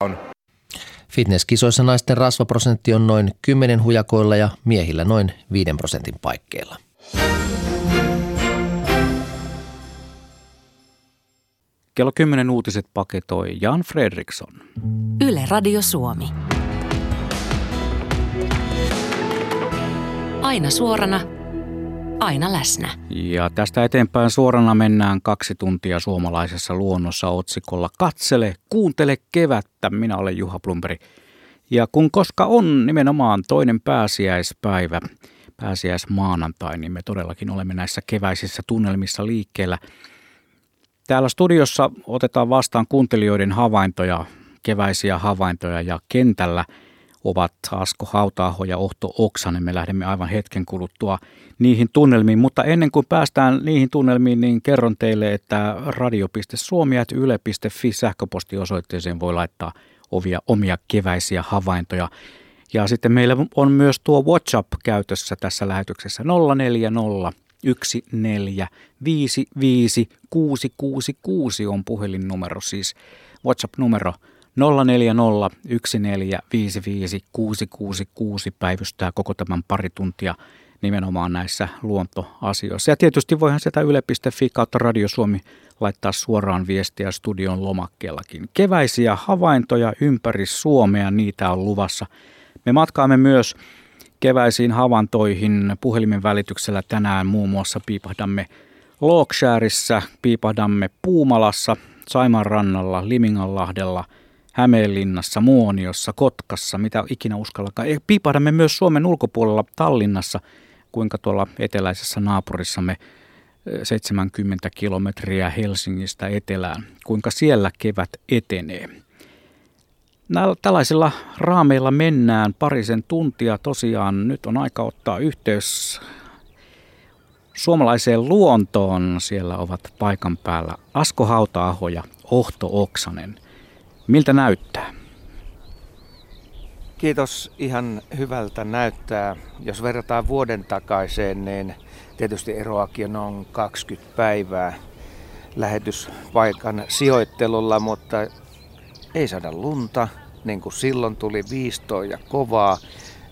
on. Fitnesskisoissa naisten rasvaprosentti on noin 10 hujakoilla ja miehillä noin 5 prosentin paikkeilla. Kello 10 uutiset paketoi Jan Fredriksson. Yle Radio Suomi. Aina suorana, aina läsnä. Ja tästä eteenpäin suorana mennään kaksi tuntia suomalaisessa luonnossa otsikolla Katsele, kuuntele kevättä. Minä olen Juha Plumperi. Ja kun koska on nimenomaan toinen pääsiäispäivä, pääsiäismaanantai, niin me todellakin olemme näissä keväisissä tunnelmissa liikkeellä. Täällä studiossa otetaan vastaan kuuntelijoiden havaintoja, keväisiä havaintoja ja kentällä – ovat Asko Hautaaho ja Ohto Oksanen. Me lähdemme aivan hetken kuluttua niihin tunnelmiin, mutta ennen kuin päästään niihin tunnelmiin, niin kerron teille, että radio.suomi.yle.fi sähköpostiosoitteeseen voi laittaa ovia, omia keväisiä havaintoja. Ja sitten meillä on myös tuo WhatsApp käytössä tässä lähetyksessä 040 666 on puhelinnumero, siis WhatsApp-numero 04014556666 päivystää koko tämän pari tuntia nimenomaan näissä luontoasioissa. Ja tietysti voihan sieltä yle.fi kautta Radio Suomi laittaa suoraan viestiä studion lomakkeellakin. Keväisiä havaintoja ympäri Suomea, niitä on luvassa. Me matkaamme myös keväisiin havaintoihin puhelimen välityksellä tänään muun muassa piipahdamme Lokshareissa, piipahdamme Puumalassa, Saiman rannalla, Liminganlahdella – Hämeenlinnassa, Muoniossa, Kotkassa, mitä ikinä uskallakaan. Piipahdamme myös Suomen ulkopuolella Tallinnassa, kuinka tuolla eteläisessä naapurissamme 70 kilometriä Helsingistä etelään, kuinka siellä kevät etenee. Tällaisilla raameilla mennään parisen tuntia. Tosiaan nyt on aika ottaa yhteys suomalaiseen luontoon. Siellä ovat paikan päällä Asko Hauta-aho ja Ohto Oksanen – Miltä näyttää? Kiitos, ihan hyvältä näyttää. Jos verrataan vuoden takaiseen, niin tietysti eroakin on 20 päivää lähetyspaikan sijoittelulla, mutta ei saada lunta, niin kuin silloin tuli viistoa ja kovaa.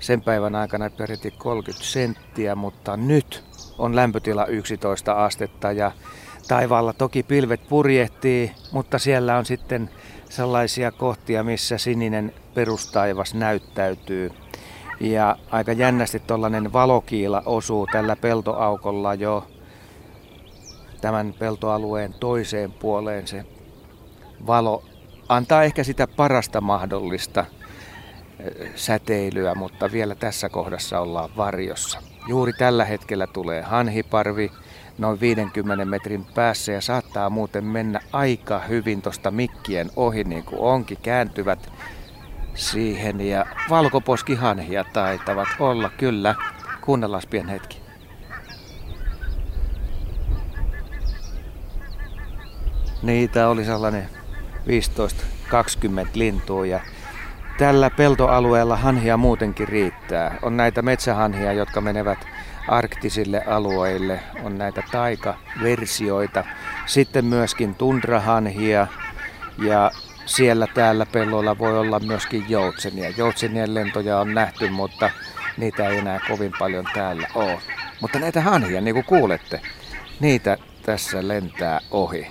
Sen päivän aikana peräti 30 senttiä, mutta nyt on lämpötila 11 astetta ja taivaalla toki pilvet purjehtii, mutta siellä on sitten sellaisia kohtia, missä sininen perustaivas näyttäytyy. Ja aika jännästi tuollainen valokiila osuu tällä peltoaukolla jo tämän peltoalueen toiseen puoleen. Se valo antaa ehkä sitä parasta mahdollista säteilyä, mutta vielä tässä kohdassa ollaan varjossa. Juuri tällä hetkellä tulee hanhiparvi, noin 50 metrin päässä ja saattaa muuten mennä aika hyvin tuosta mikkien ohi niin kuin onkin, kääntyvät siihen ja valkoposkihanhia taitavat olla kyllä. Kuunnellaan pieni hetki. Niitä oli sellainen 15-20 lintua ja tällä peltoalueella hanhia muutenkin riittää. On näitä metsähanhia, jotka menevät arktisille alueille. On näitä taikaversioita. Sitten myöskin tundrahanhia ja siellä täällä pelloilla voi olla myöskin joutsenia. Joutsenien lentoja on nähty, mutta niitä ei enää kovin paljon täällä ole. Mutta näitä hanhia, niin kuin kuulette, niitä tässä lentää ohi.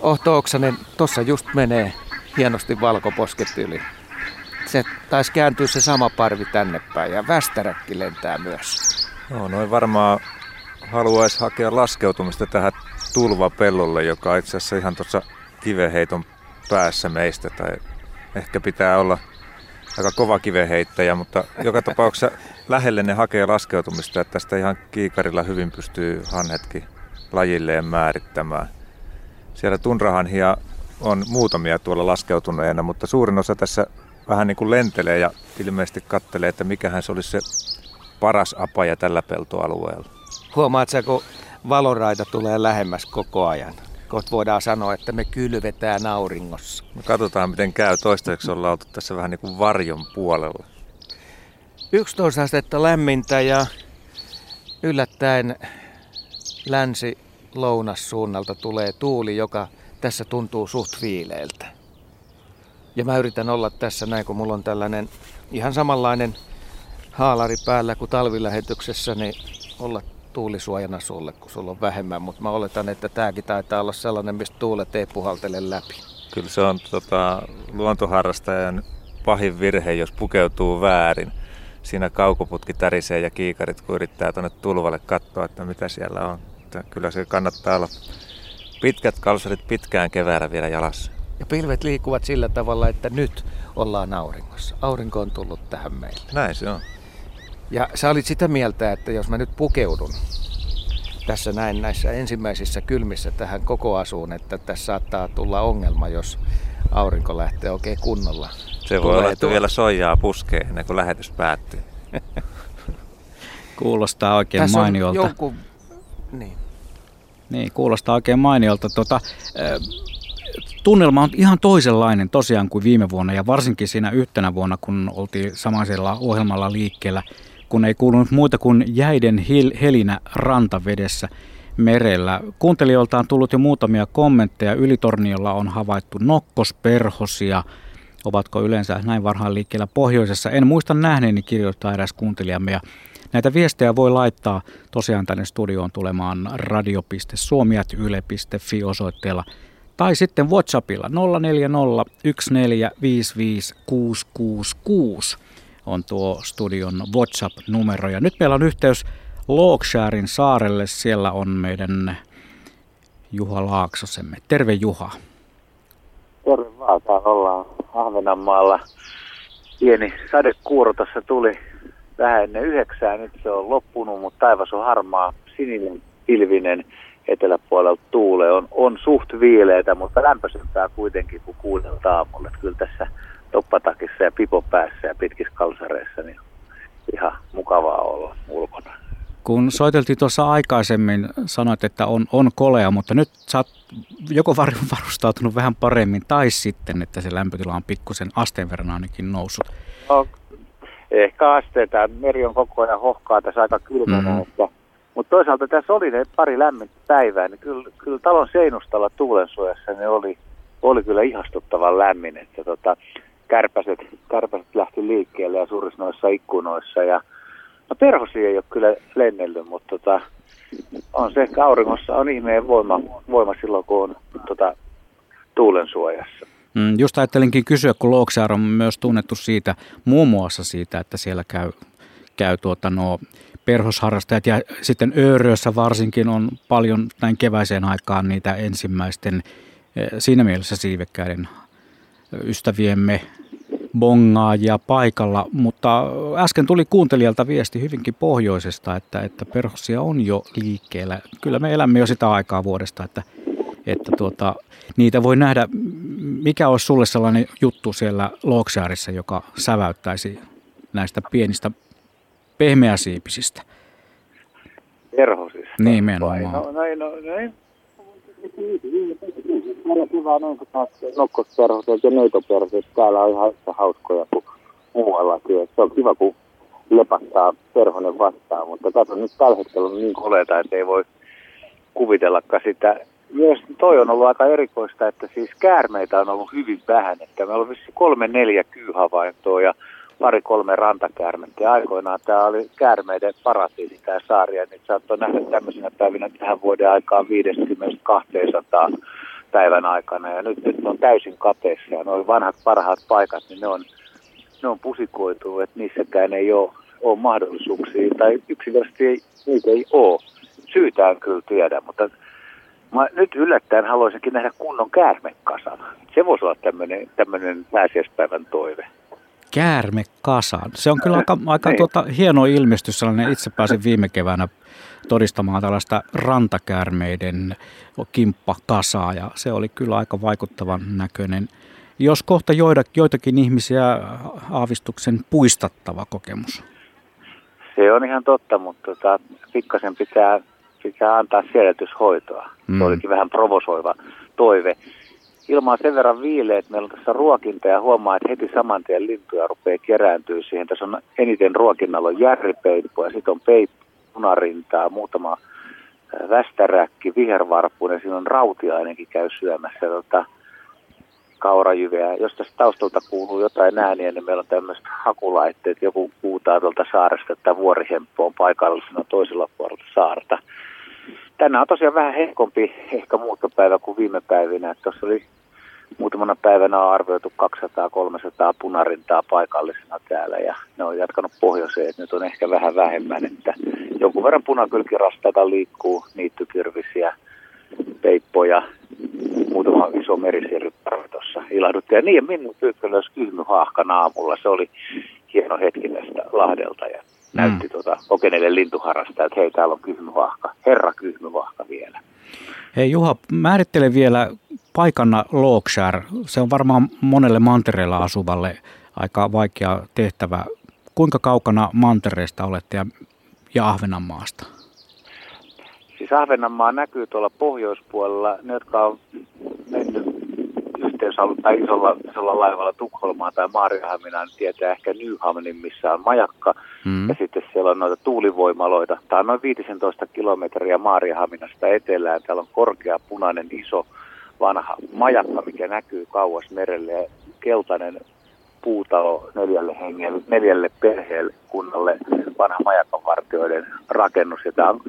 Ohto Oksanen, tossa just menee hienosti valkoposket yli. Se taisi kääntyä se sama parvi tänne päin ja västäräkki lentää myös. No, noin varmaan haluaisi hakea laskeutumista tähän tulvapellolle, joka itse asiassa ihan tuossa kiveheiton päässä meistä. Tai ehkä pitää olla aika kova kiveheittäjä, mutta joka tapauksessa lähelle ne hakee laskeutumista, että tästä ihan kiikarilla hyvin pystyy hanhetkin lajilleen määrittämään. Siellä tunrahanhia on muutamia tuolla laskeutuneena, mutta suurin osa tässä vähän niin kuin lentelee ja ilmeisesti kattelee, että mikähän se olisi se paras apaja tällä peltoalueella. Huomaatko, kun valoraita tulee lähemmäs koko ajan? Kohta voidaan sanoa, että me kylvetään auringossa. No katsotaan, miten käy. Toistaiseksi ollaan oltu tässä vähän niin kuin varjon puolella. 11 astetta lämmintä ja yllättäen länsi-lounas suunnalta tulee tuuli, joka tässä tuntuu suht viileeltä. Ja mä yritän olla tässä näin, kun mulla on tällainen ihan samanlainen haalari päällä kuin talvilähetyksessä, niin olla tuulisuojana sulle, kun sulla on vähemmän. Mutta mä oletan, että tämäkin taitaa olla sellainen, mistä tuulet ei puhaltele läpi. Kyllä se on tota, luontoharrastajan pahin virhe, jos pukeutuu väärin. Siinä kaukoputki tärisee ja kiikarit, kun yrittää tuonne tulvalle katsoa, että mitä siellä on. Kyllä se kannattaa olla pitkät kalsarit pitkään keväällä vielä jalassa. Ja pilvet liikkuvat sillä tavalla, että nyt ollaan auringossa. Aurinko on tullut tähän meille. Näin se on. Ja sä olit sitä mieltä, että jos mä nyt pukeudun tässä näin näissä ensimmäisissä kylmissä tähän koko asuun, että tässä saattaa tulla ongelma, jos aurinko lähtee oikein kunnolla. Se voi olla, että vielä soijaa puskee ennen kuin lähetys päättyy. Kuulostaa oikein Tässä mainiolta. Joku... Niin. Niin, kuulostaa oikein mainiolta. Tota, tunnelma on ihan toisenlainen tosiaan kuin viime vuonna ja varsinkin siinä yhtenä vuonna, kun oltiin samaisella ohjelmalla liikkeellä, kun ei kuulunut muita kuin jäiden helinä rantavedessä merellä. Kuuntelijoilta on tullut jo muutamia kommentteja. Ylitorniolla on havaittu nokkosperhosia. Ovatko yleensä näin varhain liikkeellä pohjoisessa? En muista nähneeni, kirjoittaa eräs kuuntelijamme. Ja näitä viestejä voi laittaa tosiaan tänne studioon tulemaan radio.suomiat.yle.fi osoitteella tai sitten WhatsAppilla 040 on tuo studion WhatsApp-numero. Ja nyt meillä on yhteys Looksharin saarelle. Siellä on meidän Juha Laaksosemme. Terve Juha. Terve vaan, täällä ollaan Ahvenanmaalla. Pieni sadekuuro tuossa tuli vähän ennen yhdeksää, nyt se on loppunut, mutta taivas on harmaa, sininen, pilvinen, eteläpuolelta tuule on, on suht viileitä, mutta lämpöisempää kuitenkin kuin kuudelta aamulla. Kyllä tässä toppatakissa ja pipo päässä ja pitkissä kalsareissa niin ihan mukavaa olla ulkona. Kun soiteltiin tuossa aikaisemmin, sanoit, että on, on kolea, mutta nyt sä oot joko varustautunut vähän paremmin tai sitten, että se lämpötila on pikkusen asteen verran ainakin noussut. No, ehkä asteita. Meri on koko ajan hohkaa tässä aika kylmänä, mm. että mutta toisaalta tässä oli ne pari lämmintä päivää, niin kyllä, kyllä talon seinustalla tuulensuojassa ne oli, oli kyllä ihastuttavan lämmin. Että tota, kärpäset, kärpäset lähti liikkeelle ja surisnoissa ikkunoissa. Ja, no perhosia ei ole kyllä lennellyt, mutta tota, on se auringossa on ihmeen voima, voima silloin, kun on tota, tuulen suojassa. Mm, just ajattelinkin kysyä, kun Looksaar on myös tunnettu siitä, muun muassa siitä, että siellä käy, käy tuota, no, perhosharrastajat ja sitten Öörössä varsinkin on paljon näin keväiseen aikaan niitä ensimmäisten eh, siinä mielessä siivekkäiden ystäviemme bongaajia paikalla, mutta äsken tuli kuuntelijalta viesti hyvinkin pohjoisesta, että, että perhosia on jo liikkeellä. Kyllä me elämme jo sitä aikaa vuodesta, että, että tuota, niitä voi nähdä. Mikä olisi sulle sellainen juttu siellä Looksaarissa, joka säväyttäisi näistä pienistä pehmeäsiipisistä? Perhosista? Nimenomaan. No, no, no, no, Meillä hyvä noin nokkosperhoset ja neitoperhoset. Täällä on ihan yhtä hauskoja kuin muuallakin. Se on kiva, kun lepattaa perhonen vastaan, mutta katso nyt tällä hetkellä on niin koleita, että ei voi kuvitellakaan sitä. Myös toi on ollut aika erikoista, että siis käärmeitä on ollut hyvin vähän, että meillä on vissi kolme neljä kyyhavaintoa ja pari-kolme rantakäärmettä. Aikoinaan tämä oli käärmeiden paratiisi tämä saari, ja nyt saattoi nähdä tämmöisenä päivinä tähän vuoden aikaan 50-200 päivän aikana. Ja nyt, nyt on täysin kateessa, ja nuo vanhat parhaat paikat, niin ne on, ne on pusikoitu, että niissäkään ei ole, ole mahdollisuuksia, tai yksinkertaisesti ei, niitä ei ole. Syytään kyllä tiedä, mutta Mä nyt yllättäen haluaisinkin nähdä kunnon käärmekasan. Se voisi olla tämmöinen pääsiäispäivän toive käärme kasaan. Se on kyllä aika, aika niin. tuota, hieno ilmestys. Sellainen itse pääsin viime keväänä todistamaan tällaista rantakäärmeiden kimppakasaa ja se oli kyllä aika vaikuttavan näköinen. Jos kohta joida, joitakin ihmisiä aavistuksen puistattava kokemus. Se on ihan totta, mutta tota, pikkasen pitää, pitää antaa siedätyshoitoa. Mm. Se olikin vähän provosoiva toive ilma on sen verran viileä, että meillä on tässä ruokinta ja huomaa, että heti saman tien lintuja rupeaa kerääntyä siihen. Tässä on eniten ruokinnalla on järripeippu ja sitten on peippu, punarintaa, muutama västäräkki, vihervarppuinen, siinä on rautia ainakin käy syömässä. Tota, kaurajyviä. Jos tästä taustalta kuuluu jotain ääniä, niin meillä on tämmöiset hakulaitteet. Joku huutaa tuolta saaresta, että vuorihemppu on paikallisena toisella puolella saarta. Tänään on tosiaan vähän heikompi ehkä muuttopäivä kuin viime päivinä. Tuossa oli muutamana päivänä on arvioitu 200-300 punarintaa paikallisena täällä ja ne on jatkanut pohjoiseen, että nyt on ehkä vähän vähemmän, että jonkun verran punakylkirastaita liikkuu, niittykirvisiä, peippoja, muutama iso merisirrypärä tuossa ilahdutti. Ja niin, ja minun pyykkä löysi kyhmyhaahkan aamulla, se oli hieno hetki tästä Lahdelta ja näytti mm. tuota kokeneille lintuharrasta, että hei täällä on kyhmyvahka, herra kyhmyvahka vielä. Hei Juha, määrittele vielä paikana Lookshire. Se on varmaan monelle mantereella asuvalle aika vaikea tehtävä. Kuinka kaukana mantereesta olette ja, ja Ahvenanmaasta? Siis Ahvenanmaa näkyy tuolla pohjoispuolella. Ne, jotka on mennyt yhteensä tai isolla, isolla laivalla Tukholmaan tai Maariahaminaan, niin tietää ehkä Nyhamnin, missä on majakka. Mm. Ja sitten siellä on noita tuulivoimaloita. Tämä on noin 15 kilometriä Maariahaminasta etelään. Täällä on korkea punainen iso vanha majakka, mikä näkyy kauas merelle ja keltainen puutalo neljälle, hengelle, neljälle perheelle kunnalle vanha majakanvartioiden rakennus. Ja tämä on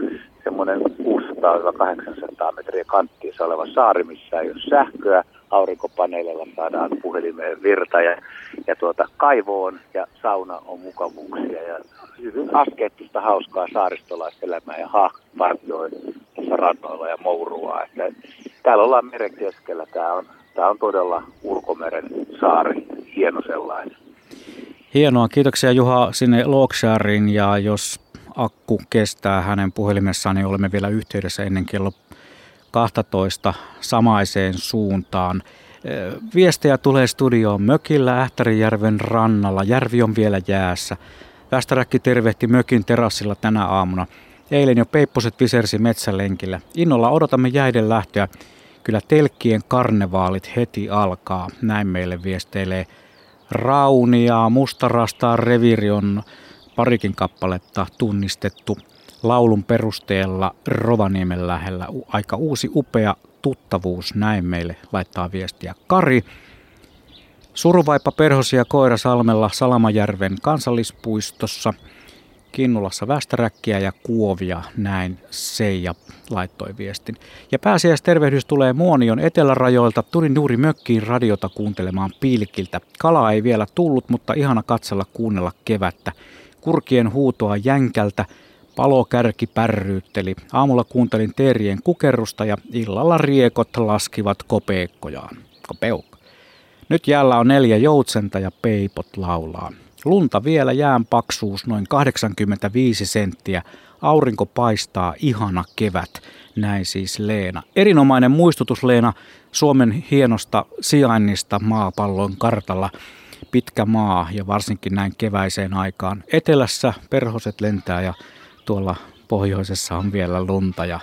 semmoinen 600-800 metriä kanttiissa oleva saari, missä ei ole sähköä. Aurinkopaneelilla saadaan puhelimeen virta ja, ja tuota, kaivoon ja sauna on mukavuuksia. Ja hyvin askeettista, hauskaa saaristolaiselämää ja tässä rannoilla ja mourua. Että täällä ollaan meren keskellä. Tämä on, tämä on todella ulkomeren saari, hieno sellainen. Hienoa, kiitoksia Juha sinne Loksharin ja jos akku kestää hänen puhelimessaan, niin olemme vielä yhteydessä ennen kello 12 samaiseen suuntaan. Viestejä tulee studioon mökillä Ähtärijärven rannalla. Järvi on vielä jäässä. Västäräkki tervehti mökin terassilla tänä aamuna. Eilen jo peipposet visersi metsälenkillä. Innolla odotamme jäiden lähtöä. Kyllä telkkien karnevaalit heti alkaa. Näin meille viesteilee Raunia. Mustarastaa reviri on parikin kappaletta tunnistettu laulun perusteella Rovaniemen lähellä. Aika uusi upea tuttavuus, näin meille laittaa viestiä Kari. Suruvaipa perhosia Koirasalmella Salamajärven kansallispuistossa. Kinnulassa västäräkkiä ja kuovia, näin Seija laittoi viestin. Ja pääsiäistervehdys tulee Muonion etelärajoilta. Tulin juuri mökkiin radiota kuuntelemaan pilkiltä. Kala ei vielä tullut, mutta ihana katsella kuunnella kevättä. Kurkien huutoa jänkältä, palokärki pärryytteli. Aamulla kuuntelin teerien kukerrusta ja illalla riekot laskivat kopeikkojaan. Kopeukko. Nyt jäällä on neljä joutsenta ja peipot laulaa. Lunta vielä jään paksuus noin 85 senttiä. Aurinko paistaa, ihana kevät. Näin siis Leena. Erinomainen muistutus Leena Suomen hienosta sijainnista maapallon kartalla. Pitkä maa ja varsinkin näin keväiseen aikaan. Etelässä perhoset lentää ja tuolla pohjoisessa on vielä lunta ja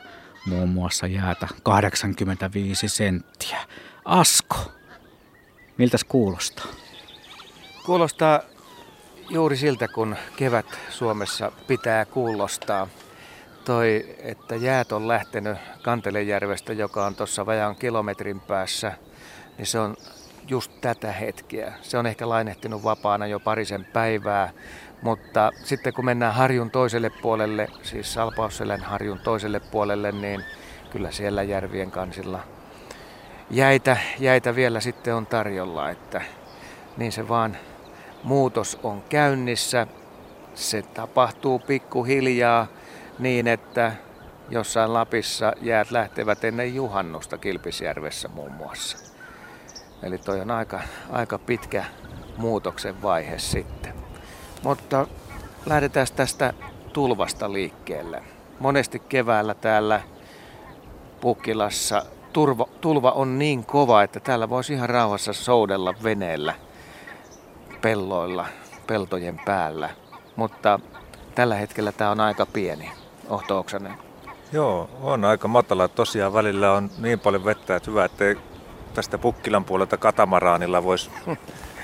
muun muassa jäätä 85 senttiä. Asko, miltäs kuulostaa? Kuulostaa juuri siltä, kun kevät Suomessa pitää kuulostaa. Toi, että jäät on lähtenyt Kantelejärvestä, joka on tuossa vajaan kilometrin päässä, niin se on just tätä hetkeä. Se on ehkä lainehtinut vapaana jo parisen päivää, mutta sitten kun mennään harjun toiselle puolelle, siis Salpausselän harjun toiselle puolelle, niin kyllä siellä järvien kansilla jäitä, jäitä vielä sitten on tarjolla, että niin se vaan muutos on käynnissä. Se tapahtuu pikkuhiljaa niin, että jossain Lapissa jäät lähtevät ennen juhannusta Kilpisjärvessä muun muassa. Eli toi on aika, aika pitkä muutoksen vaihe sitten. Mutta lähdetään tästä tulvasta liikkeelle. Monesti keväällä täällä Pukkilassa turva, tulva on niin kova, että täällä voisi ihan rauhassa soudella veneellä pelloilla, peltojen päällä. Mutta tällä hetkellä tämä on aika pieni. Ohto. Joo, on aika matala. Tosiaan välillä on niin paljon vettä, että hyvä, ettei tästä Pukkilan puolelta katamaraanilla voisi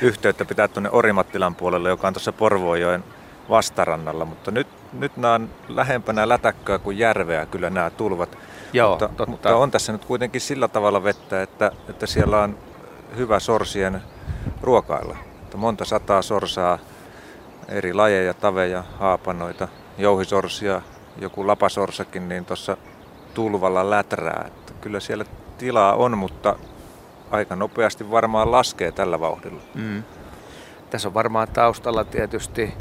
yhteyttä pitää tuonne Orimattilan puolelle, joka on tuossa Porvoojoen vastarannalla. Mutta nyt, nyt nämä on lähempänä lätäkköä kuin järveä kyllä nämä tulvat. Joo, mutta, totta. mutta on tässä nyt kuitenkin sillä tavalla vettä, että, että siellä on hyvä sorsien ruokailla. Että monta sataa sorsaa, eri lajeja, taveja, haapanoita, jouhisorsia, joku lapasorsakin, niin tuossa tulvalla läträä. Että kyllä siellä tilaa on, mutta aika nopeasti varmaan laskee tällä vauhdilla. Mm. Tässä on varmaan taustalla tietysti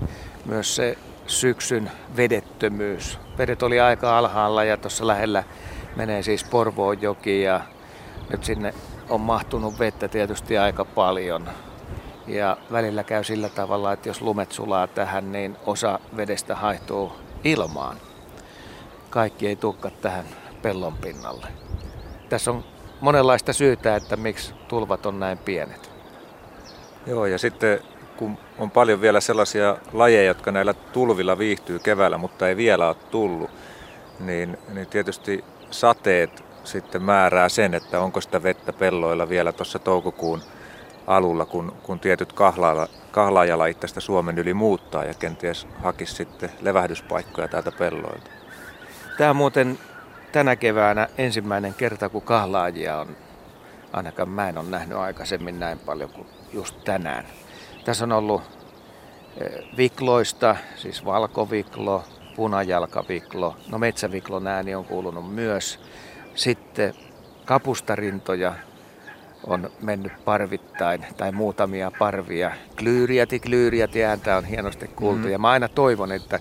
myös se syksyn vedettömyys. Vedet oli aika alhaalla ja tuossa lähellä menee siis Porvoon joki ja nyt sinne on mahtunut vettä tietysti aika paljon. Ja välillä käy sillä tavalla, että jos lumet sulaa tähän, niin osa vedestä haihtuu ilmaan. Kaikki ei tukka tähän pellon pinnalle. Tässä on monenlaista syytä, että miksi tulvat on näin pienet. Joo, ja sitten kun on paljon vielä sellaisia lajeja, jotka näillä tulvilla viihtyy keväällä, mutta ei vielä ole tullut, niin, niin tietysti sateet sitten määrää sen, että onko sitä vettä pelloilla vielä tuossa toukokuun alulla, kun, kun tietyt kahlaajala, kahlaajala itse Suomen yli muuttaa ja kenties hakisi sitten levähdyspaikkoja täältä pelloilta. Tämä muuten tänä keväänä ensimmäinen kerta, kun kahlaajia on, ainakaan mä en ole nähnyt aikaisemmin näin paljon kuin just tänään. Tässä on ollut eh, vikloista, siis valkoviklo, punajalkaviklo, no metsäviklon ääni on kuulunut myös. Sitten kapustarintoja on mennyt parvittain tai muutamia parvia. Klyyriäti, klyyriäti ääntä on hienosti kuultu mm. ja mä aina toivon, että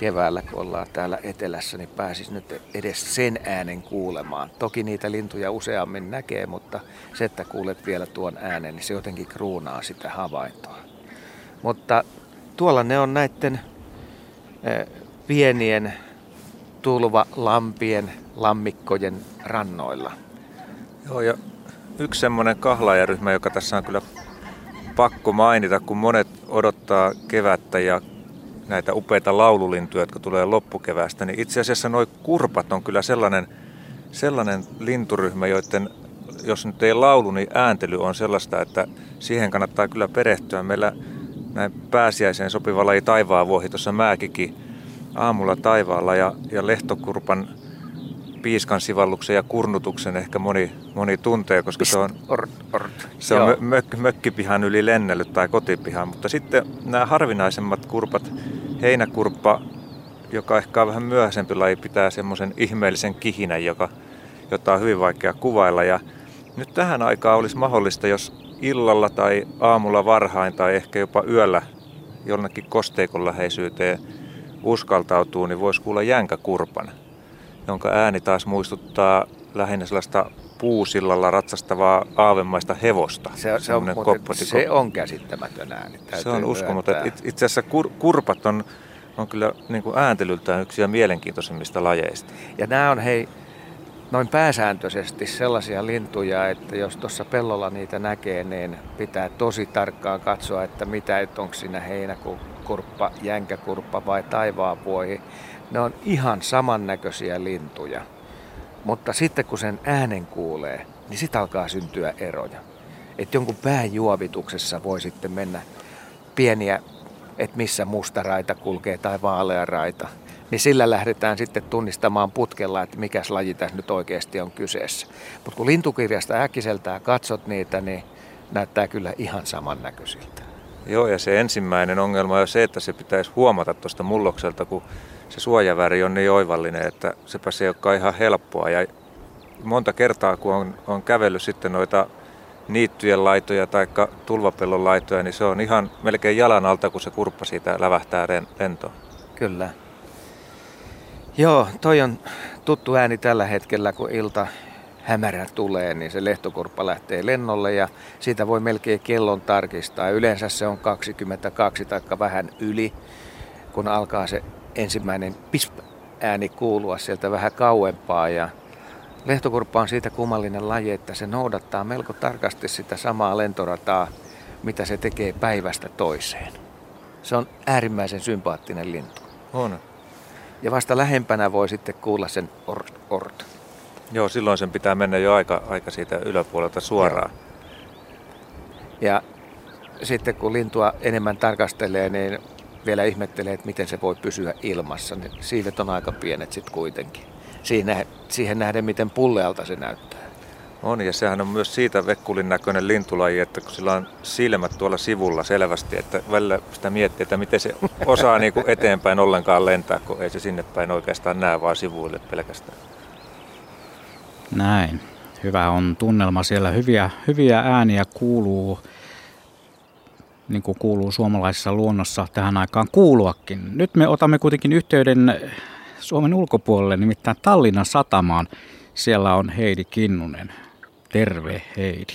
keväällä, kun ollaan täällä etelässä, niin pääsis nyt edes sen äänen kuulemaan. Toki niitä lintuja useammin näkee, mutta se, että kuulet vielä tuon äänen, niin se jotenkin kruunaa sitä havaintoa. Mutta tuolla ne on näiden eh, pienien tulvalampien, lammikkojen rannoilla. Joo, ja yksi semmoinen kahlaajaryhmä, joka tässä on kyllä pakko mainita, kun monet odottaa kevättä ja näitä upeita laululintuja, jotka tulee loppukevästä, niin itse asiassa nuo kurpat on kyllä sellainen, sellainen linturyhmä, joiden jos nyt ei laulu, niin ääntely on sellaista, että siihen kannattaa kyllä perehtyä. Meillä näin pääsiäiseen sopiva laji vuohi tuossa Määkikin aamulla taivaalla ja, ja lehtokurpan piiskan sivalluksen ja kurnutuksen ehkä moni, moni tuntee, koska se on, ort, ort. Se on mök, mökkipihan yli lennellyt tai kotipihan. Mutta sitten nämä harvinaisemmat kurpat, heinäkurppa, joka ehkä on vähän myöhäisempi laji, pitää semmoisen ihmeellisen kihinän, joka, jota on hyvin vaikea kuvailla. Ja nyt tähän aikaan olisi mahdollista, jos illalla tai aamulla varhain tai ehkä jopa yöllä jonnekin kosteikon läheisyyteen uskaltautuu, niin voisi kuulla jänkäkurpan jonka ääni taas muistuttaa lähinnä sellaista puusillalla ratsastavaa aavemaista hevosta. Se, se, on, se on käsittämätön ääni. Se on uskomaton. Itse asiassa kur, kurpat on, on kyllä niin kuin ääntelyltään yksi ja mielenkiintoisimmista lajeista. Ja nämä on hei, noin pääsääntöisesti sellaisia lintuja, että jos tuossa pellolla niitä näkee, niin pitää tosi tarkkaan katsoa, että mitä, että onko siinä heinäkurppa, jänkäkurppa vai taivaanpuohi. Ne on ihan samannäköisiä lintuja. Mutta sitten kun sen äänen kuulee, niin sitten alkaa syntyä eroja. Että jonkun pääjuovituksessa voi sitten mennä pieniä, että missä musta raita kulkee tai vaalea raita. Niin sillä lähdetään sitten tunnistamaan putkella, että mikä laji tässä nyt oikeasti on kyseessä. Mutta kun lintukirjasta äkkiseltään katsot niitä, niin näyttää kyllä ihan samannäköisiltä. Joo, ja se ensimmäinen ongelma on se, että se pitäisi huomata tuosta mullokselta, kun se suojaväri on niin oivallinen, että sepä se ei olekaan ihan helppoa. Ja monta kertaa, kun on, on kävellyt sitten noita niittyjen laitoja tai tulvapellon laitoja, niin se on ihan melkein jalan alta, kun se kurppa siitä lävähtää lentoon. Kyllä. Joo, toi on tuttu ääni tällä hetkellä, kun ilta hämärä tulee, niin se lehtokurppa lähtee lennolle ja siitä voi melkein kellon tarkistaa. Yleensä se on 22 tai vähän yli, kun alkaa se ensimmäinen pisp-ääni kuulua sieltä vähän kauempaa. Ja lehtokurppa on siitä kummallinen laji, että se noudattaa melko tarkasti sitä samaa lentorataa, mitä se tekee päivästä toiseen. Se on äärimmäisen sympaattinen lintu. On. Ja vasta lähempänä voi sitten kuulla sen ort, ort. Joo, silloin sen pitää mennä jo aika, aika siitä yläpuolelta suoraan. Joo. Ja sitten kun lintua enemmän tarkastelee, niin vielä ihmettelee, että miten se voi pysyä ilmassa. Niin siivet on aika pienet sitten kuitenkin. Siihen, siihen nähden, miten pullealta se näyttää. On, ja sehän on myös siitä vekkulin näköinen lintulaji, että kun sillä on silmät tuolla sivulla selvästi, että välillä sitä miettii, että miten se osaa niin kuin eteenpäin ollenkaan lentää, kun ei se sinne päin oikeastaan näe, vaan sivuille pelkästään. Näin. Hyvä on tunnelma siellä. Hyviä, hyviä ääniä kuuluu, niin kuin kuuluu suomalaisessa luonnossa tähän aikaan kuuluakin. Nyt me otamme kuitenkin yhteyden Suomen ulkopuolelle, nimittäin Tallinnan satamaan. Siellä on Heidi Kinnunen. Terve Heidi.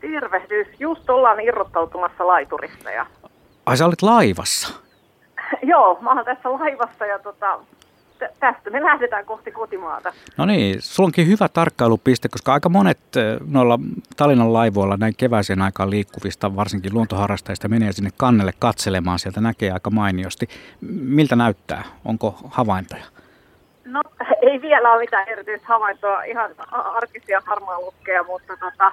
Tervehdys. Just ollaan irrottautumassa laiturista. Ja... Ai sä olit laivassa? Joo, mä oon tässä laivassa ja tota, tästä me lähdetään kohti kotimaata. No niin, sulla onkin hyvä tarkkailupiste, koska aika monet noilla Tallinnan laivoilla näin keväisen aikaan liikkuvista, varsinkin luontoharrastajista, menee sinne kannelle katselemaan. Sieltä näkee aika mainiosti. Miltä näyttää? Onko havaintoja? No ei vielä ole mitään erityistä havaintoa, ihan arkisia harmaalukkeja, mutta tota,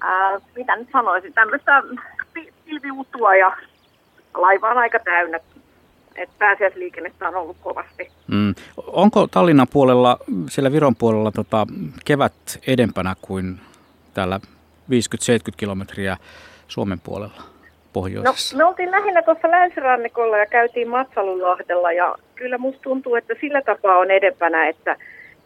ää, mitä nyt sanoisin, tämmöistä pilviutua ja laiva on aika täynnä että pääsiäisliikennettä on ollut kovasti. Mm. Onko Tallinnan puolella, siellä Viron puolella tota, kevät edempänä kuin täällä 50-70 kilometriä Suomen puolella pohjoisessa? No, me oltiin lähinnä tuossa länsirannikolla ja käytiin Matsalunlahdella ja kyllä musta tuntuu, että sillä tapaa on edempänä, että,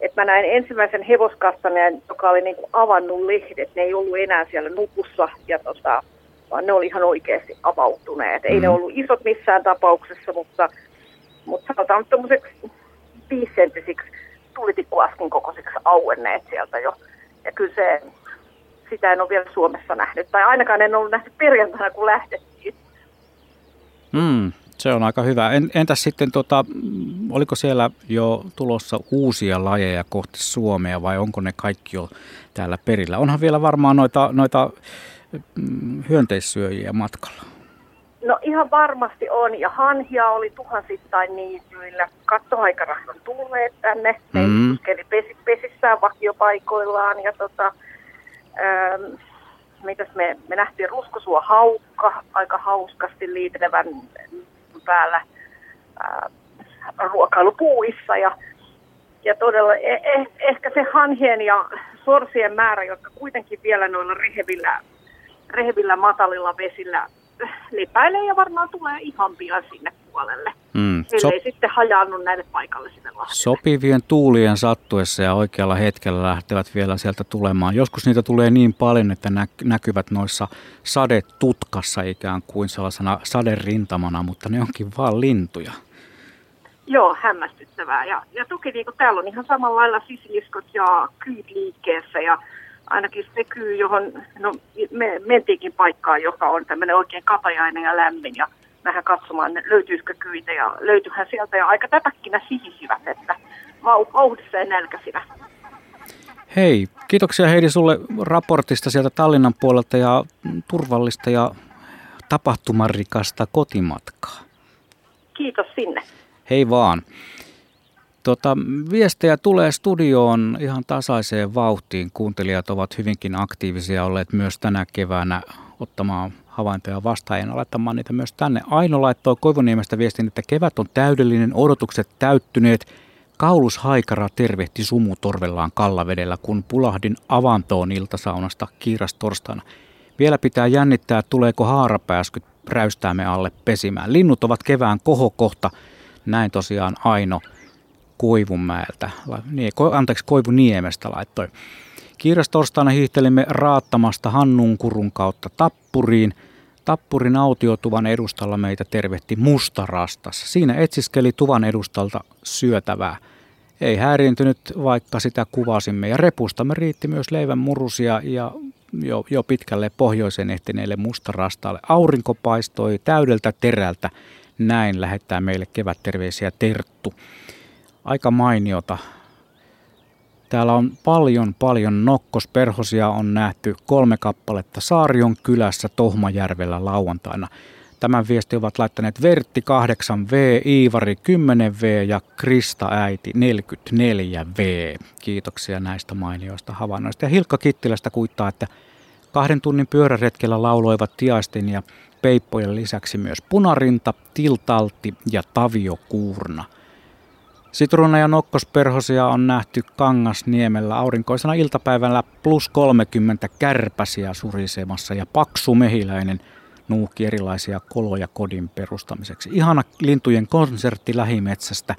että mä näin ensimmäisen hevoskastaminen, joka oli niin kuin avannut lehdet. Ne ei ollut enää siellä nukussa ja tota, vaan ne oli ihan oikeasti avautuneet. Mm. Ei ne mm. ollut isot missään tapauksessa, mutta, mutta sanotaan tuommoiseksi viisenttisiksi tulitikkuaskin kokoisiksi auenneet sieltä jo. Ja kyllä se, sitä en ole vielä Suomessa nähnyt, tai ainakaan en ollut nähnyt perjantaina, kun lähdettiin. Mm, se on aika hyvä. Entäs sitten, tota, oliko siellä jo tulossa uusia lajeja kohti Suomea vai onko ne kaikki jo täällä perillä? Onhan vielä varmaan noita, noita Mm, hyönteissyöjiä matkalla? No ihan varmasti on, ja hanhia oli tuhansittain niityillä. Kattohaikarahat on tulleet tänne, ne mm. pesi, pesissään vakiopaikoillaan, ja tota, ähm, mitäs me, me nähtiin ruskosua haukka aika hauskasti liitenevän päällä äh, ruokailupuissa, ja ja todella eh, eh, ehkä se hanhien ja sorsien määrä, jotka kuitenkin vielä noilla rehevillä rehevillä matalilla vesillä lepäilee ja varmaan tulee ihan pian sinne puolelle. Mm. Ellei so- sitten hajaannu näille paikallisille lahdille. Sopivien tuulien sattuessa ja oikealla hetkellä lähtevät vielä sieltä tulemaan. Joskus niitä tulee niin paljon, että nä- näkyvät noissa sadetutkassa ikään kuin sellaisena saderintamana, mutta ne onkin vaan lintuja. Joo, hämmästyttävää. Ja, ja toki niin täällä on ihan samalla lailla sisiliskot ja kyyt liikkeessä ja ainakin se kyy, johon no, me mentiinkin paikkaan, joka on tämmöinen oikein katajainen ja lämmin ja vähän katsomaan, löytyisikö kyitä ja löytyyhän sieltä ja aika täpäkkinä sihisivät, että vauhdissa ja nälkäisinä. Hei, kiitoksia Heidi sulle raportista sieltä Tallinnan puolelta ja turvallista ja tapahtumarikasta kotimatkaa. Kiitos sinne. Hei vaan. Tota, viestejä tulee studioon ihan tasaiseen vauhtiin. Kuuntelijat ovat hyvinkin aktiivisia olleet myös tänä keväänä ottamaan havaintoja vastaan ja laittamaan niitä myös tänne. Aino laittoi Koivuniemestä viestin, että kevät on täydellinen, odotukset täyttyneet. Kaulus Haikara tervehti sumutorvellaan kallavedellä, kun pulahdin avantoon iltasaunasta kiiras torstaina. Vielä pitää jännittää, tuleeko haarapääskyt räystäämme alle pesimään. Linnut ovat kevään kohokohta, näin tosiaan Aino. Koivunmäeltä, niin, anteeksi Koivuniemestä laittoi. Kiirastorstaina hiihtelimme raattamasta Hannunkurun kautta Tappuriin. Tappurin autiotuvan edustalla meitä tervehti mustarastas. Siinä etsiskeli tuvan edustalta syötävää. Ei häiriintynyt, vaikka sitä kuvasimme. Ja repustamme riitti myös leivän murusia ja jo, jo pitkälle pohjoisen ehtineelle mustarastaalle. Aurinko paistoi täydeltä terältä. Näin lähettää meille kevätterveisiä Terttu aika mainiota. Täällä on paljon, paljon nokkosperhosia on nähty kolme kappaletta Saarion kylässä Tohmajärvellä lauantaina. Tämän viesti ovat laittaneet Vertti 8V, Iivari 10V ja Krista Äiti 44V. Kiitoksia näistä mainioista havainnoista. Ja Hilkka Kittilästä kuittaa, että kahden tunnin pyöräretkellä lauloivat Tiaisten ja Peippojen lisäksi myös Punarinta, Tiltaltti ja Tavio Kuurna – Sitruuna ja nokkosperhosia on nähty Kangasniemellä aurinkoisena iltapäivällä plus 30 kärpäsiä surisemassa ja paksu mehiläinen nuuhki erilaisia koloja kodin perustamiseksi. Ihana lintujen konsertti lähimetsästä.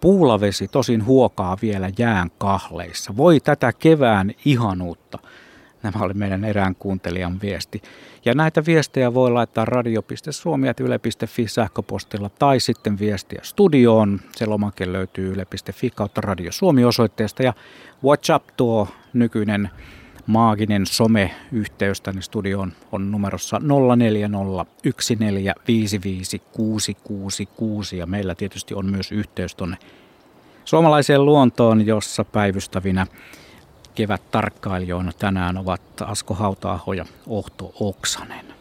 Puulavesi tosin huokaa vielä jään kahleissa. Voi tätä kevään ihanuutta. Nämä oli meidän erään kuuntelijan viesti. Ja näitä viestejä voi laittaa radio.suomi.yle.fi sähköpostilla tai sitten viestiä studioon. Se lomake löytyy yle.fi kautta Radio Suomi-osoitteesta. Ja WhatsApp tuo nykyinen maaginen some-yhteys tänne studioon on numerossa 0401455666 ja meillä tietysti on myös yhteys tuonne suomalaiseen luontoon, jossa päivystävinä kevät tarkkailijoina tänään ovat Asko Hautaaho ja Ohto Oksanen.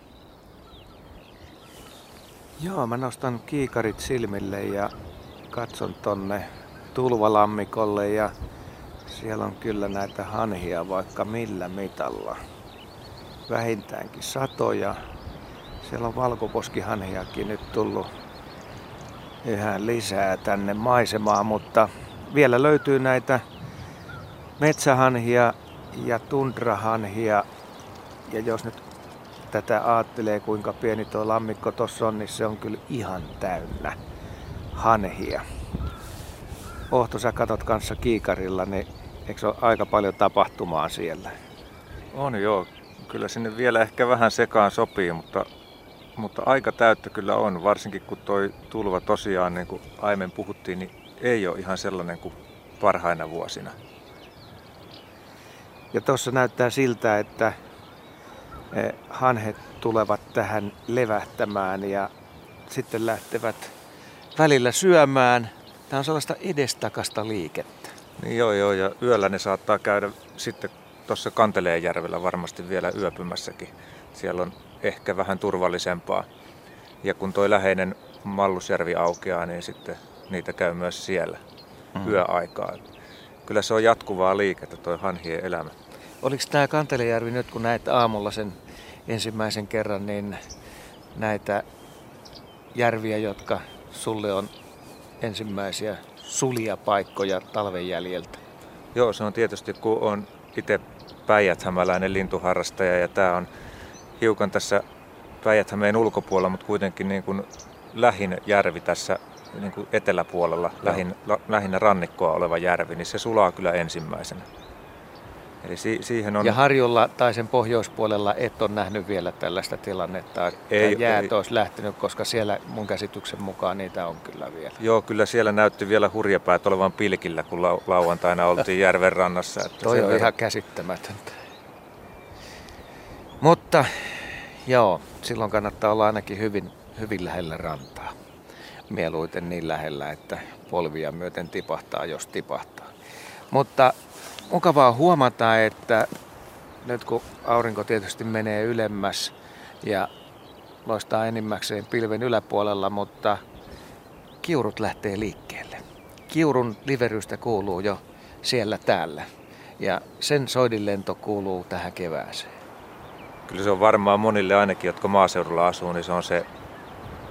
Joo, mä nostan kiikarit silmille ja katson tonne tulvalammikolle ja siellä on kyllä näitä hanhia vaikka millä mitalla. Vähintäänkin satoja. Siellä on valkoposkihanhiakin nyt tullut yhä lisää tänne maisemaan, mutta vielä löytyy näitä metsähanhia ja tundrahanhia. Ja jos nyt tätä ajattelee, kuinka pieni tuo lammikko tuossa on, niin se on kyllä ihan täynnä hanhia. Ohto, sä katot kanssa kiikarilla, niin eikö ole aika paljon tapahtumaa siellä? On joo. Kyllä sinne vielä ehkä vähän sekaan sopii, mutta, mutta aika täyttä kyllä on. Varsinkin kun toi tulva tosiaan, niin kuin aiemmin puhuttiin, niin ei ole ihan sellainen kuin parhaina vuosina. Ja tuossa näyttää siltä, että eh, hanhet tulevat tähän levähtämään ja sitten lähtevät välillä syömään. Tämä on sellaista edestakasta liikettä. Niin joo, joo, ja yöllä ne saattaa käydä sitten tuossa Kanteleenjärvellä varmasti vielä yöpymässäkin. Siellä on ehkä vähän turvallisempaa. Ja kun toi läheinen Mallusjärvi aukeaa, niin sitten niitä käy myös siellä mm. yöaikaa kyllä se on jatkuvaa liikettä toi hanhien elämä. Oliko tämä Kantelejärvi nyt, kun näet aamulla sen ensimmäisen kerran, niin näitä järviä, jotka sulle on ensimmäisiä sulia paikkoja talven jäljeltä? Joo, se on tietysti, kun on itse päijät-hämäläinen lintuharrastaja ja tämä on hiukan tässä päijät ulkopuolella, mutta kuitenkin niin kuin lähin järvi tässä niin kuin eteläpuolella lähin, la, lähinnä rannikkoa oleva järvi, niin se sulaa kyllä ensimmäisenä. Eli si- siihen on... Ja Harjulla tai sen pohjoispuolella et ole nähnyt vielä tällaista tilannetta, että ei, jäät ei. olisi lähtenyt, koska siellä mun käsityksen mukaan niitä on kyllä vielä. Joo, kyllä siellä näytti vielä hurjapäät olevan pilkillä, kun lau- lauantaina oltiin järven rannassa. Että Toi on ihan käsittämätöntä. Mutta joo, silloin kannattaa olla ainakin hyvin, hyvin lähellä rantaa mieluiten niin lähellä, että polvia myöten tipahtaa, jos tipahtaa. Mutta mukavaa huomata, että nyt kun aurinko tietysti menee ylemmäs ja loistaa enimmäkseen pilven yläpuolella, mutta kiurut lähtee liikkeelle. Kiurun liverystä kuuluu jo siellä täällä ja sen soidinlento kuuluu tähän kevääseen. Kyllä se on varmaan monille ainakin, jotka maaseudulla asuu, niin se on se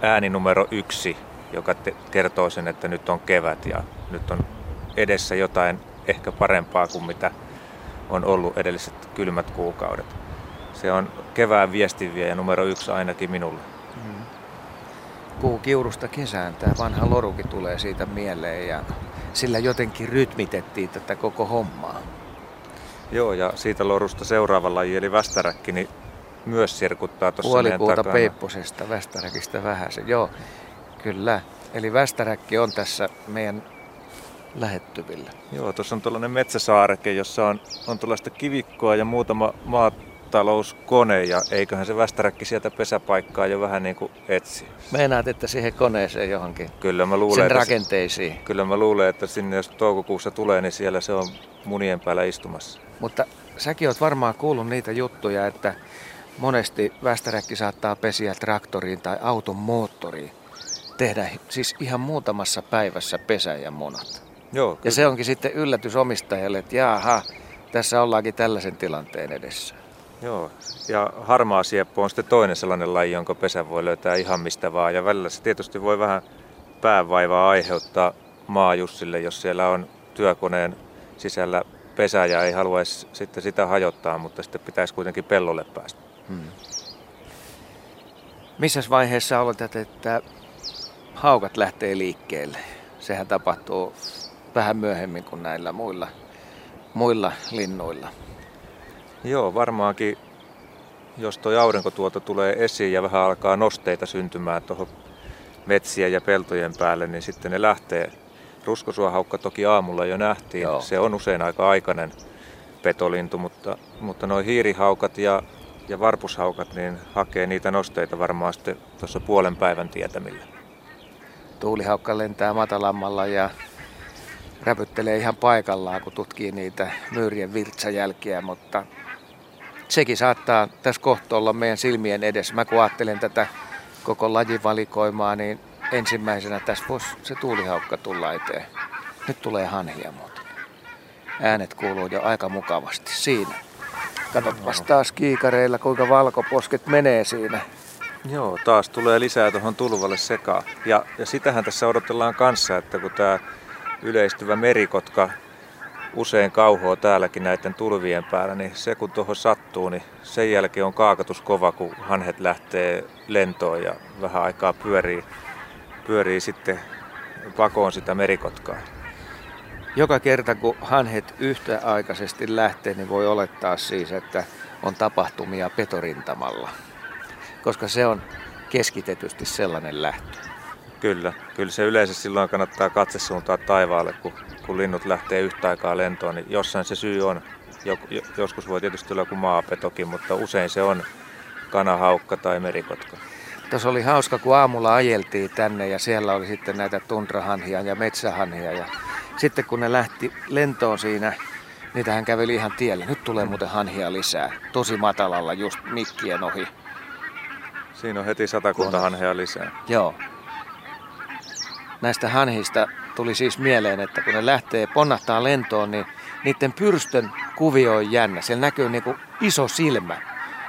ääni numero yksi joka te- kertoo sen, että nyt on kevät ja nyt on edessä jotain ehkä parempaa kuin mitä on ollut edelliset kylmät kuukaudet. Se on kevään viestinviejä numero yksi ainakin minulle. Mm. Kuu kiurusta kesään, tämä vanha loruki tulee siitä mieleen ja sillä jotenkin rytmitettiin tätä koko hommaa. Joo, ja siitä lorusta seuraava laji, eli västäräkki, niin myös sirkuttaa tuossa Puolikuuta peipposesta västäräkistä vähän se. Joo, Kyllä, eli Västäräkki on tässä meidän lähettyvillä. Joo, tuossa on tuollainen metsäsaareke, jossa on, on tuollaista kivikkoa ja muutama maatalouskone ja eiköhän se Västäräkki sieltä pesäpaikkaa jo vähän niin kuin etsi. Meinaat, että siihen koneeseen johonkin, kyllä mä luulen, sen rakenteisiin. Se, kyllä mä luulen, että sinne jos toukokuussa tulee, niin siellä se on munien päällä istumassa. Mutta säkin oot varmaan kuullut niitä juttuja, että monesti västäräkki saattaa pesiä traktoriin tai auton moottoriin tehdä siis ihan muutamassa päivässä pesä ja monat. Joo, kyllä. Ja se onkin sitten yllätys omistajalle, että jaha, tässä ollaankin tällaisen tilanteen edessä. Joo, ja harmaa sieppo on sitten toinen sellainen laji, jonka pesä voi löytää ihan mistä vaan. Ja välillä se tietysti voi vähän päävaivaa aiheuttaa, maajussille, jos siellä on työkoneen sisällä pesä ja ei haluaisi sitten sitä hajottaa, mutta sitten pitäisi kuitenkin pellolle päästä. Hmm. Missä vaiheessa oletat, että haukat lähtee liikkeelle? Sehän tapahtuu vähän myöhemmin kuin näillä muilla, muilla linnuilla. Joo, varmaankin jos tuo aurinkotuoto tulee esiin ja vähän alkaa nosteita syntymään tuohon metsiä ja peltojen päälle, niin sitten ne lähtee. Ruskosuohaukka toki aamulla jo nähtiin. Joo. Se on usein aika aikainen petolintu, mutta, mutta nuo hiirihaukat ja, ja varpushaukat niin hakee niitä nosteita varmaan sitten tuossa puolen päivän tietämillä. Tuulihaukka lentää matalammalla ja räpyttelee ihan paikallaan, kun tutkii niitä myyrien virtsajälkiä, mutta sekin saattaa tässä kohtaa olla meidän silmien edessä. Mä kun ajattelen tätä koko lajivalikoimaa, niin ensimmäisenä tässä voisi se tuulihaukka tulla eteen. Nyt tulee hanhia muuten. Äänet kuuluu jo aika mukavasti siinä. Katsopas taas kiikareilla, kuinka valkoposket menee siinä. Joo, taas tulee lisää tuohon tulvalle sekaan. Ja, ja sitähän tässä odotellaan kanssa, että kun tämä yleistyvä merikotka usein kauhoa täälläkin näiden tulvien päällä, niin se kun tuohon sattuu, niin sen jälkeen on kaakatus kova, kun hanhet lähtee lentoon ja vähän aikaa pyörii, pyörii sitten pakoon sitä merikotkaa. Joka kerta kun hanhet yhtäaikaisesti lähtee, niin voi olettaa siis, että on tapahtumia petorintamalla, koska se on keskitetysti sellainen lähtö. Kyllä, kyllä se yleensä silloin kannattaa katse suuntaa taivaalle, kun, kun linnut lähtee yhtä aikaa lentoon, niin jossain se syy on. Joskus voi tietysti olla joku maapetokin, mutta usein se on kanahaukka tai merikotka. Tuossa oli hauska, kun aamulla ajeltiin tänne ja siellä oli sitten näitä tundrahanhia ja metsähanhia. Ja sitten kun ne lähti lentoon siinä, niitähän käveli ihan tielle. Nyt tulee muuten hanhia lisää. Tosi matalalla just mikkien ohi. Siinä on heti satakunta hanhia lisää. Joo näistä hanhista tuli siis mieleen, että kun ne lähtee ponnahtaa lentoon, niin niiden pyrstön kuvio on jännä. Siellä näkyy niin iso silmä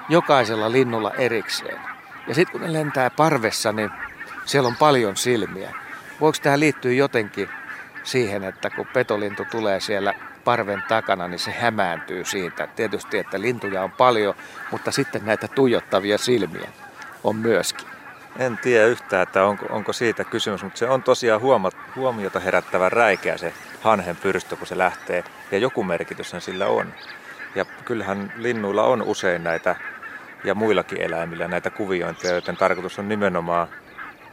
jokaisella linnulla erikseen. Ja sitten kun ne lentää parvessa, niin siellä on paljon silmiä. Voiko tähän liittyä jotenkin siihen, että kun petolintu tulee siellä parven takana, niin se hämääntyy siitä. Tietysti, että lintuja on paljon, mutta sitten näitä tuijottavia silmiä on myöskin. En tiedä yhtään, että onko, onko siitä kysymys, mutta se on tosiaan huoma, huomiota herättävä räikeä se hanhen pyrstö, kun se lähtee. Ja joku merkitys sillä on. Ja kyllähän linnuilla on usein näitä, ja muillakin eläimillä näitä kuviointeja, joten tarkoitus on nimenomaan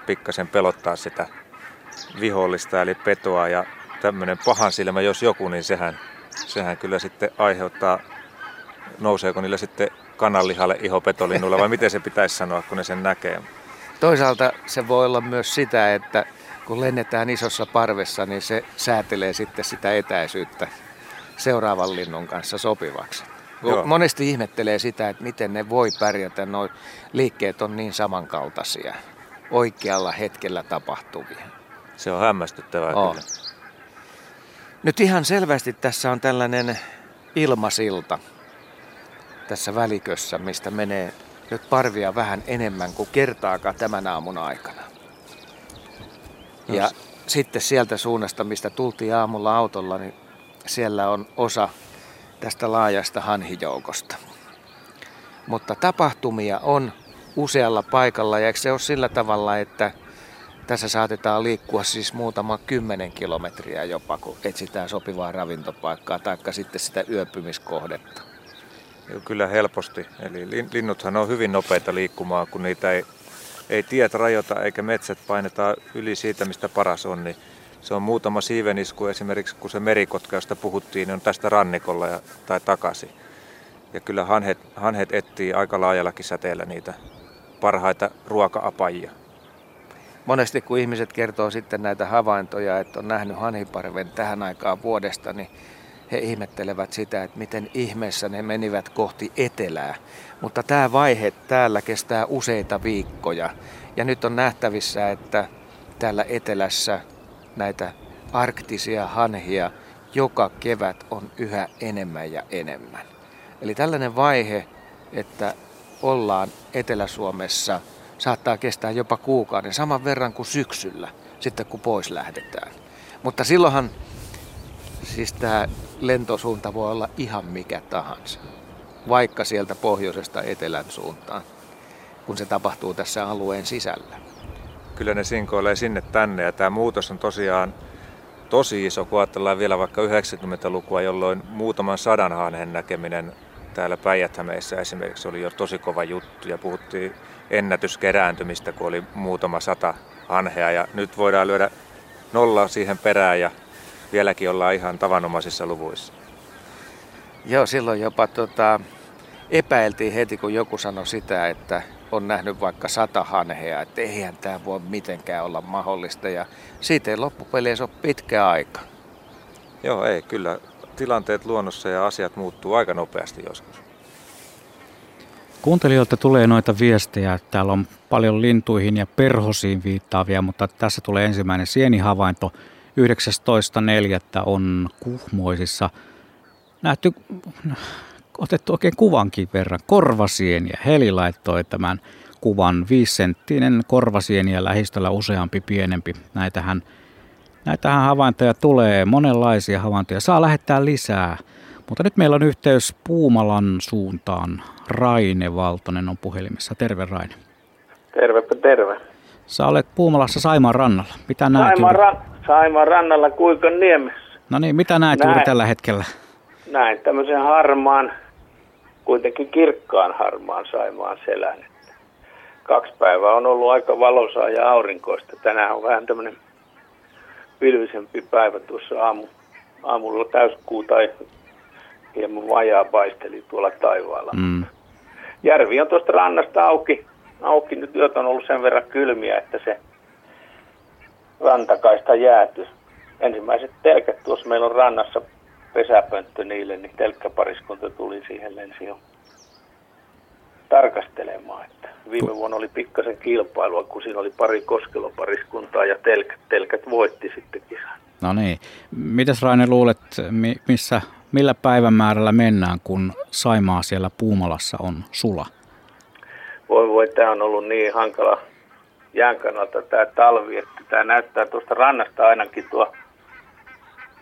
pikkasen pelottaa sitä vihollista, eli petoa. Ja tämmöinen pahan silmä, jos joku, niin sehän, sehän kyllä sitten aiheuttaa, nouseeko niillä sitten kananlihalle iho petolinnulla, vai miten se pitäisi sanoa, kun ne sen näkee. Toisaalta se voi olla myös sitä, että kun lennetään isossa parvessa, niin se säätelee sitten sitä etäisyyttä seuraavan linnun kanssa sopivaksi. Joo. Monesti ihmettelee sitä, että miten ne voi pärjätä, nuo liikkeet on niin samankaltaisia, oikealla hetkellä tapahtuvia. Se on hämmästyttävää oh. kyllä. Nyt ihan selvästi tässä on tällainen ilmasilta tässä välikössä, mistä menee nyt parvia vähän enemmän kuin kertaakaan tämän aamun aikana. Ja Jos. sitten sieltä suunnasta, mistä tultiin aamulla autolla, niin siellä on osa tästä laajasta hanhijoukosta. Mutta tapahtumia on usealla paikalla ja eikö se ole sillä tavalla, että tässä saatetaan liikkua siis muutama kymmenen kilometriä jopa, kun etsitään sopivaa ravintopaikkaa tai sitten sitä yöpymiskohdetta. Kyllä helposti. Eli linnuthan on hyvin nopeita liikkumaan, kun niitä ei, ei tiet rajoita eikä metsät paineta yli siitä, mistä paras on. Niin se on muutama siivenisku esimerkiksi, kun se merikotka, josta puhuttiin, niin on tästä rannikolla ja, tai takaisin. Ja kyllä hanhet, hanhet etsii aika laajallakin säteellä niitä parhaita ruoka-apajia. Monesti kun ihmiset kertoo sitten näitä havaintoja, että on nähnyt hanhiparven tähän aikaan vuodesta, niin he ihmettelevät sitä, että miten ihmeessä ne menivät kohti etelää. Mutta tämä vaihe täällä kestää useita viikkoja. Ja nyt on nähtävissä, että täällä etelässä näitä arktisia hanhia joka kevät on yhä enemmän ja enemmän. Eli tällainen vaihe, että ollaan Etelä-Suomessa, saattaa kestää jopa kuukauden, saman verran kuin syksyllä, sitten kun pois lähdetään. Mutta silloinhan siis tämä lentosuunta voi olla ihan mikä tahansa, vaikka sieltä pohjoisesta etelän suuntaan, kun se tapahtuu tässä alueen sisällä. Kyllä ne sinkoilee sinne tänne ja tämä muutos on tosiaan tosi iso, kun ajatellaan vielä vaikka 90-lukua, jolloin muutaman sadan hanhen näkeminen täällä päijät esimerkiksi oli jo tosi kova juttu ja puhuttiin ennätyskerääntymistä, kun oli muutama sata hanhea ja nyt voidaan lyödä nolla siihen perään ja vieläkin ollaan ihan tavanomaisissa luvuissa. Joo, silloin jopa tota, epäiltiin heti, kun joku sanoi sitä, että on nähnyt vaikka sata hanhea, että eihän tämä voi mitenkään olla mahdollista. Ja siitä ei loppupeleissä ole pitkä aika. Joo, ei, kyllä tilanteet luonnossa ja asiat muuttuu aika nopeasti joskus. Kuuntelijoilta tulee noita viestejä. Täällä on paljon lintuihin ja perhosiin viittaavia, mutta tässä tulee ensimmäinen sienihavainto. 19.4. on Kuhmoisissa nähty, otettu oikein kuvankin verran, korvasieniä. Heli laittoi tämän kuvan, viisenttinen korvasieniä lähistöllä useampi pienempi. Näitähän, näitähän havaintoja tulee, monenlaisia havaintoja. Saa lähettää lisää. Mutta nyt meillä on yhteys Puumalan suuntaan. Raine Valtonen on puhelimessa. Terve Raine. Tervepä terve. Sä olet Puumalassa Saimaan rannalla. Mitä näet Saimaan, ra- Saimaan rannalla Kuikon niemessä. No niin, mitä näet näin, juuri tällä hetkellä? Näin tämmöisen harmaan, kuitenkin kirkkaan harmaan Saimaan selän. Kaksi päivää on ollut aika valosaa ja aurinkoista. Tänään on vähän tämmöinen pilvisempi päivä tuossa aamu, aamulla täyskuu tai hieman vajaa paisteli tuolla taivaalla. Mm. Järvi on tuosta rannasta auki. Auki nyt yöt on ollut sen verran kylmiä, että se rantakaista jääty. Ensimmäiset telkät tuossa meillä on rannassa pesäpönttö niille, niin telkkäpariskunta tuli siihen lensi jo tarkastelemaan. Että viime vuonna oli pikkasen kilpailua, kun siinä oli pari koskelopariskuntaa ja telkät, telkät voitti sitten kisan. No niin. Mitäs Raine luulet, missä millä päivämäärällä mennään, kun Saimaa siellä Puumalassa on sula? Voi voi, tämä on ollut niin hankala jään kannalta tämä talvi, että tämä näyttää tuosta rannasta ainakin tuo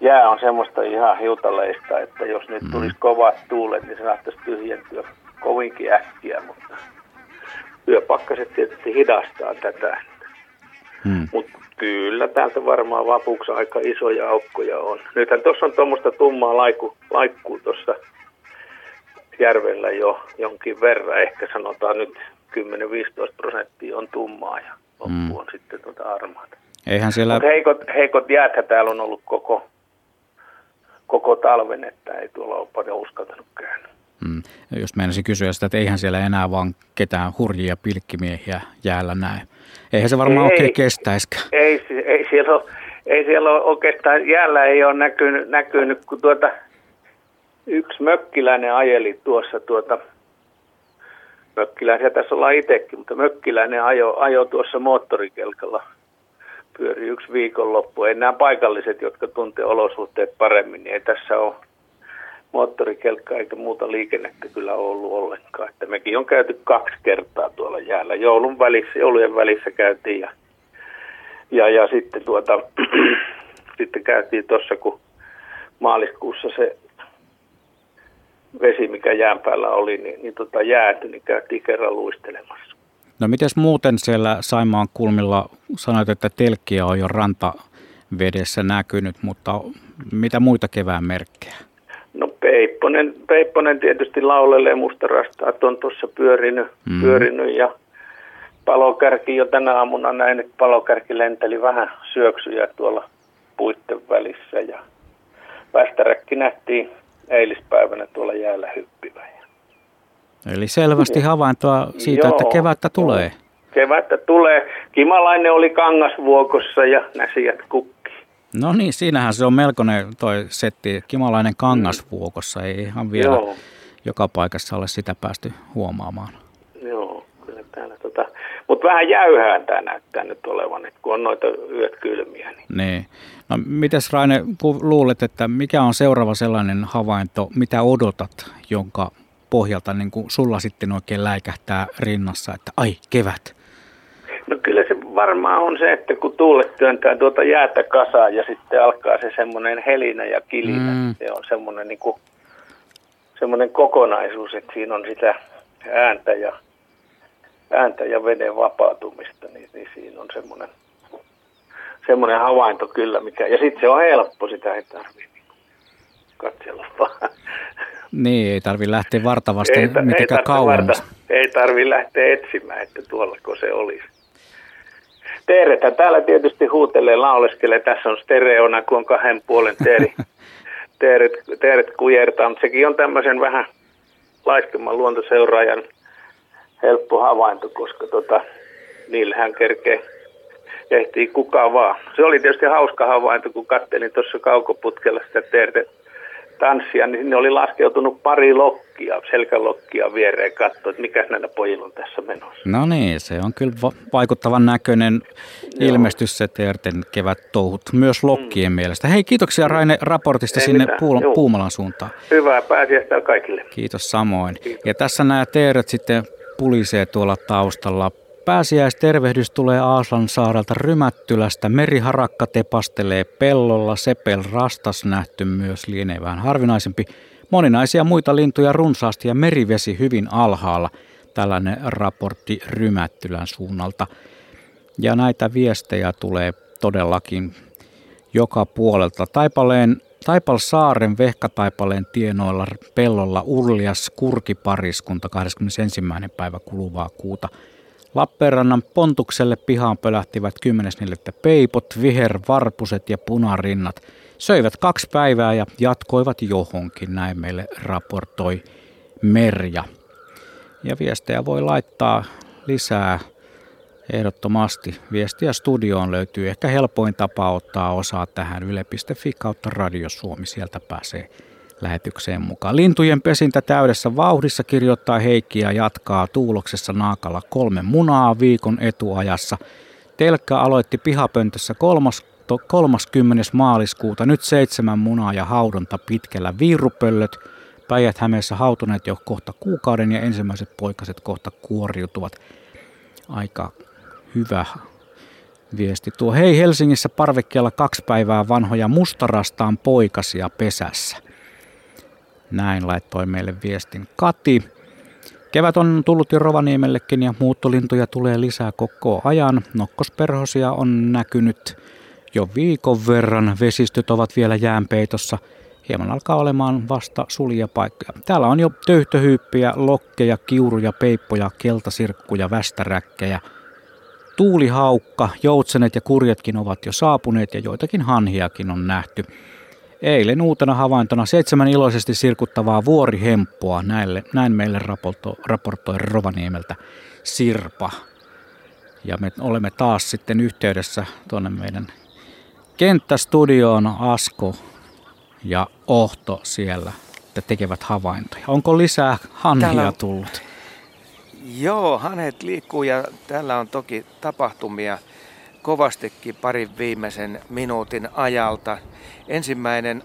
jää on semmoista ihan hiutaleista, että jos nyt mm. tulisi kovat tuulet, niin se saattaisi tyhjentyä kovinkin äkkiä, mutta yöpakkaset tietysti hidastaa tätä. Hmm. Mutta Kyllä, täältä varmaan vapuksi aika isoja aukkoja on. Nythän tuossa on tuommoista tummaa laiku, laikkuu tuossa järvellä jo jonkin verran. Ehkä sanotaan nyt 10-15 prosenttia on tummaa ja loppu mm. on sitten tuota armaata. Eihän siellä... Mut heikot, heikot jäätkä täällä on ollut koko, koko talven, että ei tuolla ole paljon uskaltanut käydä. Mm. Jos meinasin kysyä sitä, että eihän siellä enää vaan ketään hurjia pilkkimiehiä jäällä näe. Eihän se varmaan ei, oikein kestäisikään. Ei, ei, siellä ole, ei siellä ole oikeastaan, jäällä ei ole näkynyt, näkynyt kun tuota, yksi mökkiläinen ajeli tuossa tuota, mökkiläisiä tässä ollaan itsekin, mutta mökkiläinen ajo, ajo tuossa moottorikelkalla pyöri yksi viikonloppu. Ei nämä paikalliset, jotka tuntee olosuhteet paremmin, niin ei tässä ole moottorikelkkaa eikä muuta liikennettä kyllä ollut ollenkaan. Että mekin on käyty kaksi kertaa tuolla jäällä. Joulun välissä, joulujen välissä käytiin ja, ja, ja sitten, tuota, sitten käytiin tuossa, kun maaliskuussa se vesi, mikä jään päällä oli, niin, niin tota jääty, niin käytiin kerran luistelemassa. No miten muuten siellä Saimaan kulmilla sanoit, että telkkiä on jo rantavedessä näkynyt, mutta mitä muita kevään merkkejä? No Peipponen, Peipponen tietysti laulelee musta rastaat on tuossa pyörinyt, mm. pyörinyt ja palokärki jo tänä aamuna näin, että palokärki lenteli vähän syöksyjä tuolla puitten välissä ja västäräkki nähtiin eilispäivänä tuolla jäällä hyppivä. Eli selvästi havaintoa siitä, Joo, että kevättä tulee. Kevättä tulee. Kimalainen oli kangasvuokossa ja näsijät kukki. No niin, siinähän se on melkoinen toi setti. Kimalainen kangasvuokossa, ei ihan vielä Joo. joka paikassa ole sitä päästy huomaamaan. Joo, kyllä täällä tota, mutta vähän jäyhään tämä näyttää nyt olevan, että kun on noita yöt kylmiä. Niin. niin. No mites Raine, kun luulet, että mikä on seuraava sellainen havainto, mitä odotat, jonka pohjalta niin kuin sulla sitten oikein läikähtää rinnassa, että ai kevät? No kyllä se varmaan on se, että kun tuulet työntää tuota jäätä kasaan ja sitten alkaa se semmoinen helinä ja kilinä. Mm. Se on semmoinen, niin kuin, semmoinen kokonaisuus, että siinä on sitä ääntä ja, ääntä ja veden vapautumista, niin, niin siinä on semmoinen, semmoinen havainto kyllä. Mikä, ja sitten se on helppo, sitä ei tarvitse niin katsella vaan. Niin, ei tarvi lähteä vartavasti ei, mitenkään kauemmas. Ei tarvi lähteä etsimään, että tuollako se olisi. Teerettä täällä tietysti huutelee, lauleskelee. Tässä on stereona, kun on kahden puolen teeri. teeret, teeret kujertaa, mutta sekin on tämmöisen vähän laiskemman luontoseuraajan helppo havainto, koska tota, niillähän kerkee ehtii kukaan vaan. Se oli tietysti hauska havainto, kun kattelin tuossa kaukoputkella sitä teertä tanssia, niin sinne oli laskeutunut pari lokkia, selkälokkia viereen katsoa, että mikä näillä pojilla on tässä menossa. No niin, se on kyllä vaikuttavan näköinen Joo. ilmestys se Teerten kevät touhut, myös lokkien mm. mielestä. Hei, kiitoksia Raine raportista Ei sinne Puul- Puumalan suuntaan. Hyvää pääsiäistä kaikille. Kiitos samoin. Kiitos. Ja tässä nämä Teeret sitten pulisee tuolla taustalla Pääsiäistervehdys tulee Aaslan saarelta Rymättylästä. Meriharakka tepastelee pellolla. Sepel rastas nähty myös lienee vähän harvinaisempi. Moninaisia muita lintuja runsaasti ja merivesi hyvin alhaalla. Tällainen raportti Rymättylän suunnalta. Ja näitä viestejä tulee todellakin joka puolelta. Taipaleen Taipalsaaren Vehkataipaleen tienoilla pellolla Urlias kurkipariskunta 21. päivä kuluvaa kuuta – Lappeenrannan pontukselle pihaan pölähtivät 10 peipot, vihervarpuset ja punarinnat. Söivät kaksi päivää ja jatkoivat johonkin, näin meille raportoi Merja. Ja viestejä voi laittaa lisää ehdottomasti. Viestiä studioon löytyy. Ehkä helpoin tapa ottaa osaa tähän yle.fi kautta Radio Suomi. Sieltä pääsee lähetykseen mukaan. Lintujen pesintä täydessä vauhdissa kirjoittaa Heikki ja jatkaa tuuloksessa naakalla kolme munaa viikon etuajassa. Telkkä aloitti pihapöntössä 30. maaliskuuta, nyt seitsemän munaa ja haudonta pitkällä viirupöllöt. Päijät Hämeessä hautuneet jo kohta kuukauden ja ensimmäiset poikaset kohta kuoriutuvat. Aika hyvä viesti tuo. Hei Helsingissä parvekkeella kaksi päivää vanhoja mustarastaan poikasia pesässä. Näin laittoi meille viestin Kati. Kevät on tullut jo Rovaniemellekin ja muuttolintuja tulee lisää koko ajan. Nokkosperhosia on näkynyt jo viikon verran. Vesistöt ovat vielä jäänpeitossa. Hieman alkaa olemaan vasta sulia paikkoja. Täällä on jo töyhtöhyyppiä, lokkeja, kiuruja, peippoja, keltasirkkuja, västäräkkejä. Tuulihaukka, joutsenet ja kurjetkin ovat jo saapuneet ja joitakin hanhiakin on nähty. Eilen uutena havaintona seitsemän iloisesti sirkuttavaa vuorihemppoa. Näille, näin meille raporto, raportoi Rovaniemeltä Sirpa. Ja me olemme taas sitten yhteydessä tuonne meidän kenttästudioon Asko ja Ohto siellä, että tekevät havaintoja. Onko lisää hanhia tullut? Joo, hanet liikkuu ja täällä on toki tapahtumia kovastikin parin viimeisen minuutin ajalta. Ensimmäinen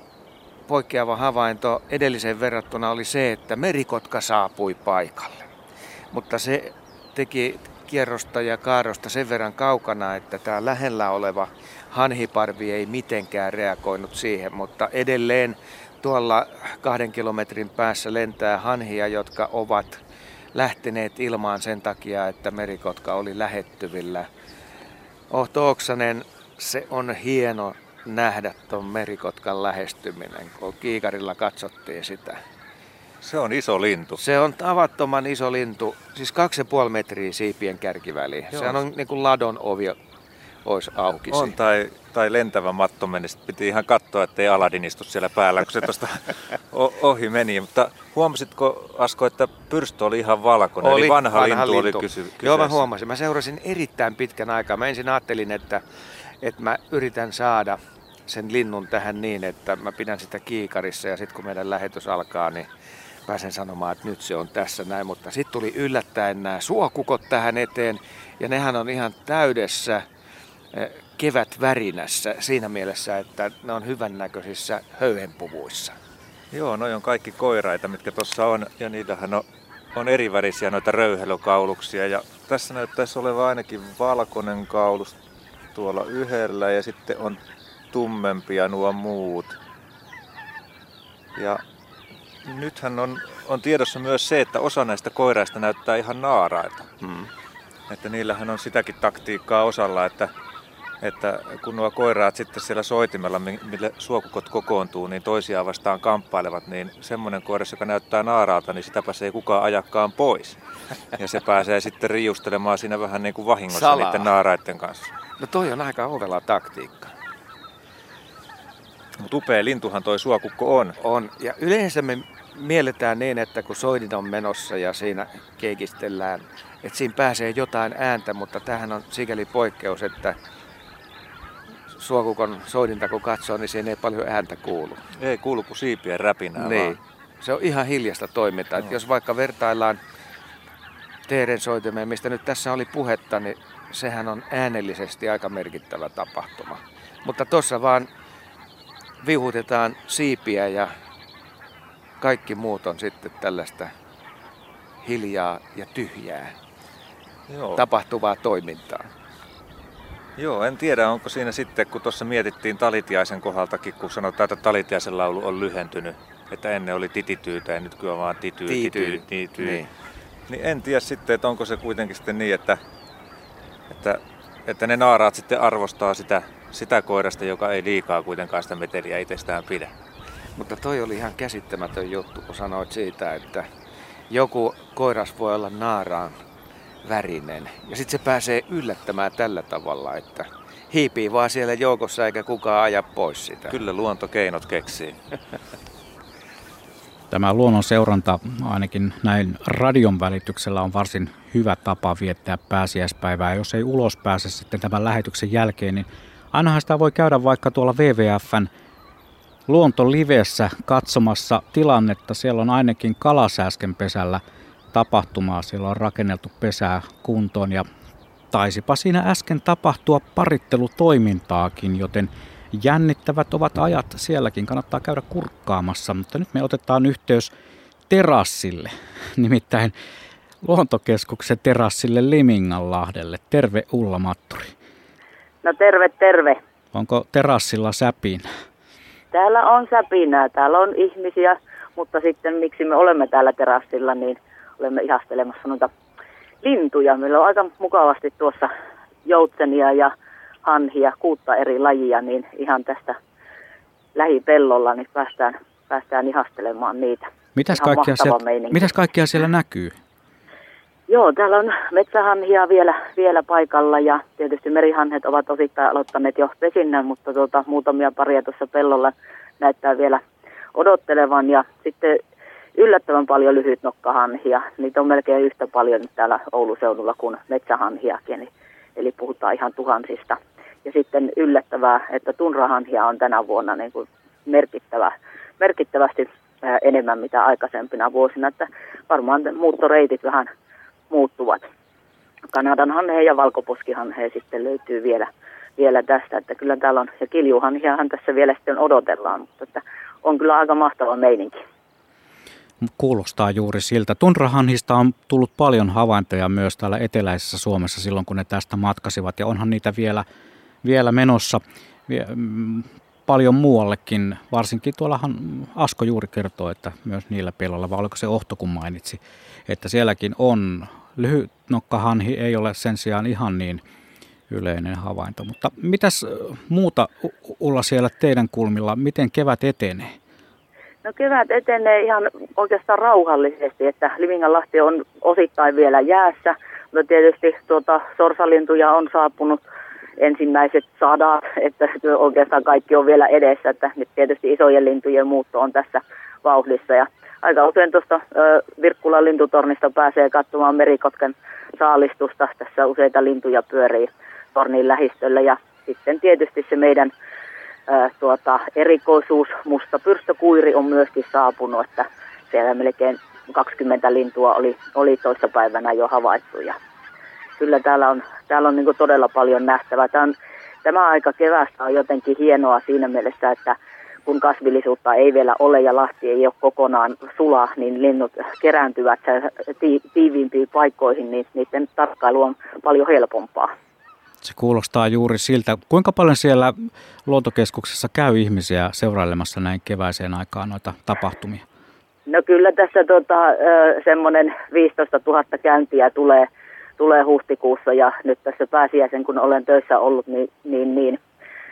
poikkeava havainto edelliseen verrattuna oli se, että merikotka saapui paikalle. Mutta se teki kierrosta ja kaarosta sen verran kaukana, että tämä lähellä oleva hanhiparvi ei mitenkään reagoinut siihen, mutta edelleen tuolla kahden kilometrin päässä lentää hanhia, jotka ovat lähteneet ilmaan sen takia, että merikotka oli lähettyvillä. Ohto Oksanen, se on hieno nähdä tuon merikotkan lähestyminen, kun kiikarilla katsottiin sitä. Se on iso lintu. Se on tavattoman iso lintu, siis 2,5 metriä siipien kärkiväliin. Joo. Se on niin kuin ladon ovi olisi auki. On, tai, tai lentävä matto meni. Sitten piti ihan katsoa, ettei Aladin istu siellä päällä, kun se tuosta ohi meni. Mutta huomasitko, Asko, että pyrstö oli ihan valkoinen, oli, eli vanha, vanha lintu, lintu oli kysy- kyseessä. Joo, mä huomasin. Mä seurasin erittäin pitkän aikaa. Mä ensin ajattelin, että, että mä yritän saada sen linnun tähän niin, että mä pidän sitä kiikarissa ja sitten kun meidän lähetys alkaa, niin pääsen sanomaan, että nyt se on tässä näin. Mutta sitten tuli yllättäen nämä suokukot tähän eteen ja nehän on ihan täydessä kevätvärinässä siinä mielessä, että ne on hyvännäköisissä höyhenpuvuissa. Joo, noi on kaikki koiraita, mitkä tuossa on ja niitähän on, on erivärisiä noita röyhelökauluksia ja tässä näyttäisi olevan ainakin valkoinen kaulus tuolla yhdellä ja sitten on tummempia nuo muut. Ja nythän on, on tiedossa myös se, että osa näistä koiraista näyttää ihan naarailta. Hmm. Että niillähän on sitäkin taktiikkaa osalla, että, että kun nuo koiraat sitten siellä soitimella, mille suokukot kokoontuu, niin toisiaan vastaan kamppailevat, niin semmoinen koiras, joka näyttää naaraalta, niin sitä ei kukaan ajakkaan pois. Ja se pääsee sitten riustelemaan siinä vähän niin kuin vahingossa Salaa. niiden naaraiden kanssa. No toi on aika ovela taktiikka. Mutta upea lintuhan toi suokukko on. On. Ja yleensä me mielletään niin, että kun soidin on menossa ja siinä keikistellään, että siinä pääsee jotain ääntä, mutta tähän on sikäli poikkeus, että suokukon soidinta kun katsoo, niin siinä ei paljon ääntä kuulu. Ei kuulu kuin siipien räpinää niin. Vaan. Se on ihan hiljasta toimintaa. No. Jos vaikka vertaillaan teeren soitimeen, mistä nyt tässä oli puhetta, niin sehän on äänellisesti aika merkittävä tapahtuma. Mutta tuossa vaan vihutetaan siipiä ja kaikki muut on sitten tällaista hiljaa ja tyhjää Joo. tapahtuvaa toimintaa. Joo, en tiedä onko siinä sitten, kun tuossa mietittiin Talitiaisen kohdaltakin, kun sanotaan, että Talitiaisen laulu on lyhentynyt, että ennen oli titityytä ja nyt kyllä vaan tityy, tityy, tityy. Niin. niin en tiedä sitten, että onko se kuitenkin sitten niin, että, että, että ne naaraat sitten arvostaa sitä sitä koirasta, joka ei liikaa kuitenkaan sitä meteliä itsestään pidä. Mutta toi oli ihan käsittämätön juttu, kun sanoit siitä, että joku koiras voi olla naaraan värinen. Ja sitten se pääsee yllättämään tällä tavalla, että hiipii vaan siellä joukossa eikä kukaan aja pois sitä. Kyllä luonto keinot keksii. Tämä luonnon seuranta ainakin näin radion välityksellä on varsin hyvä tapa viettää pääsiäispäivää. Jos ei ulos pääse sitten tämän lähetyksen jälkeen, niin Ainahan sitä voi käydä vaikka tuolla WWFn luontolivessä katsomassa tilannetta. Siellä on ainakin kalasääsken pesällä tapahtumaa. Siellä on rakenneltu pesää kuntoon ja taisipa siinä äsken tapahtua parittelutoimintaakin, joten jännittävät ovat ajat sielläkin. Kannattaa käydä kurkkaamassa, mutta nyt me otetaan yhteys terassille, nimittäin luontokeskuksen terassille Liminganlahdelle. Terve Ulla Matturi. No terve, terve. Onko terassilla säpin? Täällä on säpinää, täällä on ihmisiä, mutta sitten miksi me olemme täällä terassilla, niin olemme ihastelemassa noita lintuja. Meillä on aika mukavasti tuossa joutsenia ja hanhia, kuutta eri lajia, niin ihan tästä lähipellolla niin päästään, päästään ihastelemaan niitä. Mitäs kaikkea, sieltä, mitäs kaikkea siellä näkyy? Joo, täällä on metsähanhia vielä, vielä paikalla ja tietysti merihanhet ovat osittain aloittaneet jo pesinnän, mutta tuota, muutamia paria tuossa pellolla näyttää vielä odottelevan ja sitten yllättävän paljon lyhytnokkahanhia. Niitä on melkein yhtä paljon täällä Ouluseudulla kuin metsähanhiakin, eli, eli puhutaan ihan tuhansista. Ja sitten yllättävää, että tunrahanhia on tänä vuonna niin kuin merkittävä, merkittävästi enemmän mitä aikaisempina vuosina, että varmaan muuttoreitit vähän muuttuvat. Kanadan hanhe ja valkoposkihanhe sitten löytyy vielä, vielä tästä, että kyllä täällä on, ja kiljuhanhiahan tässä vielä sitten odotellaan, mutta että on kyllä aika mahtava meininki. Kuulostaa juuri siltä. Tunrahanhista on tullut paljon havaintoja myös täällä eteläisessä Suomessa silloin, kun ne tästä matkasivat, ja onhan niitä vielä, vielä menossa mm, paljon muuallekin, varsinkin tuollahan Asko juuri kertoo, että myös niillä pelloilla, vai oliko se Ohto, kun mainitsi, että sielläkin on Lyhyt nokkahanhi ei ole sen sijaan ihan niin yleinen havainto. Mutta mitäs muuta olla siellä teidän kulmilla? Miten kevät etenee? No kevät etenee ihan oikeastaan rauhallisesti, että Livinganlahti on osittain vielä jäässä, mutta tietysti tuota, sorsalintuja on saapunut ensimmäiset sadat, että oikeastaan kaikki on vielä edessä, että nyt tietysti isojen lintujen muutto on tässä vauhdissa ja aika usein tuosta Virkkulan lintutornista pääsee katsomaan merikotken saalistusta. Tässä useita lintuja pyörii tornin lähistöllä ja sitten tietysti se meidän ää, tuota, erikoisuus, musta pyrstökuiri on myöskin saapunut, että siellä melkein 20 lintua oli, oli toista päivänä jo havaittu ja kyllä täällä on, täällä on niin todella paljon nähtävää. Tämä, on, tämä aika kevästä on jotenkin hienoa siinä mielessä, että kun kasvillisuutta ei vielä ole ja lahti ei ole kokonaan sula, niin linnut kerääntyvät tiiviimpiin paikkoihin, niin niiden tarkkailu on paljon helpompaa. Se kuulostaa juuri siltä. Kuinka paljon siellä luontokeskuksessa käy ihmisiä seurailemassa näin keväiseen aikaan noita tapahtumia? No kyllä tässä tota, semmoinen 15 000 käyntiä tulee, tulee huhtikuussa ja nyt tässä pääsiäisen kun olen töissä ollut, niin, niin, niin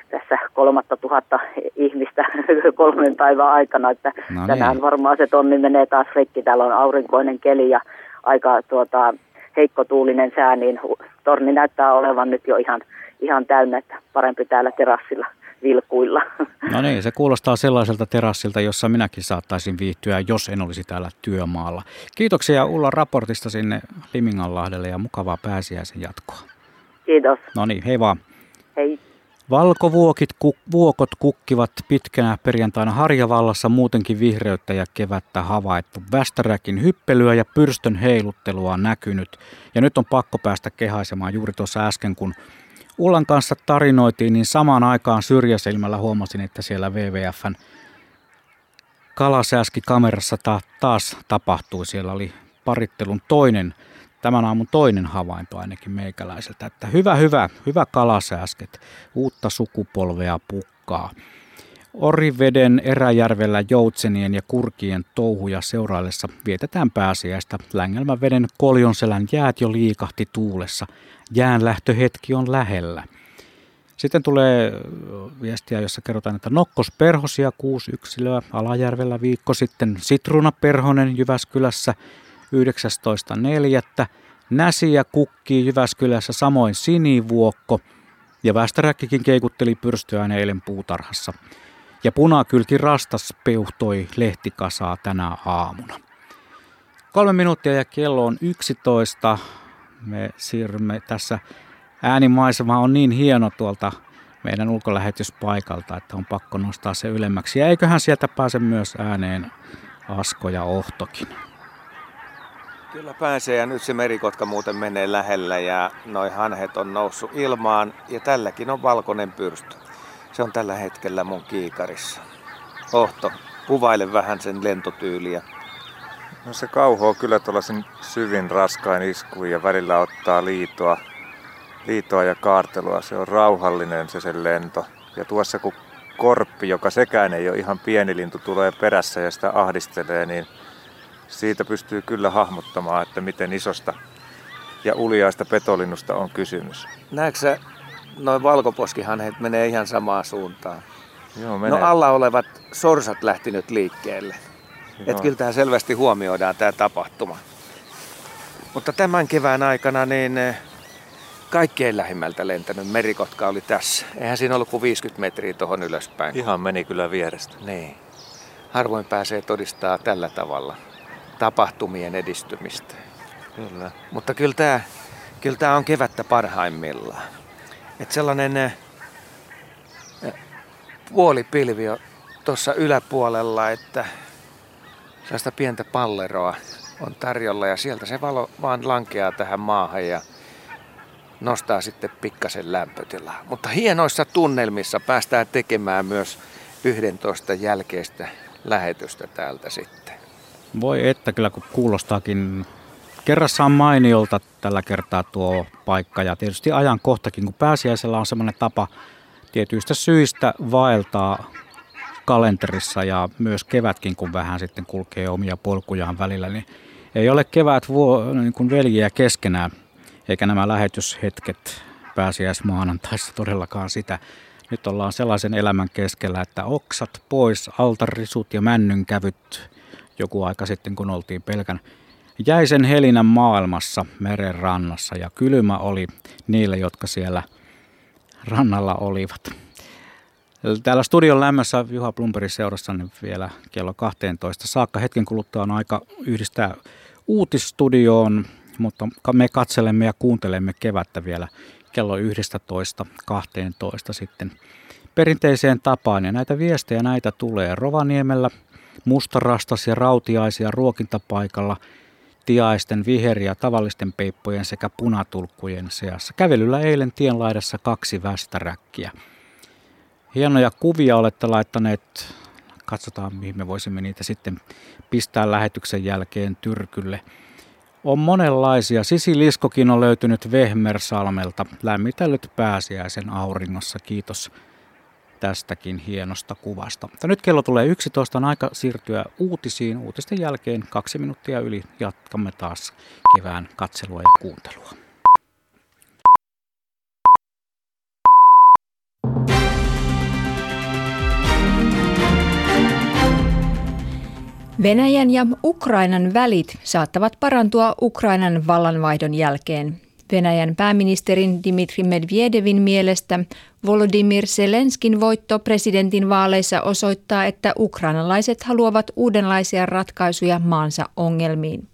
tässä kolmatta tuhatta ihmistä kolmen päivän aikana, että no niin. tänään varmaan se tonni menee taas rikki. Täällä on aurinkoinen keli ja aika tuota, heikko tuulinen sää, niin torni näyttää olevan nyt jo ihan, ihan täynnä, että parempi täällä terassilla vilkuilla. No niin, se kuulostaa sellaiselta terassilta, jossa minäkin saattaisin viihtyä, jos en olisi täällä työmaalla. Kiitoksia Ulla raportista sinne Liminganlahdelle ja mukavaa pääsiäisen jatkoa. Kiitos. No niin, hei vaan. Hei. Valkovuokit kuk, vuokot kukkivat pitkänä perjantaina Harjavallassa muutenkin vihreyttä ja kevättä havaittu. Västäräkin hyppelyä ja pyrstön heiluttelua on näkynyt. Ja nyt on pakko päästä kehaisemaan juuri tuossa äsken, kun Ullan kanssa tarinoitiin, niin samaan aikaan syrjäsilmällä huomasin, että siellä WWFn kalasääski kamerassa ta- taas tapahtui. Siellä oli parittelun toinen tämän aamun toinen havainto ainakin meikäläiseltä, että hyvä, hyvä, hyvä kalasääsket, uutta sukupolvea pukkaa. Oriveden eräjärvellä joutsenien ja kurkien touhuja seuraillessa vietetään pääsiäistä. Längelmäveden koljonselän jäät jo liikahti tuulessa. Jään lähtöhetki on lähellä. Sitten tulee viestiä, jossa kerrotaan, että nokkosperhosia kuusi yksilöä Alajärvellä viikko sitten. Sitruunaperhonen Jyväskylässä 19.4. Näsiä kukkii Jyväskylässä samoin sinivuokko ja Västäräkkikin keikutteli pyrstöään eilen puutarhassa. Ja punakylki rastas peuhtoi lehtikasaa tänä aamuna. Kolme minuuttia ja kello on 11. Me siirrymme tässä äänimaisema on niin hieno tuolta meidän ulkolähetyspaikalta, että on pakko nostaa se ylemmäksi. Ja eiköhän sieltä pääse myös ääneen Asko ja Ohtokin. Kyllä pääsee ja nyt se merikotka muuten menee lähellä ja noi hanhet on noussut ilmaan ja tälläkin on valkoinen pyrstö. Se on tällä hetkellä mun kiikarissa. Ohto, kuvaile vähän sen lentotyyliä. No se kauhoo kyllä tuollaisen syvin raskain iskuin ja välillä ottaa liitoa, liitoa ja kaartelua. Se on rauhallinen se sen lento. Ja tuossa kun korppi, joka sekään ei ole ihan pieni lintu, tulee perässä ja sitä ahdistelee, niin siitä pystyy kyllä hahmottamaan, että miten isosta ja uliaista petolinnusta on kysymys. Näetkö sä, noin valkoposkihanhet menee ihan samaan suuntaan? Joo, menee. No alla olevat sorsat lähti nyt liikkeelle. Että kyllä tämä selvästi huomioidaan tämä tapahtuma. Mutta tämän kevään aikana niin eh, kaikkein lähimmältä lentänyt merikotka oli tässä. Eihän siinä ollut kuin 50 metriä tuohon ylöspäin. Ihan meni kyllä vierestä. Niin. Harvoin pääsee todistaa tällä tavalla tapahtumien edistymistä. Kyllä. Mutta kyllä tämä, kyllä tämä on kevättä parhaimmillaan. Että sellainen äh, puolipilvi tuossa yläpuolella, että sellaista pientä palleroa on tarjolla ja sieltä se valo vaan lankeaa tähän maahan ja nostaa sitten pikkasen lämpötilaa. Mutta hienoissa tunnelmissa päästään tekemään myös 11 jälkeistä lähetystä täältä sitten. Voi että kyllä kun kuulostaakin kerrassaan mainiolta tällä kertaa tuo paikka ja tietysti ajankohtakin, kun pääsiäisellä on semmoinen tapa tietyistä syistä vaeltaa kalenterissa ja myös kevätkin, kun vähän sitten kulkee omia polkujaan välillä, niin ei ole kevät vuo, niin kuin veljiä keskenään, eikä nämä lähetyshetket pääsiäismaanantaissa todellakaan sitä. Nyt ollaan sellaisen elämän keskellä, että oksat pois, altarisut ja männynkävyt joku aika sitten, kun oltiin pelkän jäisen helinän maailmassa meren rannassa ja kylmä oli niille, jotka siellä rannalla olivat. Täällä studion lämmössä Juha Plumperin seurassa niin vielä kello 12 saakka. Hetken kuluttua on aika yhdistää uutisstudioon, mutta me katselemme ja kuuntelemme kevättä vielä kello 11.12 sitten perinteiseen tapaan. Ja näitä viestejä näitä tulee Rovaniemellä – mustarastas ja rautiaisia ruokintapaikalla tiaisten, viheriä, tavallisten peippojen sekä punatulkkujen seassa. Kävelyllä eilen tienlaidassa kaksi västäräkkiä. Hienoja kuvia olette laittaneet. Katsotaan, mihin me voisimme niitä sitten pistää lähetyksen jälkeen tyrkylle. On monenlaisia. Sisi Liskokin on löytynyt Vehmersalmelta. Lämmitellyt pääsiäisen auringossa. Kiitos tästäkin hienosta kuvasta. Mutta nyt kello tulee 11, on aika siirtyä uutisiin. Uutisten jälkeen kaksi minuuttia yli jatkamme taas kevään katselua ja kuuntelua. Venäjän ja Ukrainan välit saattavat parantua Ukrainan vallanvaihdon jälkeen. Venäjän pääministerin Dmitri Medvedevin mielestä Volodymyr Zelenskin voitto presidentin vaaleissa osoittaa, että ukrainalaiset haluavat uudenlaisia ratkaisuja maansa ongelmiin.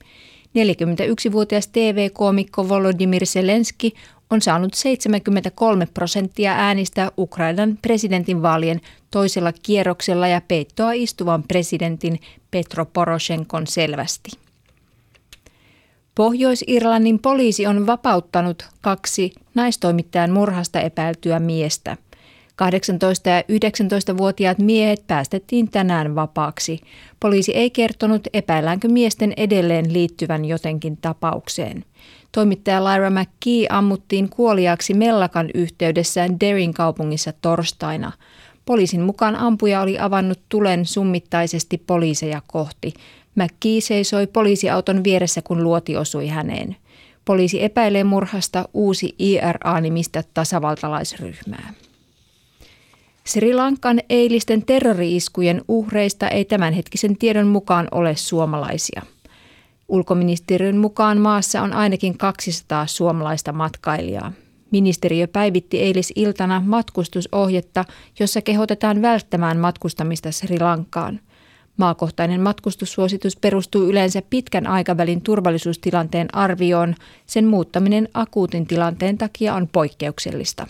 41-vuotias TV-koomikko Volodymyr Zelenski on saanut 73 prosenttia äänistä Ukrainan presidentinvaalien toisella kierroksella ja peittoa istuvan presidentin Petro Poroshenkon selvästi. Pohjois-Irlannin poliisi on vapauttanut kaksi naistoimittajan murhasta epäiltyä miestä. 18- ja 19-vuotiaat miehet päästettiin tänään vapaaksi. Poliisi ei kertonut, epäilläänkö miesten edelleen liittyvän jotenkin tapaukseen. Toimittaja Lyra McKee ammuttiin kuoliaksi Mellakan yhteydessä Derin kaupungissa torstaina. Poliisin mukaan ampuja oli avannut tulen summittaisesti poliiseja kohti. McKee seisoi poliisiauton vieressä, kun luoti osui häneen. Poliisi epäilee murhasta uusi IRA-nimistä tasavaltalaisryhmää. Sri Lankan eilisten terrori-iskujen uhreista ei tämänhetkisen tiedon mukaan ole suomalaisia. Ulkoministeriön mukaan maassa on ainakin 200 suomalaista matkailijaa. Ministeriö päivitti eilisiltana matkustusohjetta, jossa kehotetaan välttämään matkustamista Sri Lankaan – Maakohtainen matkustussuositus perustuu yleensä pitkän aikavälin turvallisuustilanteen arvioon. Sen muuttaminen akuutin tilanteen takia on poikkeuksellista.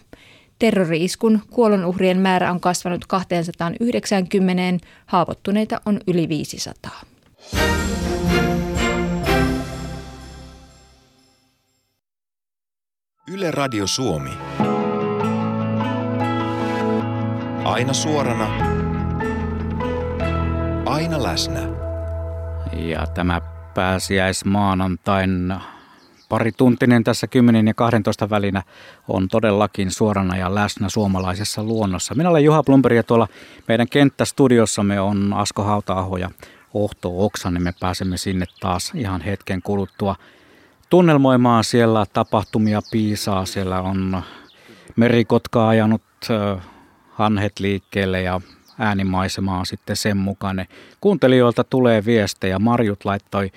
Terrori-iskun kuolonuhrien määrä on kasvanut 290, haavoittuneita on yli 500. Yle Radio Suomi. Aina suorana aina läsnä. Ja tämä pääsiäismaanantain parituntinen tässä 10 ja 12 välinä on todellakin suorana ja läsnä suomalaisessa luonnossa. Minä olen Juha Blumberg ja tuolla meidän kenttästudiossamme on Asko Hauta-aho ja Ohto Oksa, niin me pääsemme sinne taas ihan hetken kuluttua tunnelmoimaan. Siellä tapahtumia piisaa, siellä on merikotka ajanut hanhet liikkeelle ja äänimaisema on sitten sen mukainen. Kuuntelijoilta tulee viestejä. Marjut laittoi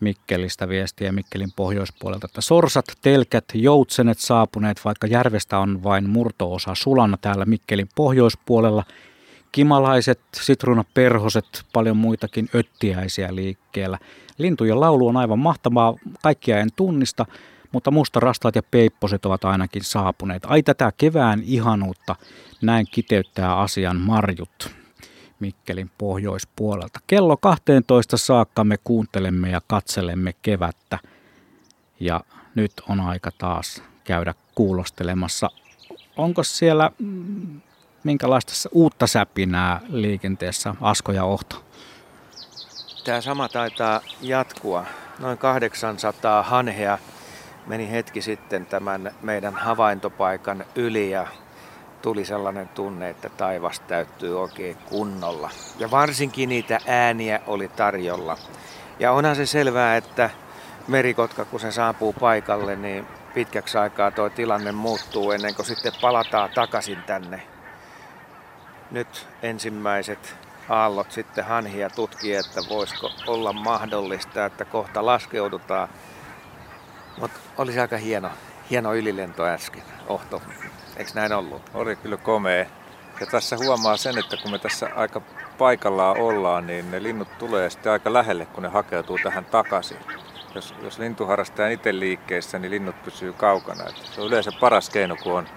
Mikkelistä viestiä Mikkelin pohjoispuolelta, että sorsat, telkät, joutsenet saapuneet, vaikka järvestä on vain murtoosa sulana täällä Mikkelin pohjoispuolella. Kimalaiset, sitruunaperhoset, paljon muitakin öttiäisiä liikkeellä. Lintujen laulu on aivan mahtavaa, kaikkia en tunnista, mutta mustarastaat ja peipposet ovat ainakin saapuneet. Ai tätä kevään ihanuutta, näin kiteyttää asian Marjut Mikkelin pohjoispuolelta. Kello 12 saakka me kuuntelemme ja katselemme kevättä. Ja nyt on aika taas käydä kuulostelemassa. Onko siellä mm, minkälaista uutta säpinää liikenteessä, Asko ja Ohto? Tämä sama taitaa jatkua. Noin 800 hanhea meni hetki sitten tämän meidän havaintopaikan yli ja tuli sellainen tunne, että taivas täyttyy oikein kunnolla. Ja varsinkin niitä ääniä oli tarjolla. Ja onhan se selvää, että merikotka kun se saapuu paikalle, niin pitkäksi aikaa tuo tilanne muuttuu ennen kuin sitten palataan takaisin tänne. Nyt ensimmäiset aallot sitten hanhia tutkii, että voisiko olla mahdollista, että kohta laskeudutaan. Mutta olisi aika hieno, hieno ylilento äsken, Ohto. Eikö näin ollut? Oli kyllä komea. Ja tässä huomaa sen, että kun me tässä aika paikallaan ollaan, niin ne linnut tulee sitten aika lähelle, kun ne hakeutuu tähän takaisin. Jos, jos lintuharrastaja itse liikkeessä, niin linnut pysyy kaukana. Et se on yleensä paras keino, kun on,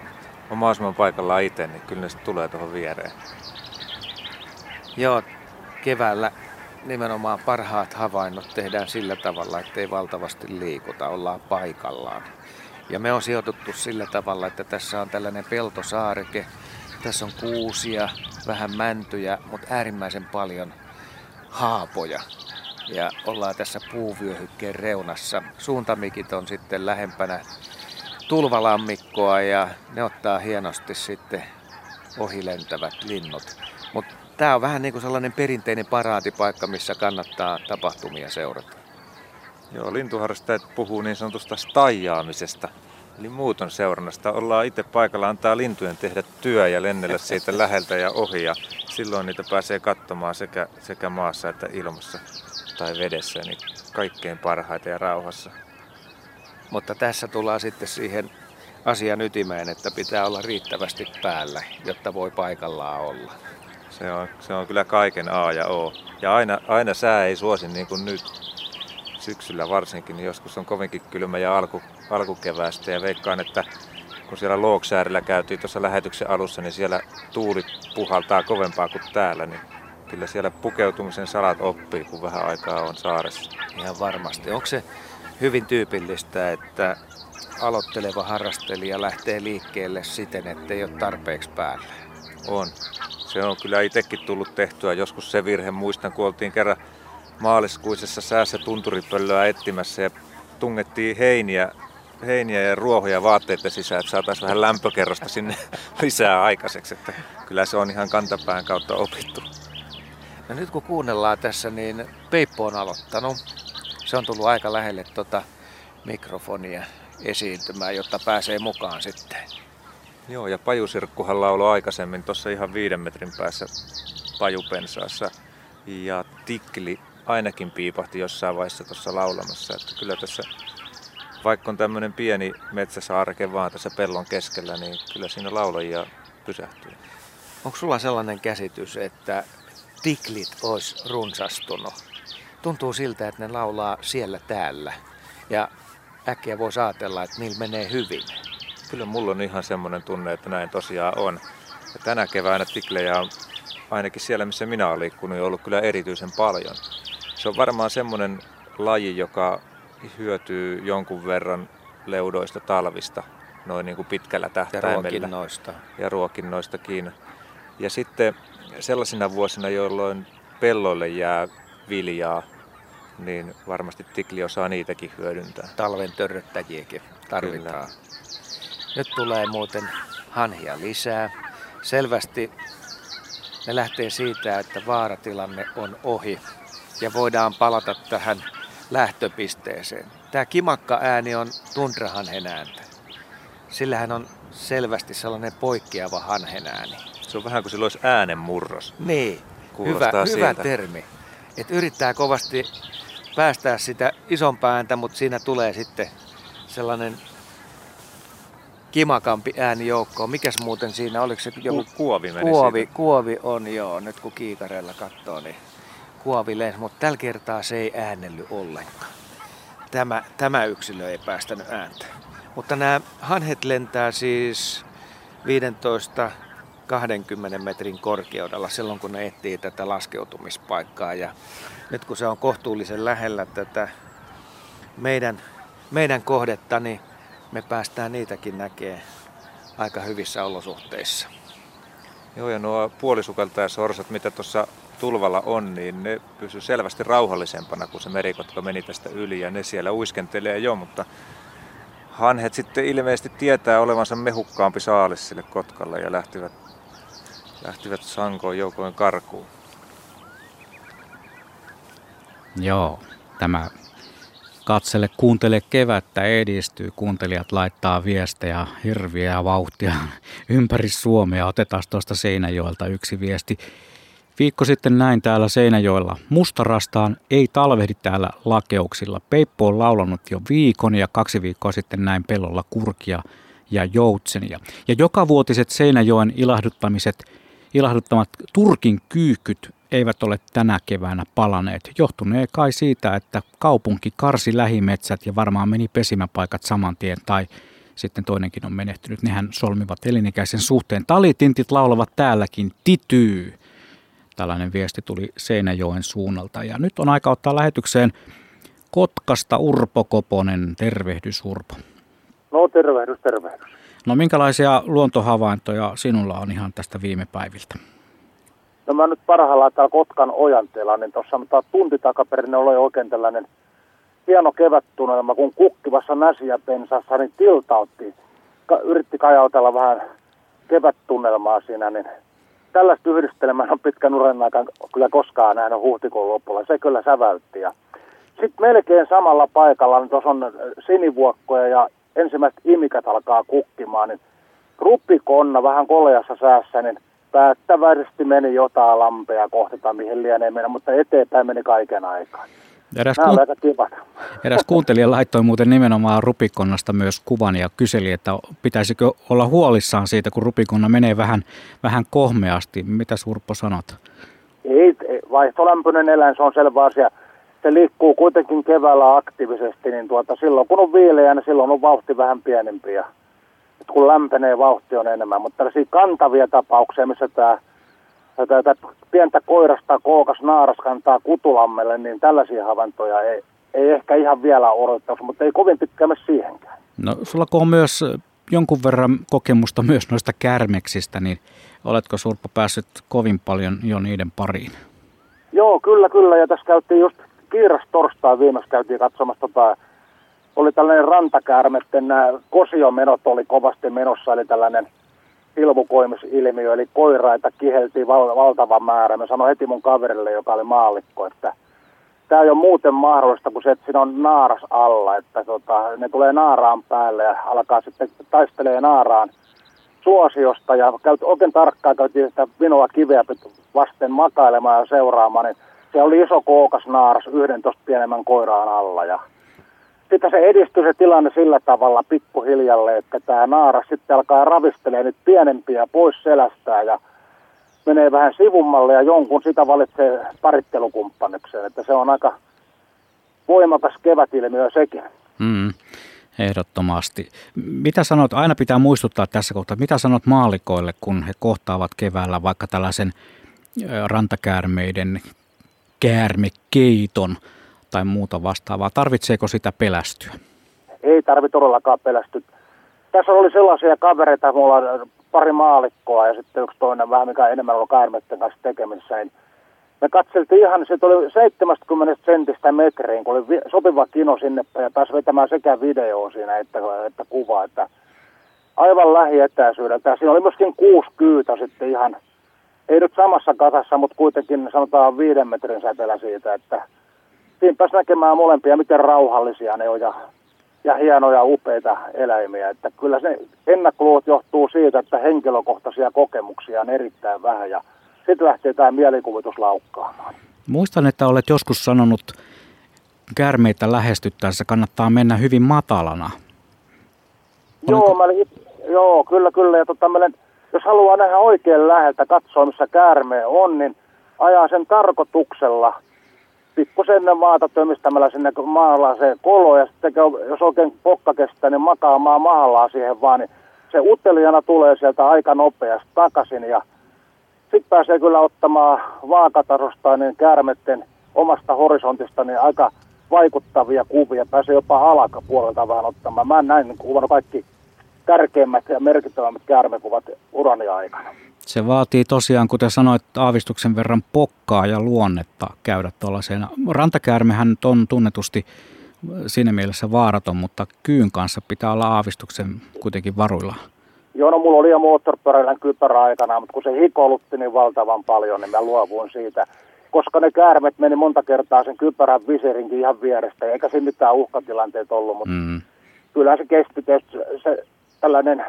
on mahdollisimman paikallaan itse, niin kyllä ne sitten tulee tuohon viereen. Joo, keväällä nimenomaan parhaat havainnot tehdään sillä tavalla, että ei valtavasti liikuta, ollaan paikallaan. Ja me on sijoituttu sillä tavalla, että tässä on tällainen peltosaareke. Tässä on kuusia, vähän mäntyjä, mutta äärimmäisen paljon haapoja. Ja ollaan tässä puuvyöhykkeen reunassa. Suuntamikit on sitten lähempänä tulvalammikkoa ja ne ottaa hienosti sitten ohilentävät linnut. Tämä on vähän niin kuin sellainen perinteinen paraatipaikka, missä kannattaa tapahtumia seurata. Joo, lintuharrastajat puhuu niin sanotusta stajaamisesta, eli muuton seurannasta. Ollaan itse paikalla, antaa lintujen tehdä työ ja lennellä siitä läheltä ja ohi. Ja silloin niitä pääsee katsomaan sekä, sekä maassa että ilmassa tai vedessä, niin kaikkein parhaita ja rauhassa. Mutta tässä tullaan sitten siihen asian ytimeen, että pitää olla riittävästi päällä, jotta voi paikallaan olla. Se on, se on kyllä kaiken A ja O. Ja aina, aina sää ei suosi niin kuin nyt syksyllä varsinkin, niin joskus on kovinkin kylmä ja alku, alkukeväästä. Ja veikkaan, että kun siellä Looksäärillä käytiin tuossa lähetyksen alussa, niin siellä tuuli puhaltaa kovempaa kuin täällä. Niin kyllä siellä pukeutumisen salat oppii, kun vähän aikaa on saaressa. Ihan varmasti. Onko se hyvin tyypillistä, että aloitteleva harrastelija lähtee liikkeelle siten, että ei ole tarpeeksi päällä? On. Se on kyllä itsekin tullut tehtyä. Joskus se virhe muistan, kun oltiin kerran maaliskuisessa säässä tunturipöllöä etsimässä ja tungettiin heiniä, heiniä ja ruohoja vaatteiden sisään, että saataisiin vähän lämpökerrosta sinne lisää aikaiseksi. Että kyllä se on ihan kantapään kautta opittu. No nyt kun kuunnellaan tässä, niin Peippo on aloittanut. Se on tullut aika lähelle tuota mikrofonia esiintymään, jotta pääsee mukaan sitten. Joo, ja pajusirkkuhan lauloi aikaisemmin tuossa ihan viiden metrin päässä pajupensaassa. Ja tikli ainakin piipahti jossain vaiheessa tuossa laulamassa. Että kyllä tässä, vaikka on tämmöinen pieni metsäsaareke vaan tässä pellon keskellä, niin kyllä siinä laulajia pysähtyy. Onko sulla sellainen käsitys, että tiklit olisi runsastunut? Tuntuu siltä, että ne laulaa siellä täällä. Ja äkkiä voisi ajatella, että niillä menee hyvin. Kyllä mulla on ihan semmoinen tunne, että näin tosiaan on. Ja tänä keväänä tiklejä on ainakin siellä, missä minä olen liikkunut, ollut kyllä erityisen paljon. Se on varmaan semmoinen laji, joka hyötyy jonkun verran leudoista talvista, noin niin kuin pitkällä tähtäimellä. Ja ruokinnoista. Ja ruokinnoistakin. Ja sitten sellaisina vuosina, jolloin pelloille jää viljaa, niin varmasti tikli osaa niitäkin hyödyntää. Talven törröttäjiäkin tarvitaan. Kyllä. Nyt tulee muuten hanhia lisää. Selvästi ne lähtee siitä, että vaaratilanne on ohi ja voidaan palata tähän lähtöpisteeseen. Tämä kimakka ääni on tundrahanhen ääntä. Sillähän on selvästi sellainen poikkeava hanhen ääni. Se on vähän kuin sillä olisi äänenmurros. Niin, hyvä, hyvä termi. Et yrittää kovasti päästää sitä isompaa ääntä, mutta siinä tulee sitten sellainen kimakampi ääni joukkoon. Mikäs muuten siinä, oliko se joku... Ku, kuovi meni kuovi, siitä. kuovi on joo, nyt kun kiikarella katsoo, niin kuovi lensi, mutta tällä kertaa se ei äänelly ollenkaan. Tämä, tämä yksilö ei päästänyt ääntä. Mutta nämä hanhet lentää siis 15 20 metrin korkeudella silloin, kun ne etsii tätä laskeutumispaikkaa. Ja nyt kun se on kohtuullisen lähellä tätä meidän, meidän kohdetta, niin me päästään niitäkin näkee aika hyvissä olosuhteissa. Joo, ja nuo puolisukelta ja sorsat, mitä tuossa tulvalla on, niin ne pysyy selvästi rauhallisempana, kun se merikotka meni tästä yli ja ne siellä uiskentelee jo, mutta hanhet sitten ilmeisesti tietää olevansa mehukkaampi saalis sille kotkalle ja lähtivät, lähtivät sankoon joukoin karkuun. Joo, tämä katsele, kuuntele kevättä edistyy. Kuuntelijat laittaa viestejä, hirviä ja vauhtia ympäri Suomea. Otetaan tuosta Seinäjoelta yksi viesti. Viikko sitten näin täällä Seinäjoella. Mustarastaan ei talvehdi täällä lakeuksilla. Peippo on laulanut jo viikon ja kaksi viikkoa sitten näin pellolla kurkia ja joutsenia. Ja joka vuotiset Seinäjoen ilahduttamiset, ilahduttamat Turkin kyykyt eivät ole tänä keväänä palaneet. Johtunee kai siitä, että kaupunki karsi lähimetsät ja varmaan meni pesimäpaikat saman tien tai sitten toinenkin on menehtynyt. Nehän solmivat elinikäisen suhteen. Talitintit laulavat täälläkin tityy. Tällainen viesti tuli Seinäjoen suunnalta. Ja nyt on aika ottaa lähetykseen Kotkasta Urpo Koponen. Tervehdys Urpo. No tervehdys, tervehdys. No minkälaisia luontohavaintoja sinulla on ihan tästä viime päiviltä? No mä nyt parhaillaan täällä Kotkan ojanteella, niin tuossa tunti takaperin oli oikein tällainen hieno kevättunnelma, kun kukkivassa näsiä pensassa, niin tiltautti, ka- yritti kajautella vähän kevättunnelmaa siinä, niin tällaista yhdistelmää on pitkän uran aikaan kyllä koskaan nähnyt huhtikuun lopulla. Se kyllä säväytti. Ja sitten melkein samalla paikalla, niin tuossa on sinivuokkoja ja ensimmäiset imikat alkaa kukkimaan, niin ruppikonna vähän koleassa säässä, niin päättäväisesti meni jotain lampea kohti tai mihin lienee mennä, mutta eteenpäin meni kaiken aikaa. Eräs, kuun... Eräs kuuntelija laittoi muuten nimenomaan rupikonnasta myös kuvan ja kyseli, että pitäisikö olla huolissaan siitä, kun rupikonna menee vähän, vähän kohmeasti. Mitä Surppo sanot? Ei, ei, vaihtolämpöinen eläin, se on selvä asia. Se liikkuu kuitenkin keväällä aktiivisesti, niin tuota, silloin kun on viileä, niin silloin on vauhti vähän pienempi. Ja, kun lämpenee, vauhti on enemmän. Mutta tällaisia kantavia tapauksia, missä tämä tätä pientä koirasta kookas naaras kantaa kutulammelle, niin tällaisia havaintoja ei, ei ehkä ihan vielä odottaisi, mutta ei kovin pitkään siihenkään. No sulla on myös jonkun verran kokemusta myös noista kärmeksistä, niin oletko Surppa päässyt kovin paljon jo niiden pariin? Joo, kyllä, kyllä. Ja tässä käytiin just kiiras torstai viimeksi käytiin katsomassa tota, oli tällainen rantakäärmetten nämä kosiomenot oli kovasti menossa, eli tällainen ilmukoimisilmiö, eli koiraita kiheltiin val- valtava määrä. Mä sanoin heti mun kaverille, joka oli maallikko, että tämä ei ole muuten mahdollista kuin se, että siinä on naaras alla, että tota, ne tulee naaraan päälle ja alkaa sitten taistelee naaraan suosiosta ja käyt, oikein tarkkaan käytiin sitä vinoa kiveä vasten makailemaan ja seuraamaan, niin se oli iso kookas naaras 11 pienemmän koiraan alla ja sitten se edistyi se tilanne sillä tavalla pikkuhiljalle, että tämä naaras sitten alkaa ravistelee nyt pienempiä pois selästään ja menee vähän sivummalle ja jonkun sitä valitsee parittelukumppanikseen, että se on aika voimakas kevätilmiö sekin. Mm, ehdottomasti. Mitä sanot, aina pitää muistuttaa tässä kohtaa, mitä sanot maalikoille, kun he kohtaavat keväällä vaikka tällaisen rantakäärmeiden käärmekeiton tai muuta vastaavaa. Tarvitseeko sitä pelästyä? Ei tarvitse todellakaan pelästyä. Tässä oli sellaisia kavereita, mulla on pari maalikkoa ja sitten yksi toinen vähän, mikä enemmän ollut käärmeiden kanssa tekemisissä. Niin me katseltiin ihan, se tuli 70 sentistä metriin, kun oli sopiva kino sinne ja pääsi vetämään sekä video siinä että, että kuva, että aivan lähietäisyydeltä. Siinä oli myöskin kuusi kyytä sitten ihan, ei nyt samassa kasassa, mutta kuitenkin sanotaan viiden metrin säteellä siitä, että siinä pääsi näkemään molempia, miten rauhallisia ne on ja, ja hienoja, upeita eläimiä. Että kyllä se ennakkoluot johtuu siitä, että henkilökohtaisia kokemuksia on erittäin vähän ja sitten lähtee tämä mielikuvitus laukkaamaan. Muistan, että olet joskus sanonut kärmeitä lähestyttäessä kannattaa mennä hyvin matalana. Joo, mä joo, kyllä, kyllä. Ja tota, olen, jos haluaa nähdä oikein läheltä, katsoa missä käärme on, niin ajaa sen tarkoituksella – pikkusen maata tömistämällä sinne maalla se kolo ja sitten jos oikein pokka kestää, niin makaamaan mahallaan siihen vaan, niin se uteliana tulee sieltä aika nopeasti takaisin ja sitten pääsee kyllä ottamaan vaakatasosta niin käärmetten omasta horisontista niin aika vaikuttavia kuvia. Pääsee jopa alakapuolelta vähän ottamaan. Mä näin kuvannut kaikki tärkeimmät ja merkittävämmät käärmekuvat urani aikana. Se vaatii tosiaan, kuten sanoit, aavistuksen verran pokkaa ja luonnetta käydä tuollaiseen. Rantakäärmehän on tunnetusti siinä mielessä vaaraton, mutta kyyn kanssa pitää olla aavistuksen kuitenkin varuilla. Joo, no mulla oli jo moottoripyöräilän kypärä aikana, mutta kun se hikolutti niin valtavan paljon, niin mä luovuin siitä. Koska ne käärmet meni monta kertaa sen kypärän viserinkin ihan vierestä, eikä siinä mitään uhkatilanteet ollut, mutta mm. kyllä se kesti, se, se tällainen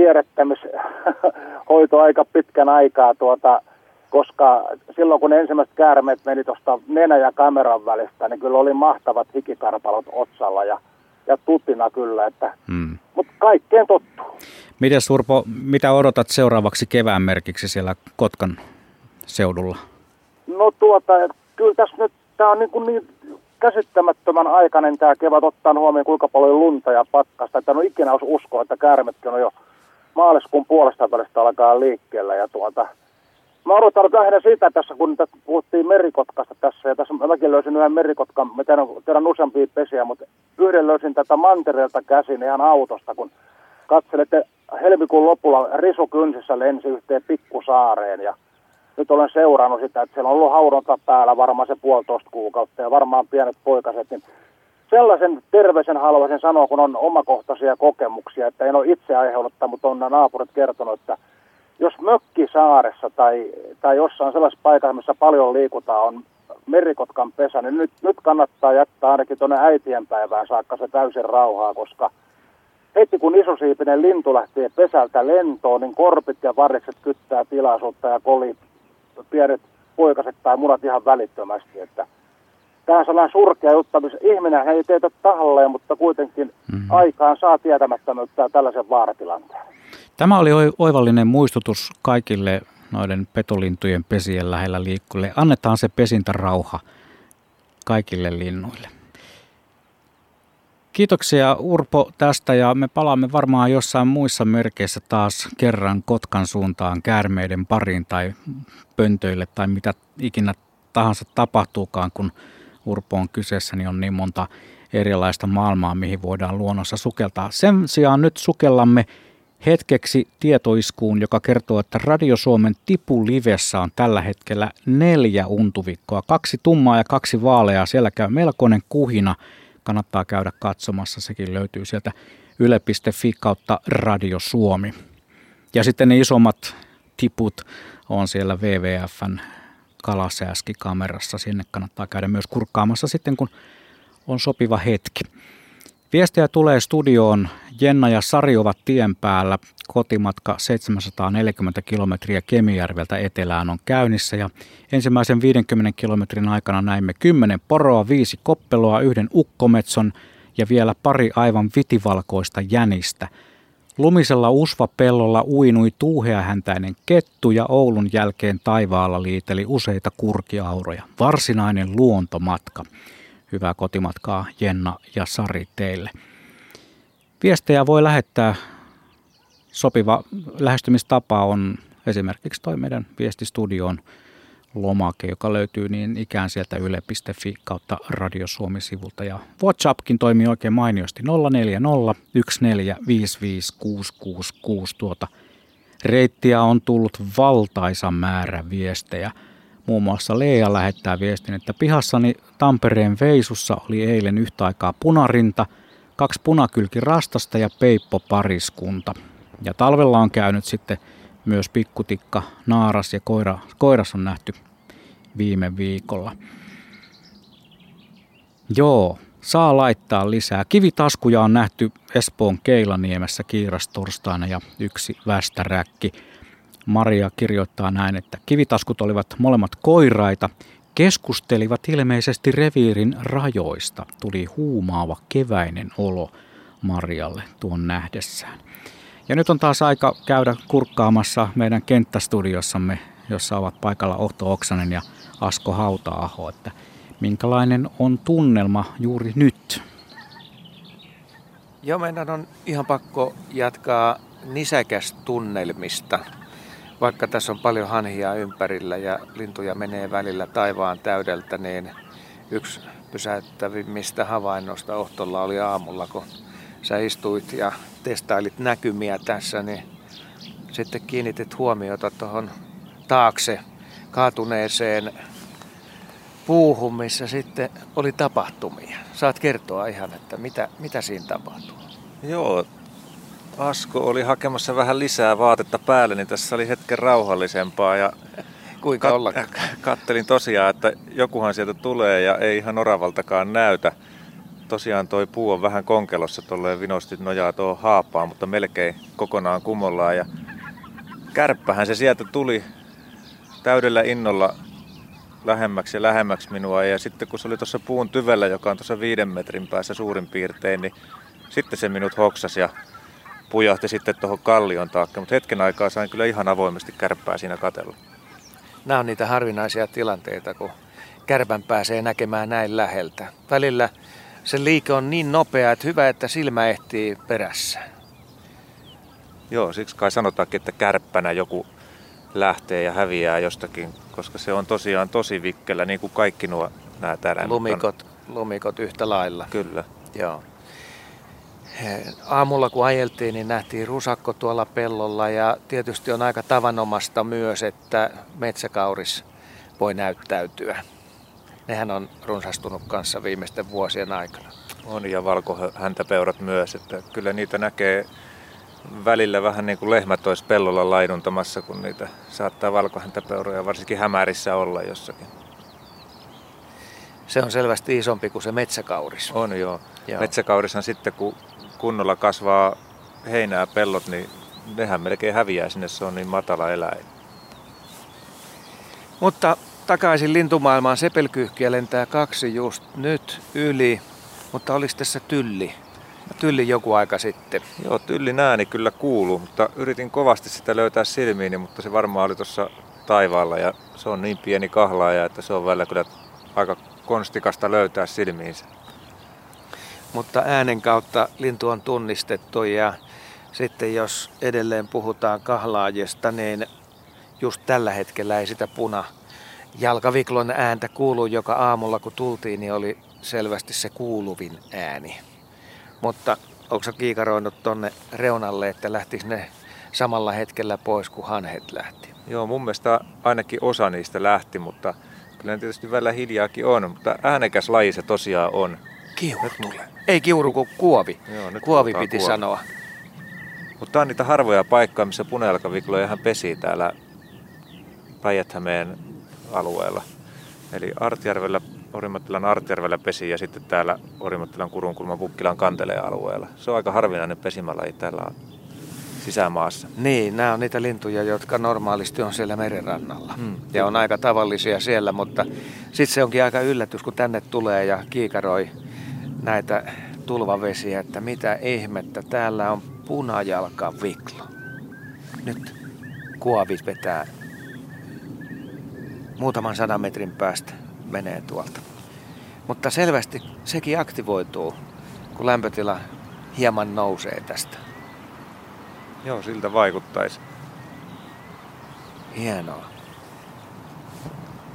siirrettämishoito aika pitkän aikaa, tuota, koska silloin kun ensimmäiset käärmeet meni tuosta nenä ja kameran välistä, niin kyllä oli mahtavat hikikarpalot otsalla ja, ja tutina kyllä, että, hmm. mutta kaikkeen tottuu. Miten Surpo, mitä odotat seuraavaksi kevään merkiksi siellä Kotkan seudulla? No tuota, kyllä tässä nyt, tämä on niin, kuin niin käsittämättömän aikainen tämä kevät ottaa huomioon kuinka paljon lunta ja pakkasta, että en ole ikinä olisi uskoa, että käärmetkin on jo maaliskuun puolesta välistä alkaa liikkeellä. Ja tuota, mä odotan lähinnä siitä tässä, kun puhuttiin merikotkasta tässä, ja tässä mäkin löysin yhden merikotkan, mä tiedän, tiedän useampia pesiä, mutta yhden löysin tätä mantereelta käsin ihan autosta, kun katselette helmikuun lopulla Risu Kynsissä lensi yhteen pikkusaareen ja nyt olen seurannut sitä, että siellä on ollut haudonta päällä varmaan se puolitoista kuukautta ja varmaan pienet poikaset, niin sellaisen terveisen haluaisin sanoa, kun on omakohtaisia kokemuksia, että en ole itse aiheuttanut, mutta on naapurit kertonut, että jos mökkisaaressa tai, tai jossain sellaisessa paikassa, missä paljon liikutaan, on merikotkan pesä, niin nyt, nyt kannattaa jättää ainakin tuonne äitienpäivään saakka se täysin rauhaa, koska heti kun isosiipinen lintu lähtee pesältä lentoon, niin korpit ja varrikset kyttää tilaisuutta ja koli pienet poikaset tai munat ihan välittömästi. Että tämä on sellainen surkea juttu, missä ihminen ei teitä tahalleen, mutta kuitenkin mm-hmm. aikaan saa tietämättömyyttä tällaisen vaaratilanteen. Tämä oli oivallinen muistutus kaikille noiden petolintujen pesien lähellä liikkuville. Annetaan se pesintärauha kaikille linnuille. Kiitoksia Urpo tästä ja me palaamme varmaan jossain muissa merkeissä taas kerran Kotkan suuntaan käärmeiden pariin tai pöntöille tai mitä ikinä tahansa tapahtuukaan, kun Urpo on kyseessä, niin on niin monta erilaista maailmaa, mihin voidaan luonnossa sukeltaa. Sen sijaan nyt sukellamme hetkeksi tietoiskuun, joka kertoo, että Radio Suomen Tipu Livessä on tällä hetkellä neljä untuvikkoa. Kaksi tummaa ja kaksi vaaleaa. Siellä käy melkoinen kuhina. Kannattaa käydä katsomassa. Sekin löytyy sieltä yle.fi kautta Radio Suomi. Ja sitten ne isommat tiput on siellä WWFn kalasääskikamerassa. Sinne kannattaa käydä myös kurkkaamassa sitten, kun on sopiva hetki. Viestejä tulee studioon. Jenna ja Sari ovat tien päällä. Kotimatka 740 kilometriä Kemijärveltä etelään on käynnissä ja ensimmäisen 50 kilometrin aikana näimme 10 poroa, viisi koppeloa, yhden ukkometson ja vielä pari aivan vitivalkoista jänistä. Lumisella usvapellolla uinui tuuheahäntäinen kettu ja Oulun jälkeen taivaalla liiteli useita kurkiauroja. Varsinainen luontomatka. Hyvää kotimatkaa Jenna ja Sari teille. Viestejä voi lähettää. Sopiva lähestymistapa on esimerkiksi toi meidän viestistudion lomake, joka löytyy niin ikään sieltä yle.fi kautta Radio Suomi-sivulta. Ja WhatsAppkin toimii oikein mainiosti 040 1455666 tuota reittiä on tullut valtaisa määrä viestejä – Muun muassa Leija lähettää viestin, että pihassani Tampereen Veisussa oli eilen yhtä aikaa punarinta, kaksi punakylki rastasta ja peippo pariskunta. Ja talvella on käynyt sitten myös pikkutikka, naaras ja koira, koiras on nähty viime viikolla. Joo, saa laittaa lisää. Kivitaskuja on nähty Espoon Keilaniemessä kiirastorstaina ja yksi västäräkki. Maria kirjoittaa näin, että kivitaskut olivat molemmat koiraita, keskustelivat ilmeisesti reviirin rajoista. Tuli huumaava keväinen olo Marialle tuon nähdessään. Ja nyt on taas aika käydä kurkkaamassa meidän kenttästudiossamme, jossa ovat paikalla Ohto Oksanen ja Asko Hauta-aho, että minkälainen on tunnelma juuri nyt? Joo, meidän on ihan pakko jatkaa nisäkästunnelmista vaikka tässä on paljon hanhia ympärillä ja lintuja menee välillä taivaan täydeltä, niin yksi pysäyttävimmistä havainnosta Ohtolla oli aamulla, kun sä istuit ja testailit näkymiä tässä, niin sitten kiinnitit huomiota tuohon taakse kaatuneeseen puuhun, missä sitten oli tapahtumia. Saat kertoa ihan, että mitä, mitä siinä tapahtuu. Joo, Asko oli hakemassa vähän lisää vaatetta päälle, niin tässä oli hetken rauhallisempaa. Ja Kuinka kat- ollakaan? Kattelin tosiaan, että jokuhan sieltä tulee ja ei ihan oravaltakaan näytä. Tosiaan toi puu on vähän konkelossa, tolleen vinosti nojaa tuohon haapaan, mutta melkein kokonaan kumollaan. Ja kärppähän se sieltä tuli täydellä innolla lähemmäksi ja lähemmäksi minua. Ja sitten kun se oli tuossa puun tyvellä, joka on tuossa viiden metrin päässä suurin piirtein, niin sitten se minut hoksasi ja pujahti sitten tuohon kallion taakse, mutta hetken aikaa sain kyllä ihan avoimesti kärppää siinä katella. Nämä on niitä harvinaisia tilanteita, kun kärpän pääsee näkemään näin läheltä. Välillä se liike on niin nopea, että hyvä, että silmä ehtii perässä. Joo, siksi kai sanotaankin, että kärppänä joku lähtee ja häviää jostakin, koska se on tosiaan tosi vikkelä, niin kuin kaikki nuo nämä täällä. Lumikot, lumikot yhtä lailla. Kyllä. Joo. aamulla kun ajeltiin, niin nähtiin rusakko tuolla pellolla ja tietysti on aika tavanomasta myös, että metsäkauris voi näyttäytyä. Nehän on runsastunut kanssa viimeisten vuosien aikana. On ja valkohäntäpeurat myös, että kyllä niitä näkee välillä vähän niin kuin lehmät olisi pellolla laiduntamassa, kun niitä saattaa valkohäntäpeuroja varsinkin hämärissä olla jossakin. Se on selvästi isompi kuin se metsäkauris. On joo. joo. Metsäkaurishan sitten kun kunnolla kasvaa heinää pellot, niin nehän melkein häviää sinne, se on niin matala eläin. Mutta takaisin lintumaailmaan sepelkyyhkiä lentää kaksi just nyt yli, mutta olisi tässä tylli? Tylli joku aika sitten. Joo, tyllin ääni kyllä kuuluu, mutta yritin kovasti sitä löytää silmiini, mutta se varmaan oli tuossa taivaalla ja se on niin pieni kahlaaja, että se on välillä kyllä aika konstikasta löytää silmiinsä. Mutta äänen kautta lintu on tunnistettu ja sitten jos edelleen puhutaan kahlaajista, niin just tällä hetkellä ei sitä puna jalkaviklon ääntä kuulu, joka aamulla kun tultiin, niin oli selvästi se kuuluvin ääni. Mutta onko sä kiikaroinut tonne reunalle, että lähtis ne samalla hetkellä pois kuin hanhet lähti? Joo, mun mielestä ainakin osa niistä lähti, mutta kyllä tietysti välillä hiljaakin on, mutta äänekäs laji se tosiaan on. Kiuru tulee. Ei kiuru kuin kuovi. Joo, nyt kuovi piti kuovi. sanoa. Mutta on niitä harvoja paikkoja, missä punajalkavikloja ihan pesii täällä päijät alueella. Eli Artjärvellä, Orimattilan Artjärvellä pesi ja sitten täällä Orimattilan Kurunkulman Pukkilan Kanteleen alueella. Se on aika harvinainen pesimälaji täällä sisämaassa. Niin, nämä on niitä lintuja, jotka normaalisti on siellä merenrannalla. Hmm. Ja on aika tavallisia siellä, mutta sitten se onkin aika yllätys, kun tänne tulee ja kiikaroi näitä tulvavesiä, että mitä ihmettä, täällä on punajalka viklo. Nyt kuovit vetää muutaman sadan metrin päästä menee tuolta. Mutta selvästi sekin aktivoituu, kun lämpötila hieman nousee tästä. Joo, siltä vaikuttaisi. Hienoa.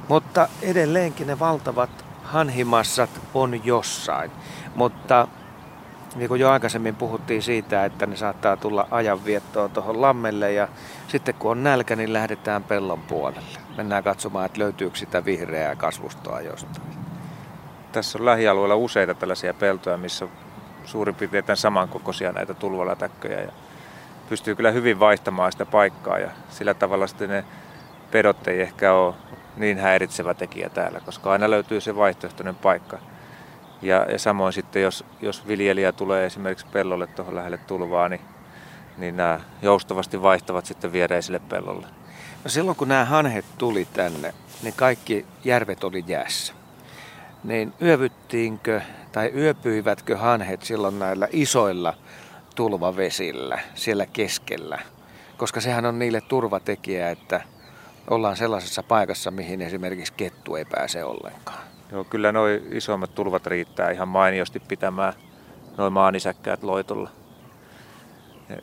Mutta edelleenkin ne valtavat hanhimassat on jossain. Mutta niin kuin jo aikaisemmin puhuttiin siitä, että ne saattaa tulla ajanviettoon tuohon lammelle ja sitten kun on nälkä, niin lähdetään pellon puolelle. Mennään katsomaan, että löytyykö sitä vihreää kasvustoa jostain. Tässä on lähialueella useita tällaisia peltoja, missä suurin piirtein samankokoisia näitä tulvalätäkköjä ja pystyy kyllä hyvin vaihtamaan sitä paikkaa ja sillä tavalla sitten ne pedot ei ehkä ole niin häiritsevä tekijä täällä, koska aina löytyy se vaihtoehtoinen paikka. Ja, ja samoin sitten, jos, jos viljelijä tulee esimerkiksi pellolle tuohon lähelle tulvaa, niin, niin nämä joustavasti vaihtavat sitten viereiselle pellolle. No silloin kun nämä hanhet tuli tänne, niin kaikki järvet oli jäässä. Niin yövyttiinkö tai yöpyivätkö hanhet silloin näillä isoilla tulvavesillä siellä keskellä? Koska sehän on niille turvatekijä, että ollaan sellaisessa paikassa, mihin esimerkiksi kettu ei pääse ollenkaan. Joo, kyllä nuo isommat tulvat riittää ihan mainiosti pitämään noin maanisäkkäät loitolla.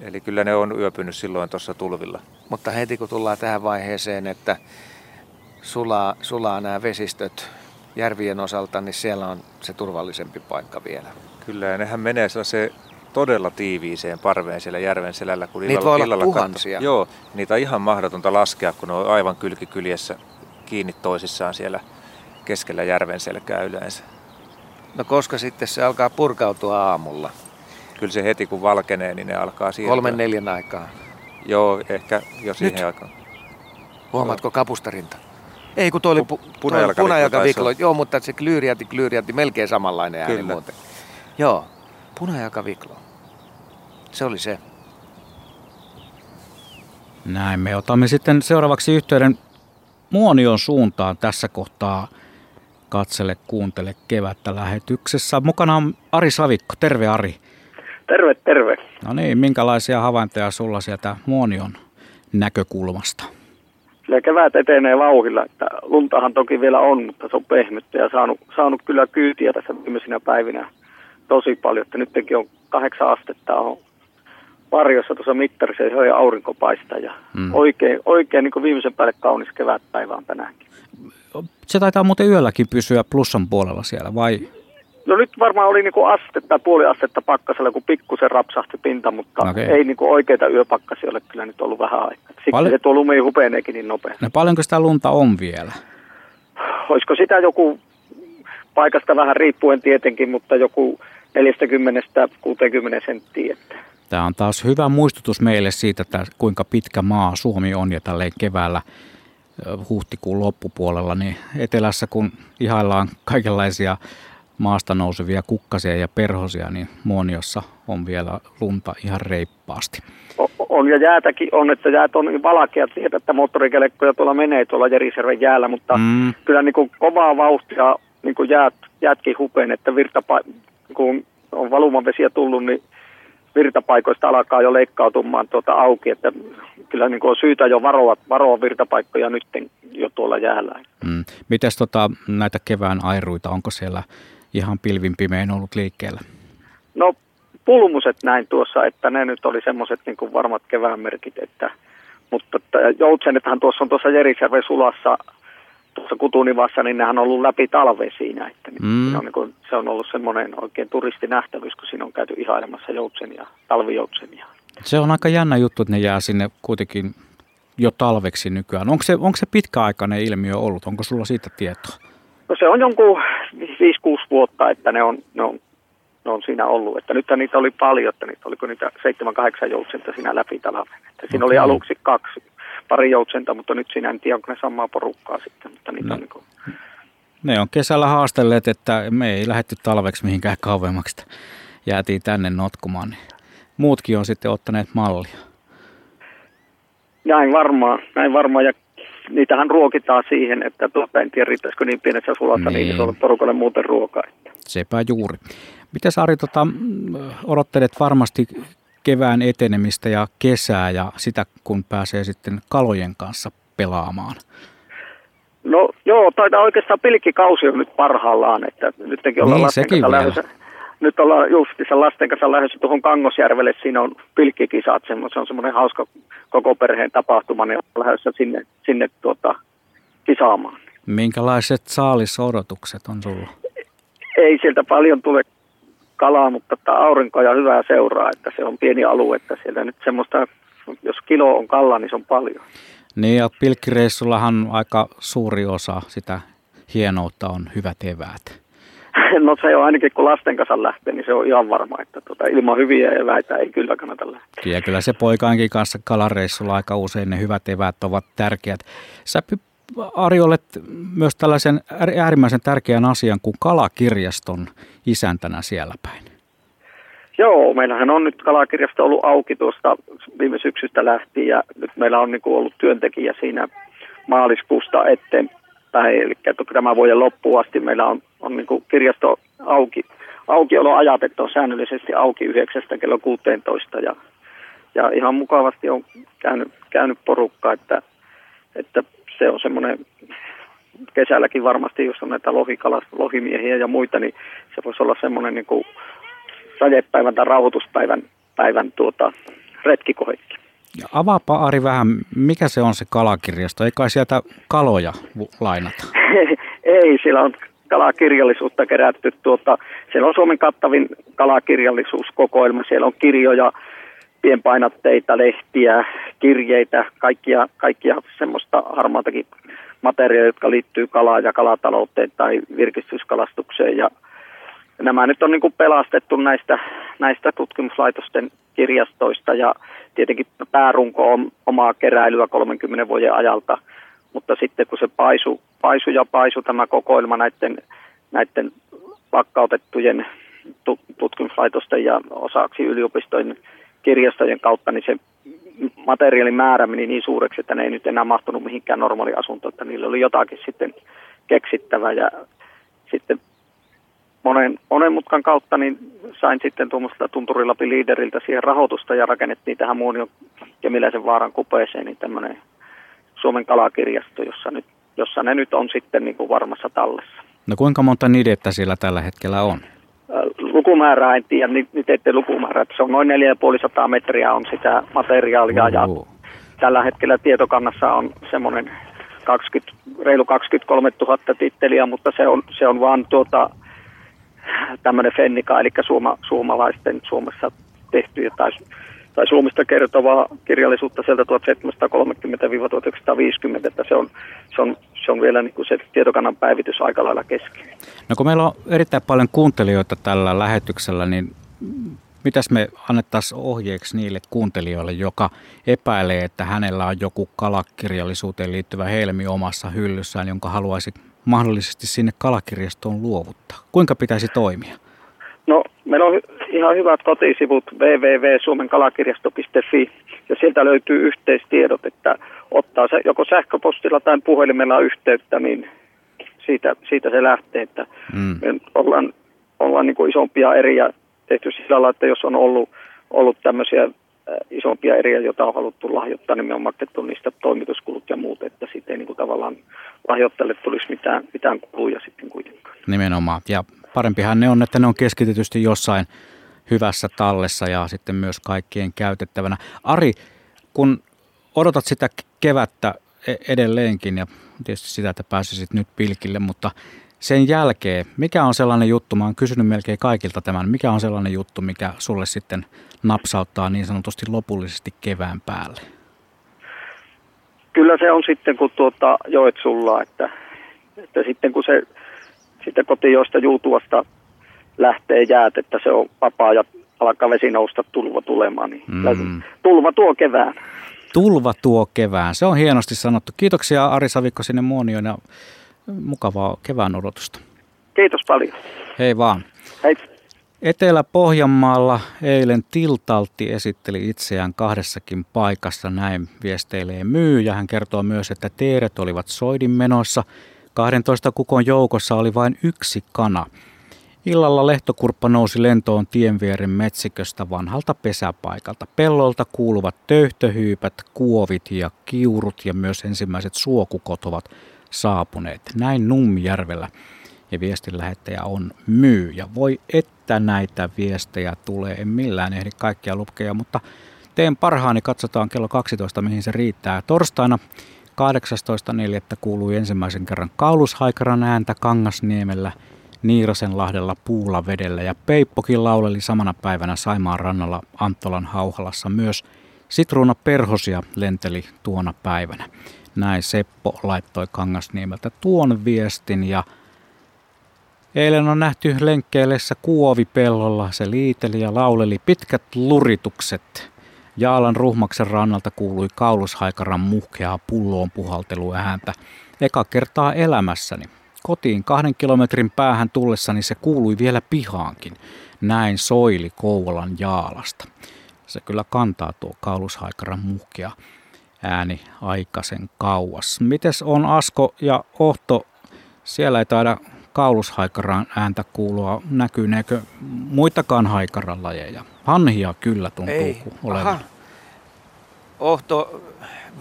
Eli kyllä ne on yöpynyt silloin tuossa tulvilla. Mutta heti kun tullaan tähän vaiheeseen, että sulaa, sulaa nämä vesistöt järvien osalta, niin siellä on se turvallisempi paikka vielä. Kyllä, ja nehän menee se todella tiiviiseen parveen siellä järven selällä. Kun niitä illalla, voi olla tuhansia. Katso. Joo, niitä on ihan mahdotonta laskea, kun ne on aivan kylkikyljessä kiinni toisissaan siellä keskellä järven selkää yleensä. No koska sitten se alkaa purkautua aamulla? Kyllä se heti kun valkenee, niin ne alkaa siirtyä. Kolmen neljän aikaa? Joo, ehkä jo siihen Nyt. aikaan. Huomaatko kapustarinta? Ei kun tuo oli pu, punajalkaviklo. Joo, mutta se klyyriäti, klyyriäti, melkein samanlainen ääni Kyllä. muuten. Joo, punajalkaviklo. Se oli se. Näin, me otamme sitten seuraavaksi yhteyden Muonion suuntaan tässä kohtaa katsele, kuuntele kevättä lähetyksessä. Mukana on Ari Savikko. Terve Ari. Terve, terve. No niin, minkälaisia havaintoja sulla sieltä Muonion näkökulmasta? Kyllä kevät etenee vauhilla, että luntahan toki vielä on, mutta se on pehmyttä ja saanut, saanut kyllä kyytiä tässä viimeisinä päivinä tosi paljon, että nytkin on kahdeksan astetta on varjossa tuossa mittarissa ja aurinko paistaa ja mm. oikein, oikein niin viimeisen päälle kaunis kevätpäivä on tänäänkin. Se taitaa muuten yölläkin pysyä plussan puolella siellä vai? No nyt varmaan oli niinku astetta, puoli astetta pakkasella, kun pikkusen rapsahti pinta, mutta Okei. ei niinku oikeita yöpakkasia ole kyllä nyt ollut vähän aikaa. Siksi Paljon- se tuo lumi hupeneekin niin nopeasti. No paljonko sitä lunta on vielä? Olisiko sitä joku paikasta vähän riippuen tietenkin, mutta joku 40-60 senttiä. Tämä on taas hyvä muistutus meille siitä, että kuinka pitkä maa Suomi on ja tälleen keväällä huhtikuun loppupuolella, niin etelässä kun ihaillaan kaikenlaisia maasta nousevia kukkasia ja perhosia, niin Muoniossa on vielä lunta ihan reippaasti. On ja jäätäkin on, että jäät on niin valkeat siitä, että moottorikelekkoja tuolla menee tuolla Jerisjärven jäällä, mutta Mm. kyllä niin kuin kovaa vauhtia niin kuin jäät, jäätkin hupeen, että virtapa- kun on valumavesiä tullut, niin virtapaikoista alkaa jo leikkautumaan tuota auki, että kyllä niin kuin on syytä jo varoa, varoa virtapaikkoja nyt jo tuolla jäällä. Mm. Mites tota, näitä kevään airuita, onko siellä ihan pilvin pimein ollut liikkeellä? No pulmuset näin tuossa, että ne nyt oli semmoiset niin kuin varmat kevään merkit, että, mutta että joutsenethan tuossa on tuossa Jerisjärven sulassa, tuossa Kutunivassa, niin nehän on ollut läpi talve siinä, että niin Mm. se, on, niin kuin, se on ollut semmoinen oikein turistinähtävyys, kun siinä on käyty ihailemassa joutsenia, talvijoutsenia. Se on aika jännä juttu, että ne jää sinne kuitenkin jo talveksi nykyään. Onko se, onko se pitkäaikainen ilmiö ollut? Onko sulla siitä tietoa? No se on jonkun 5-6 vuotta, että ne on, ne on, ne on siinä ollut. Että nythän niitä oli paljon, että niitä oliko niitä 7-8 joutsenta siinä läpi talven. Että siinä oli aluksi kaksi, pari joutsenta, mutta nyt siinä en tiedä, onko ne samaa porukkaa sitten. Mutta niitä No. on niin kuin, Ne on kesällä haastelleet, että me ei lähdetty talveksi mihinkään kauemmaksi. että Jäätiin tänne notkumaan. Niin muutkin on sitten ottaneet mallia. näin varmaan, näin varmaan. Ja niitähän ruokitaan siihen, että tuota, en tiedä riittäisikö niin pienessä sulassa niin. Niin. isolle porukalle muuten ruokaa. Sepä juuri. Miten Ari, tota, odottelet varmasti kevään etenemistä ja kesää ja sitä, kun pääsee sitten kalojen kanssa pelaamaan. No joo, taitaa oikeastaan pilkkikausi on nyt parhaillaan, että nytkin ollaan Niin, sekin vielä. lähdössä. Nyt ollaan justissa lasten kanssa lähdössä tuohon Kangosjärvelle, siinä on pilkkikisat, se on semmoinen hauska koko perheen tapahtuma, niin ollaan lähdössä sinne, sinne tuota, kisaamaan. Minkälaiset saalisodotukset on sulla? Ei sieltä paljon tule kalaa, mutta että aurinkoa ja hyvää seuraa, että se on pieni alue, että siellä nyt semmoista, jos kilo on kalla, niin se on paljon. Niin ja pilkkireissullahan aika suuri osa sitä hienoutta on hyvät eväät. No se on ainakin kun lasten kanssa lähtee, niin se on ihan varma, että tuota, ilman hyviä eväitä ei kyllä kannata lähteä. Ja kyllä se poikaankin kanssa kalareissulla aika usein ne hyvät eväät ovat tärkeät. Sä Ari olet myös tällaisen äär- äärimmäisen tärkeän asian kuin kalakirjaston isäntänä siellä päin. Joo, meillähän on nyt kalakirjasto ollut auki tuosta viime syksystä lähtien ja nyt meillä on niin ollut työntekijä siinä maaliskuusta eteenpäin. Eli tämän vuoden loppuun asti meillä on, on niin kirjasto auki, aukioloajat, että on säännöllisesti auki 9 kello 16 ja, ja ihan mukavasti on käynyt, käynyt porukka, että, että se on semmoinen kesälläkin varmasti, jos on näitä lohikalas, lohimiehiä ja muita, niin se voisi olla semmoinen niin kuin tai rauhoituspäivän päivän tuota, retkikohekki. Ja avaapa Ari vähän, mikä se on se kalakirjasto? Ei kai sieltä kaloja lainata? Ei, siellä on kalakirjallisuutta kerätty. Tuota, siellä on Suomen kattavin kalakirjallisuuskokoelma. Siellä on kirjoja, pienpainatteita, lehtiä, kirjeitä, kaikkia, kaikkia semmoista harmaatakin materiaalia, jotka liittyy kalaan ja kalatalouteen tai virkistyskalastukseen. Ja nämä nyt on niin pelastettu näistä, näistä tutkimuslaitosten kirjastoista ja tietenkin päärunko on omaa keräilyä 30 vuoden ajalta, mutta sitten kun se paisu, paisu ja paisu tämä kokoelma näiden, näiden vakkautettujen tu- tutkimuslaitosten ja osaksi yliopistojen kirjastojen kautta, niin se materiaalin määrä meni niin suureksi, että ne ei nyt enää mahtunut mihinkään normaali asuntoon, että niillä oli jotakin sitten keksittävä ja sitten monen, monen mutkan kautta niin sain sitten tuommoista Tunturilapin liideriltä siihen rahoitusta ja rakennettiin tähän Muonion Kemiläisen vaaran kupeeseen niin tämmöinen Suomen kalakirjasto, jossa, nyt, jossa ne nyt on sitten niin kuin varmassa tallessa. No kuinka monta nidettä siellä tällä hetkellä on? Ää, Lukumäärää en tiedä, ette lukumäärää, se on noin 450 metriä on sitä materiaalia ja Uhu. tällä hetkellä tietokannassa on semmoinen 20, reilu 23 000 titteliä, mutta se on, se on vaan tuota, tämmöinen Fennika, eli suoma, suomalaisten Suomessa tehtyjä tai, tai Suomesta kertovaa kirjallisuutta sieltä 1730-1950, että se on, se on, se on vielä niin kuin se tietokannan päivitys aika lailla kesken. No kun meillä on erittäin paljon kuuntelijoita tällä lähetyksellä, niin mitäs me annettaisiin ohjeeksi niille kuuntelijoille, joka epäilee, että hänellä on joku kalakirjallisuuteen liittyvä helmi omassa hyllyssään, jonka haluaisi mahdollisesti sinne kalakirjastoon luovuttaa? Kuinka pitäisi toimia? No, meillä on ihan hyvät kotisivut www.suomenkalakirjasto.fi ja sieltä löytyy yhteistiedot, että ottaa se joko sähköpostilla tai puhelimella yhteyttä, niin siitä, siitä se lähtee, että mm. me ollaan, ollaan niin kuin isompia eriä tehty sillä lailla, että jos on ollut, ollut tämmöisiä isompia eriä, joita on haluttu lahjoittaa, niin me on maksettu niistä toimituskulut ja muut, että sitten ei niin kuin tavallaan lahjoittajalle tulisi mitään, mitään kuluja sitten kuitenkaan. Nimenomaan. Ja parempihan ne on, että ne on keskitetysti jossain hyvässä tallessa ja sitten myös kaikkien käytettävänä. Ari, kun odotat sitä kevättä e- edelleenkin ja tietysti sitä, että pääsisit nyt pilkille, mutta sen jälkeen, mikä on sellainen juttu, mä oon kysynyt melkein kaikilta tämän, mikä on sellainen juttu, mikä sulle sitten napsauttaa niin sanotusti lopullisesti kevään päälle? Kyllä se on sitten, kun tuota joet sulla, että, että sitten kun se sitten kotijoista juutuvasta lähtee jäät, että se on vapaa ja alkaa vesi nousta tulva tulemaan, niin mm. tulva tuo kevään. Tulva tuo kevään, se on hienosti sanottu. Kiitoksia Ari Savikko sinne Muonioon ja mukavaa kevään odotusta. Kiitos paljon. Hei vaan. Hei. Etelä-Pohjanmaalla eilen Tiltalti esitteli itseään kahdessakin paikassa, näin viesteilee myy, ja hän kertoo myös, että teeret olivat soidin menossa. 12 kukon joukossa oli vain yksi kana. Illalla lehtokurppa nousi lentoon tienvieren metsiköstä vanhalta pesäpaikalta. Pellolta kuuluvat töyhtöhyypät, kuovit ja kiurut ja myös ensimmäiset suokukot ovat saapuneet. Näin Nummijärvellä ja viestin lähettäjä on myy. Ja voi että näitä viestejä tulee, en millään ehdi kaikkia lukea, mutta teen parhaani, katsotaan kello 12 mihin se riittää. Torstaina 18.4. kuului ensimmäisen kerran kaulushaikaran ääntä Kangasniemellä, Niirasenlahdella Puulavedellä ja Peippokin lauleli samana päivänä Saimaan rannalla Anttolan hauhalassa myös Sitruuna Perhosia lenteli tuona päivänä. Näin Seppo laittoi Kangasniemeltä tuon viestin ja Eilen on nähty lenkkeellessä kuovipellolla. Se liiteli ja lauleli pitkät luritukset. Jaalan ruhmaksen rannalta kuului kaulushaikaran muhkeaa pulloon puhalteluääntä. Eka kertaa elämässäni. Kotiin kahden kilometrin päähän tullessani se kuului vielä pihaankin. Näin soili Kouvolan Jaalasta. Se kyllä kantaa tuo kaulushaikaran muhkea ääni aikaisen kauas. Mites on Asko ja Ohto? Siellä ei taida kaulushaikaran ääntä kuulua. Näkyneekö muitakaan haikaran lajeja? Hanhia kyllä tuntuu Ei. olevan. Ohto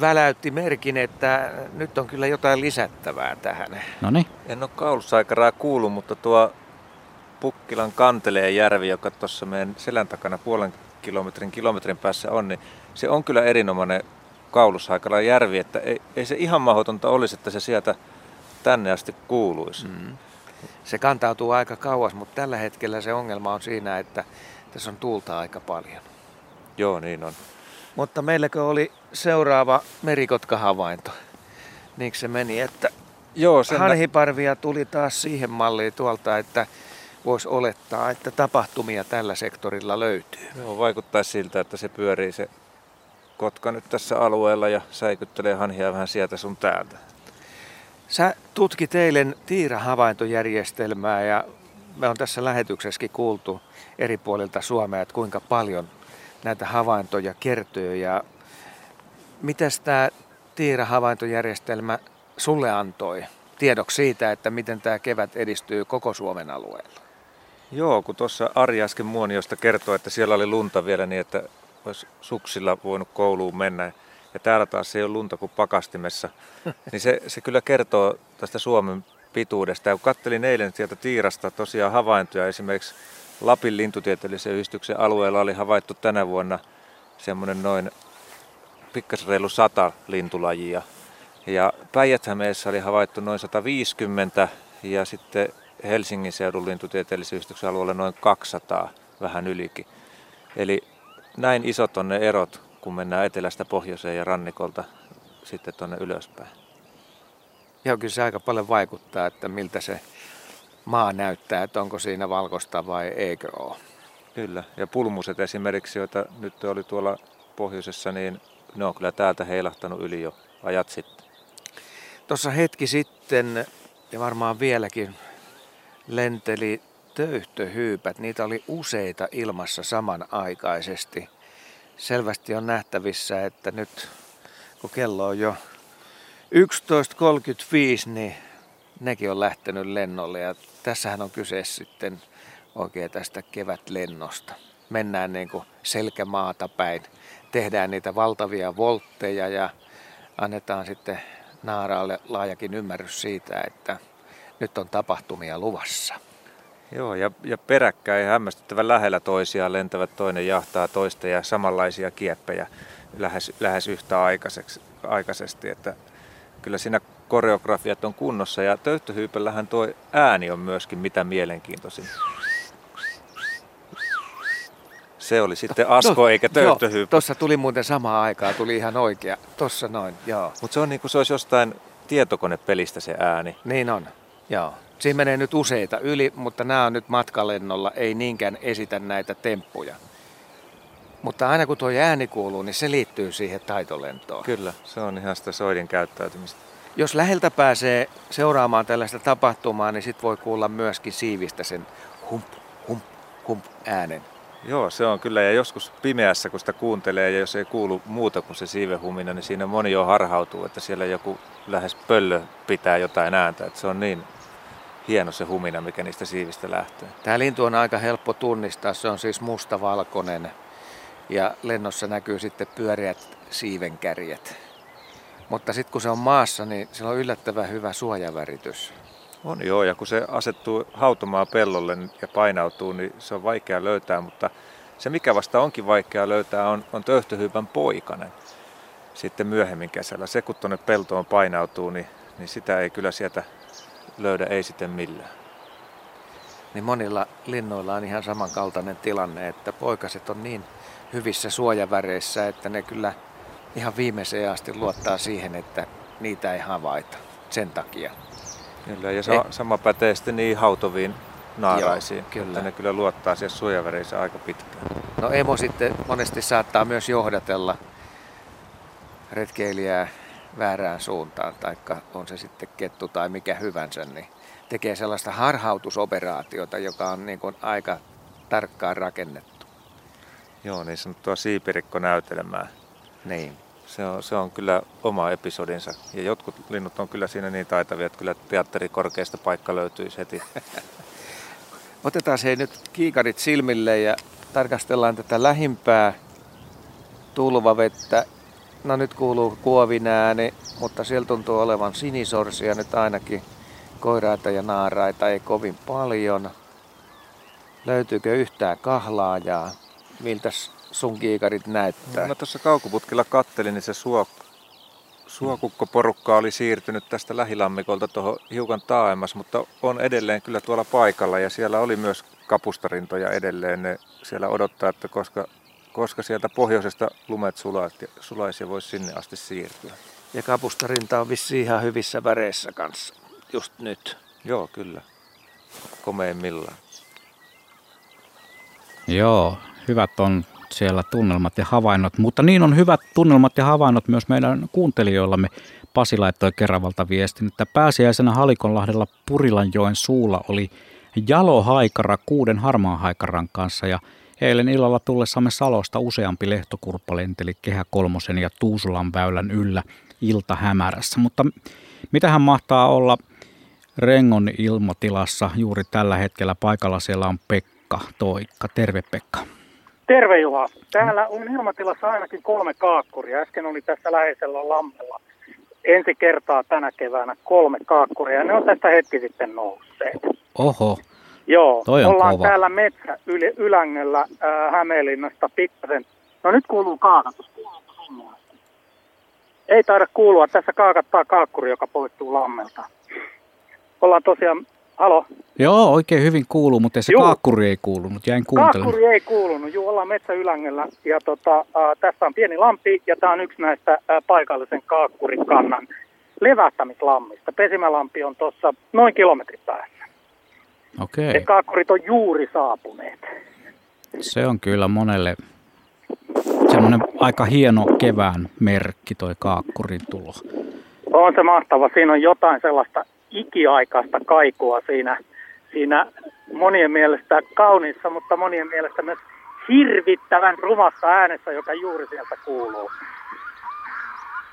väläytti merkin, että nyt on kyllä jotain lisättävää tähän. No niin. En ole kaulushaikaraa kuullut, mutta tuo Pukkilan Kanteleen järvi, joka tuossa meidän selän takana puolen kilometrin kilometrin päässä on, niin se on kyllä erinomainen kaulushaikaran järvi, että ei, ei se ihan mahdotonta olisi, että se sieltä tänne asti kuuluisi. Mm se kantautuu aika kauas, mutta tällä hetkellä se ongelma on siinä, että tässä on tuulta aika paljon. Joo, niin on. Mutta meilläkö oli seuraava merikotka-havainto? Niin se meni, että Joo, sen hanhiparvia tuli taas siihen malliin tuolta, että voisi olettaa, että tapahtumia tällä sektorilla löytyy. Joo, vaikuttaa siltä, että se pyörii se kotka nyt tässä alueella ja säikyttelee hanhia vähän sieltä sun täältä. Sä tutkit eilen Tiira-havaintojärjestelmää ja me on tässä lähetyksessäkin kuultu eri puolilta Suomea, että kuinka paljon näitä havaintoja kertyy ja mitäs tämä Tiira-havaintojärjestelmä sulle antoi tiedoksi siitä, että miten tämä kevät edistyy koko Suomen alueella? Joo, kun tuossa Ari äsken Muoniosta kertoi, että siellä oli lunta vielä niin, että olisi suksilla voinut kouluun mennä ja täällä taas ei ole lunta kuin pakastimessa, niin se, se kyllä kertoo tästä Suomen pituudesta. Ja kun kattelin eilen sieltä Tiirasta tosiaan havaintoja, esimerkiksi Lapin lintutieteellisen yhdistyksen alueella oli havaittu tänä vuonna semmoinen noin pikkasen reilu sata lintulajia. Ja päijät oli havaittu noin 150 ja sitten Helsingin seudun lintutieteellisen yhdistyksen alueella noin 200, vähän ylikin. Eli näin isot on ne erot, kun mennään etelästä pohjoiseen ja rannikolta sitten tuonne ylöspäin. Joo, kyllä se aika paljon vaikuttaa, että miltä se maa näyttää, että onko siinä valkoista vai eikö ole. Kyllä, ja pulmuset esimerkiksi, joita nyt oli tuolla pohjoisessa, niin ne on kyllä täältä heilahtanut yli jo ajat sitten. Tuossa hetki sitten, ja varmaan vieläkin, lenteli töyhtöhyypät. Niitä oli useita ilmassa samanaikaisesti. Selvästi on nähtävissä, että nyt kun kello on jo 11.35, niin nekin on lähtenyt lennolle. Ja tässähän on kyse sitten oikein tästä kevätlennosta. Mennään niin kuin selkämaata päin. Tehdään niitä valtavia voltteja ja annetaan sitten naaraalle laajakin ymmärrys siitä, että nyt on tapahtumia luvassa. Joo, ja, ja peräkkäin hämmästyttävän lähellä toisiaan lentävät toinen jahtaa toista ja samanlaisia kieppejä lähes, lähes yhtä aikaisesti. Että kyllä siinä koreografiat on kunnossa ja töyttöhyypellähän tuo ääni on myöskin mitä mielenkiintoisin. Se oli sitten asko no, eikä töyttöhyypä. Tuossa tuli muuten samaan aikaan, tuli ihan oikea. Tuossa noin, joo. Mutta se on niin kuin se olisi jostain tietokonepelistä se ääni. Niin on, joo. Siinä menee nyt useita yli, mutta nämä on nyt matkalennolla, ei niinkään esitä näitä temppuja. Mutta aina kun tuo ääni kuuluu, niin se liittyy siihen taitolentoon. Kyllä, se on ihan sitä soidin käyttäytymistä. Jos läheltä pääsee seuraamaan tällaista tapahtumaa, niin sit voi kuulla myöskin siivistä sen hump, hump, hump äänen. Joo, se on kyllä. Ja joskus pimeässä, kun sitä kuuntelee ja jos ei kuulu muuta kuin se siivehumina, niin siinä moni jo harhautuu, että siellä joku lähes pöllö pitää jotain ääntä. Että se on niin hieno se humina, mikä niistä siivistä lähtee. Tämä lintu on aika helppo tunnistaa. Se on siis mustavalkoinen ja lennossa näkyy sitten pyöreät siivenkärjet. Mutta sitten kun se on maassa, niin sillä on yllättävän hyvä suojaväritys. On joo, ja kun se asettuu hautumaan pellolle ja painautuu, niin se on vaikea löytää, mutta se mikä vasta onkin vaikea löytää on, on töyhtöhyypän poikanen sitten myöhemmin kesällä. Se kun tuonne peltoon painautuu, niin, niin sitä ei kyllä sieltä löydä, ei sitten millään. Niin monilla linnoilla on ihan samankaltainen tilanne, että poikaset on niin hyvissä suojaväreissä, että ne kyllä ihan viimeiseen asti luottaa siihen, että niitä ei havaita sen takia. Kyllä, ja sa- sama pätee sitten niin hautoviin naaraisiin, Joo, kyllä. että ne kyllä luottaa siihen suojaväreissä aika pitkään. No emo sitten monesti saattaa myös johdatella retkeilijää väärään suuntaan, taikka on se sitten kettu tai mikä hyvänsä, niin tekee sellaista harhautusoperaatiota, joka on niin kuin aika tarkkaan rakennettu. Joo, niin sanottua siipirikkonäytelmää. Niin. Se on, se on kyllä oma episodinsa. Ja jotkut linnut on kyllä siinä niin taitavia, että kyllä teatteri korkeasta paikka löytyisi heti. Otetaan se nyt kiikarit silmille ja tarkastellaan tätä lähimpää tulvavettä. No nyt kuuluu kuovin ääni, mutta siellä tuntuu olevan sinisorsia nyt ainakin. Koiraita ja naaraita ei kovin paljon. Löytyykö yhtään kahlaajaa? Miltäs sun kiikarit näyttää? No tuossa kaukoputkilla kattelin, niin se suo, suokukkoporukka oli siirtynyt tästä lähilammikolta tuohon hiukan taaemmas, mutta on edelleen kyllä tuolla paikalla ja siellä oli myös kapustarintoja edelleen. Ne siellä odottaa, että koska, koska sieltä pohjoisesta lumet sulaisi ja voisi sinne asti siirtyä. Ja kapustarinta on vissi ihan hyvissä väreissä kanssa just nyt. Joo, kyllä. Komeimmillaan. Joo, hyvät on siellä tunnelmat ja havainnot, mutta niin on hyvät tunnelmat ja havainnot myös meidän kuuntelijoillamme. Pasi laittoi Keravalta viestin, että pääsiäisenä Halikonlahdella Purilanjoen suulla oli jalohaikara kuuden harmaan haikaran kanssa ja eilen illalla tullessamme Salosta useampi lehtokurppa lenteli Kehä Kolmosen ja Tuusulan väylän yllä ilta hämärässä. Mutta mitähän mahtaa olla Rengon ilmatilassa juuri tällä hetkellä paikalla siellä on Pekka Toikka. Terve Pekka. Terve Juha. Täällä on ilmatilassa ainakin kolme kaakkuria. Äsken oli tässä läheisellä lammella ensi kertaa tänä keväänä kolme kaakkuria ne on tästä hetki sitten nousseet. Oho. Joo, Toi on ollaan kova. täällä metsä yli, Ylängellä ää, Hämeenlinnasta pikkasen. No nyt kuuluu kaakatus. Ei taida kuulua. Tässä kaakattaa kaakkuri, joka poistuu lammelta. Ollaan tosiaan Halo? Joo, oikein hyvin kuuluu, mutta se Juu. kaakkuri ei kuulunut, jäin kuuntelemaan. Kaakkuri ei kuulunut, juu, ollaan metsäylängellä ja tota, äh, tässä on pieni lampi ja tämä on yksi näistä äh, paikallisen kaakkurikannan levähtämislammista. Pesimälampi on tuossa noin kilometrin päässä. Okei. Okay. kaakkurit on juuri saapuneet. Se on kyllä monelle semmoinen aika hieno kevään merkki toi kaakkurin tulo. On se mahtava. Siinä on jotain sellaista ikiaikaista kaikua siinä, siinä monien mielestä kauniissa, mutta monien mielestä myös hirvittävän rumassa äänessä, joka juuri sieltä kuuluu.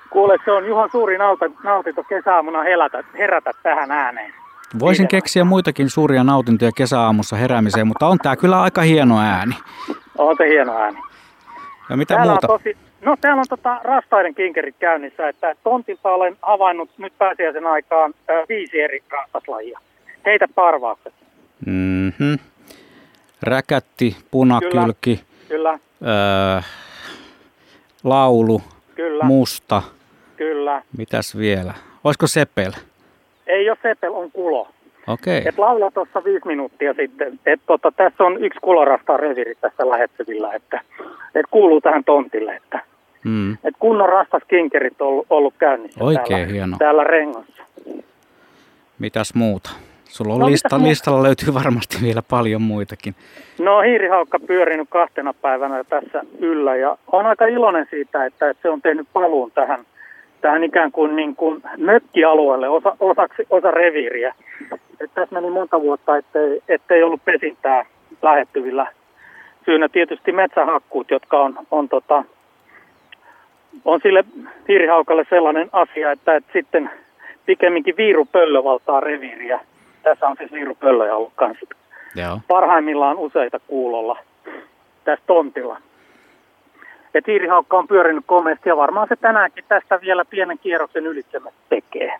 Kuule, se on Juhan suuri nautinto kesäaamuna herätä, herätä tähän ääneen. Voisin keksiä muitakin suuria nautintoja kesäaamussa heräämiseen, mutta on tämä kyllä aika hieno ääni. On se hieno ääni. Ja mitä täällä muuta? On tosi, no täällä on tota rastaiden kinkerit käynnissä, että tontilta olen havainnut nyt pääsiäisen aikaan ö, viisi eri rastaslajia. Heitä parvaukset. Mm-hmm. Räkätti, punakylki, kyllä, kyllä. Öö, laulu, kyllä. musta. Kyllä. Mitäs vielä? Olisiko sepel? Ei ole sepel, on kulo. Okei. Et laula tuossa viisi minuuttia sitten, että tota, tässä on yksi kulorasta reviri tässä lähettyvillä, että et kuuluu tähän tontille, että mm. et kunnon rastas kinkerit on ollut, ollut käynnissä Oikein täällä, hieno. täällä rengossa. Mitäs muuta? Sulla on no, lista, listalla löytyy varmasti vielä paljon muitakin. No hiirihaukka pyörinyt kahtena päivänä tässä yllä ja on aika iloinen siitä, että, että se on tehnyt paluun tähän, tähän ikään kuin, niin kuin mökkialueelle osa, osaksi, osa reviiriä. Et tässä meni monta vuotta, ettei, ettei ollut pesintää lähettyvillä. Syynä tietysti metsähakkuut, jotka on, on, tota, on sille hiirihaukalle sellainen asia, että, että sitten pikemminkin viirupöllö valtaa reviiriä. Tässä on siis viirupöllöjä ollut kanssa. Joo. Parhaimmillaan useita kuulolla tässä tontilla. Et hiirihaukka on pyörinyt komeasti ja varmaan se tänäänkin tästä vielä pienen kierroksen ylitsemät tekee.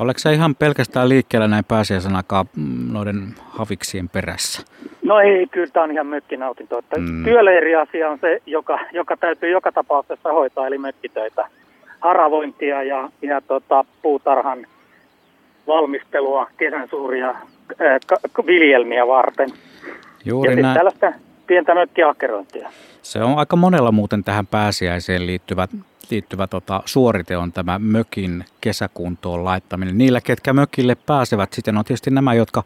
Oletko se ihan pelkästään liikkeellä näin pääsiäisen aikaa mm, noiden haviksien perässä? No ei, kyllä tämä on ihan mökkinautinto. Että mm. Työleiri-asia on se, joka, joka täytyy joka tapauksessa hoitaa, eli mökkitöitä. Haravointia ja, ja tota, puutarhan valmistelua kesän suuria äh, viljelmiä varten. Juuri ja näin. tällaista pientä mökkiakkerointia. Se on aika monella muuten tähän pääsiäiseen liittyvät liittyvä tota, suorite on tämä mökin kesäkuntoon laittaminen. Niillä, ketkä mökille pääsevät, sitten on tietysti nämä, jotka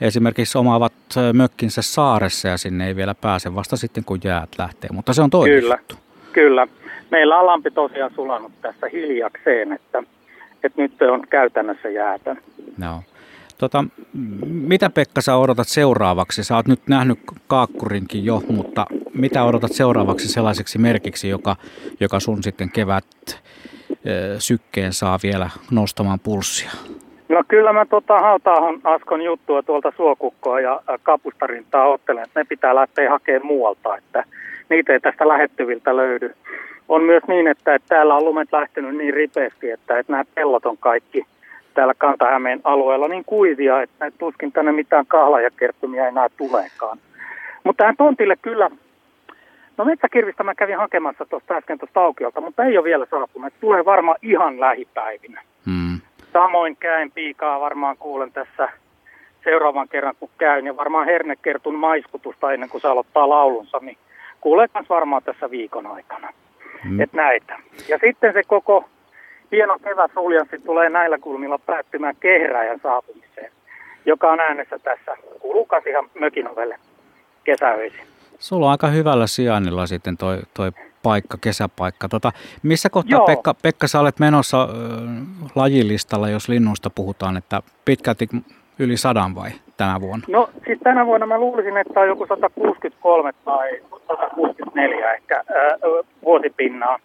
esimerkiksi omaavat mökkinsä saaressa ja sinne ei vielä pääse vasta sitten, kun jäät lähtee. Mutta se on toinen Kyllä, juttu. kyllä. Meillä on lampi tosiaan sulanut tässä hiljakseen, että, että nyt on käytännössä jäätä. No. Tota, mitä Pekka sä odotat seuraavaksi? Sä oot nyt nähnyt kaakkurinkin jo, mutta mitä odotat seuraavaksi sellaiseksi merkiksi, joka, joka sun sitten kevät sykkeen saa vielä nostamaan pulssia? No kyllä mä tota hautaahan Askon juttua tuolta suokukkoa ja kapustarintaa ottelen, että ne pitää lähteä hakemaan muualta, että niitä ei tästä lähettyviltä löydy. On myös niin, että, että täällä on lumet lähtenyt niin ripeästi, että, että nämä pellot on kaikki täällä Kantahämeen alueella niin kuivia, että tuskin tänne mitään kahlajakerttumia enää tuleekaan. Mutta tähän tontille kyllä, no metsäkirvistä mä kävin hakemassa tuosta äsken tuosta aukiolta, mutta ei ole vielä saapunut. Tulee varmaan ihan lähipäivinä. Mm. Samoin käen piikaa varmaan kuulen tässä seuraavan kerran kun käyn ja varmaan hernekertun maiskutusta ennen kuin se aloittaa laulunsa, niin kuulee myös varmaan tässä viikon aikana. Mm. Et näitä. Ja sitten se koko hieno kevätsuljanssi tulee näillä kulmilla päättymään kehräjän saapumiseen, joka on äänessä tässä. Kuuluu ihan mökin ovelle kesäöisin. Sulla on aika hyvällä sijainnilla sitten toi, toi paikka, kesäpaikka. Tota, missä kohtaa, Pekka, Pekka, sä olet menossa äh, lajilistalla, jos linnuista puhutaan, että pitkälti yli sadan vai tänä vuonna? No siis tänä vuonna mä luulisin, että on joku 163 tai 164 ehkä äh, vuosipinnaa.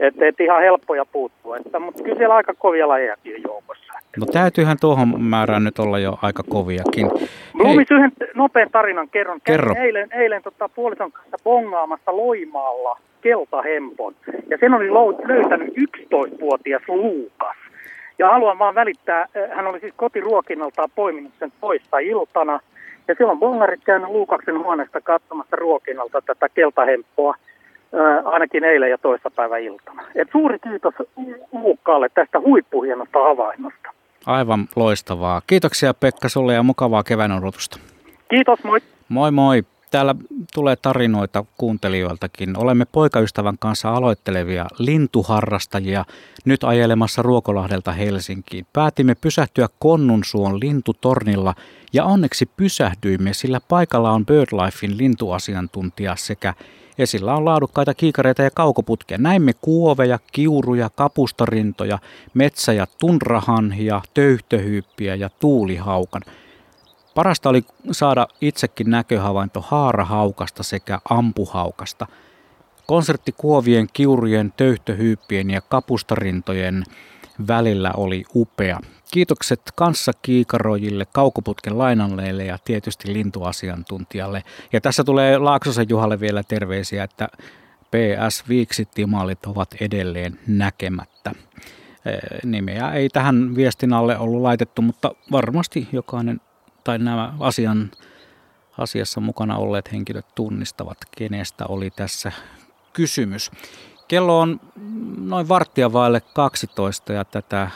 Että et ihan helppoja puuttua, että, mutta kyllä siellä aika kovia lajejakin joukossa. No täytyyhän tuohon määrään nyt olla jo aika koviakin. Luumis yhden nopean tarinan kerron. Kerro. eilen, eilen tota, puolison kanssa bongaamassa Loimaalla keltahempon. Ja sen oli löytänyt 11-vuotias Luukas. Ja haluan vaan välittää, eh, hän oli siis kotiruokinnaltaan poiminut sen toista iltana. Ja silloin bongarit käynyt Luukaksen huoneesta katsomassa ruokinnalta tätä keltahemppoa ainakin eilen ja toissapäivä iltana. Et suuri kiitos Luukkaalle tästä huippuhienosta havainnosta. Aivan loistavaa. Kiitoksia Pekka sulle ja mukavaa kevään odotusta. Kiitos, moi. Moi moi. Täällä tulee tarinoita kuuntelijoiltakin. Olemme poikaystävän kanssa aloittelevia lintuharrastajia nyt ajelemassa Ruokolahdelta Helsinkiin. Päätimme pysähtyä Konnunsuon lintutornilla ja onneksi pysähdyimme, sillä paikalla on BirdLifein lintuasiantuntija sekä esillä on laadukkaita kiikareita ja kaukoputkia. Näimme kuoveja, kiuruja, kapustarintoja, metsä- ja tunrahanhia, töyhtöhyyppiä ja tuulihaukan – Parasta oli saada itsekin näköhavainto haarahaukasta sekä ampuhaukasta. Konsertti kuovien, kiurujen, töyhtöhyyppien ja kapustarintojen välillä oli upea. Kiitokset kanssakiikaroijille, kaukoputken lainalleille ja tietysti lintuasiantuntijalle. Ja tässä tulee Laaksosen Juhalle vielä terveisiä, että PS Viiksittimaalit ovat edelleen näkemättä. Nimeä ei tähän viestin alle ollut laitettu, mutta varmasti jokainen tai nämä asian, asiassa mukana olleet henkilöt tunnistavat, kenestä oli tässä kysymys. Kello on noin varttia vaille 12 ja tätä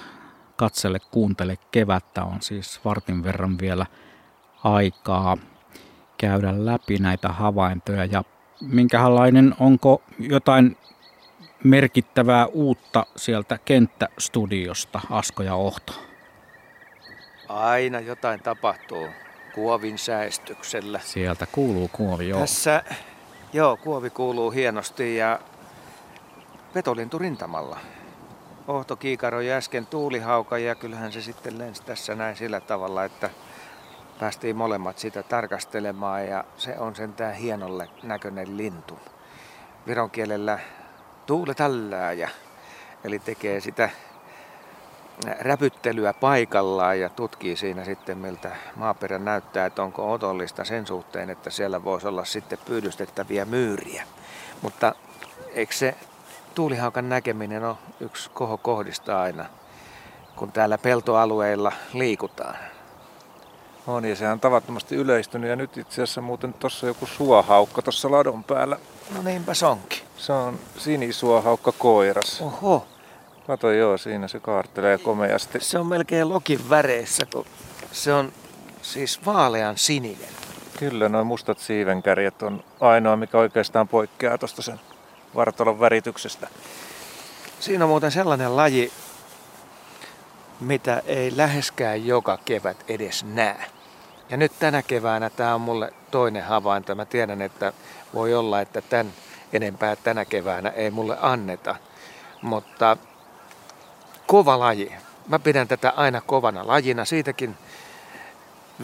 katsele, kuuntele kevättä on siis vartin verran vielä aikaa käydä läpi näitä havaintoja ja minkälainen, onko jotain merkittävää uutta sieltä kenttästudiosta Asko ja Ohto? Aina jotain tapahtuu kuovin säästyksellä. Sieltä kuuluu kuovi, joo. Tässä, joo, kuovi kuuluu hienosti ja petolintu rintamalla. Ohto kiikaroi äsken tuulihauka ja kyllähän se sitten lensi tässä näin sillä tavalla, että päästiin molemmat sitä tarkastelemaan ja se on sentään hienolle näköinen lintu. Viron kielellä tuuletallaaja, eli tekee sitä räpyttelyä paikallaan ja tutkii siinä sitten miltä maaperä näyttää, että onko otollista sen suhteen, että siellä voisi olla sitten pyydystettäviä myyriä. Mutta eikö se tuulihaukan näkeminen ole yksi koho kohdista aina, kun täällä peltoalueilla liikutaan? On ja sehän on tavattomasti yleistynyt ja nyt itse asiassa muuten tuossa joku suohaukka tuossa ladon päällä. No niinpä se onkin. Se on sinisuohaukka koiras. Oho, Kato joo, siinä se kaartelee komeasti. Se on melkein lokin väreissä, kun se on siis vaalean sininen. Kyllä, noin mustat siivenkärjet on ainoa, mikä oikeastaan poikkeaa tuosta sen vartalon värityksestä. Siinä on muuten sellainen laji, mitä ei läheskään joka kevät edes näe. Ja nyt tänä keväänä tämä on mulle toinen havainto. Mä tiedän, että voi olla, että tämän enempää tänä keväänä ei mulle anneta. Mutta kova laji. Mä pidän tätä aina kovana lajina. Siitäkin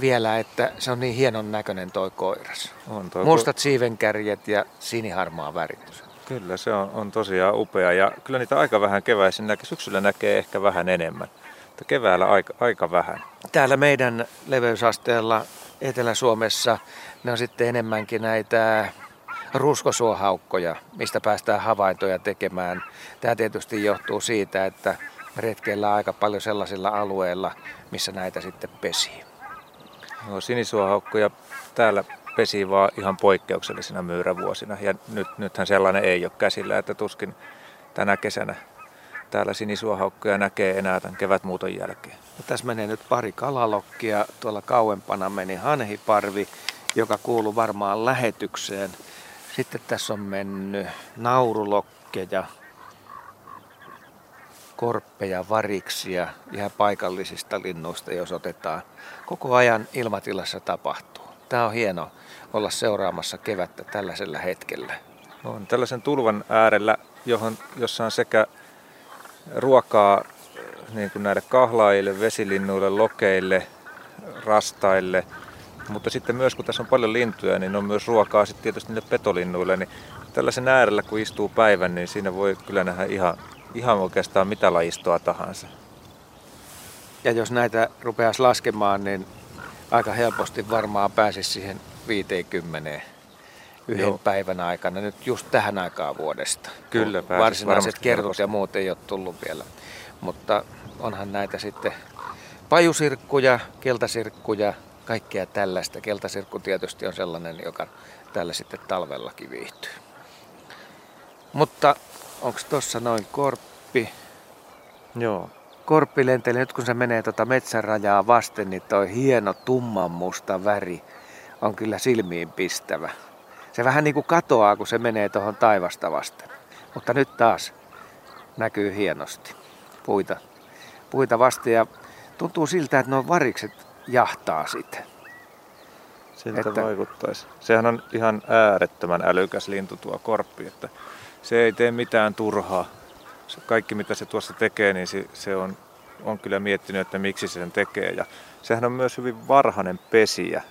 vielä, että se on niin hienon näköinen toi koiras. On toi Mustat ko- siivenkärjet ja siniharmaa väritys. Kyllä, se on, on tosiaan upea ja kyllä niitä aika vähän keväisin näkee. Syksyllä näkee ehkä vähän enemmän, mutta keväällä aika, aika vähän. Täällä meidän leveysasteella Etelä-Suomessa ne on sitten enemmänkin näitä ruskosuohaukkoja, mistä päästään havaintoja tekemään. Tämä tietysti johtuu siitä, että retkeillä aika paljon sellaisilla alueilla, missä näitä sitten pesii. No, sinisuohaukkoja täällä pesi vaan ihan poikkeuksellisina myyrävuosina ja nyt, nythän sellainen ei ole käsillä, että tuskin tänä kesänä täällä sinisuohaukkoja näkee enää tämän kevätmuuton jälkeen. No, tässä menee nyt pari kalalokkia, tuolla kauempana meni hanhiparvi, joka kuuluu varmaan lähetykseen. Sitten tässä on mennyt naurulokkeja, korppeja, variksia, ihan paikallisista linnuista, jos otetaan. Koko ajan ilmatilassa tapahtuu. Tämä on hieno olla seuraamassa kevättä tällaisella hetkellä. On tällaisen tulvan äärellä, johon, jossa on sekä ruokaa niin kuin näille kahlaajille, vesilinnuille, lokeille, rastaille, mutta sitten myös kun tässä on paljon lintuja, niin on myös ruokaa sitten tietysti niille petolinnuille, niin tällaisen äärellä kun istuu päivän, niin siinä voi kyllä nähdä ihan ihan oikeastaan mitä lajistoa tahansa. Ja jos näitä rupeaisi laskemaan, niin aika helposti varmaan pääsisi siihen 50 yhden Joo. päivän aikana, nyt just tähän aikaan vuodesta. Kyllä, Varsinaiset kertut ja muut ei ole tullut vielä. Mutta onhan näitä sitten pajusirkkuja, keltasirkkuja, kaikkea tällaista. Keltasirkku tietysti on sellainen, joka tällä sitten talvellakin viihtyy. Mutta onko tuossa noin korppi? Joo, korppi lenteli, nyt kun se menee tuota metsänrajaa vasten, niin toi hieno tummanmusta väri on kyllä silmiin pistävä. Se vähän niin kuin katoaa, kun se menee tuohon taivasta vasten. Mutta nyt taas näkyy hienosti puita, puita vasten ja tuntuu siltä, että nuo varikset jahtaa sitten. Siltä että... vaikuttaisi. Sehän on ihan äärettömän älykäs lintu tuo korppi, että se ei tee mitään turhaa. Kaikki mitä se tuossa tekee, niin se, se on, on kyllä miettinyt, että miksi se sen tekee. Ja sehän on myös hyvin varhainen pesiä.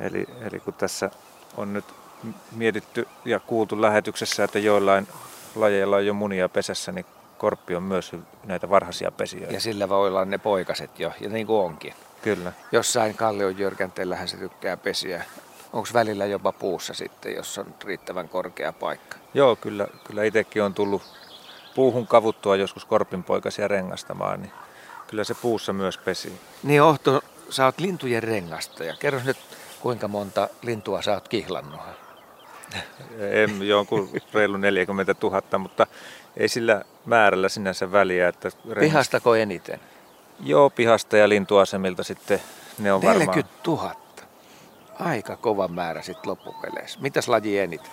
Eli, eli kun tässä on nyt mietitty ja kuultu lähetyksessä, että joillain lajeilla on jo munia pesässä, niin korppi on myös näitä varhaisia pesiä. Ja sillä voi olla ne poikaset jo, ja niin kuin onkin. Kyllä. Jossain kallion jyrkänteellähän se tykkää pesiä. Onko välillä jopa puussa sitten, jos on riittävän korkea paikka? Joo, kyllä, kyllä itsekin on tullut puuhun kavuttua joskus korpinpoikasia rengastamaan, niin kyllä se puussa myös pesi. Niin Ohto, sä oot lintujen rengastaja. Kerro nyt, kuinka monta lintua sä oot kihlannut? En jonkun reilu 40 000, mutta ei sillä määrällä sinänsä väliä. Että rengas... Pihastako eniten? Joo, pihasta ja lintuasemilta sitten ne on 40 000. Aika kova määrä sitten loppupeleissä. Mitäs laji eniten?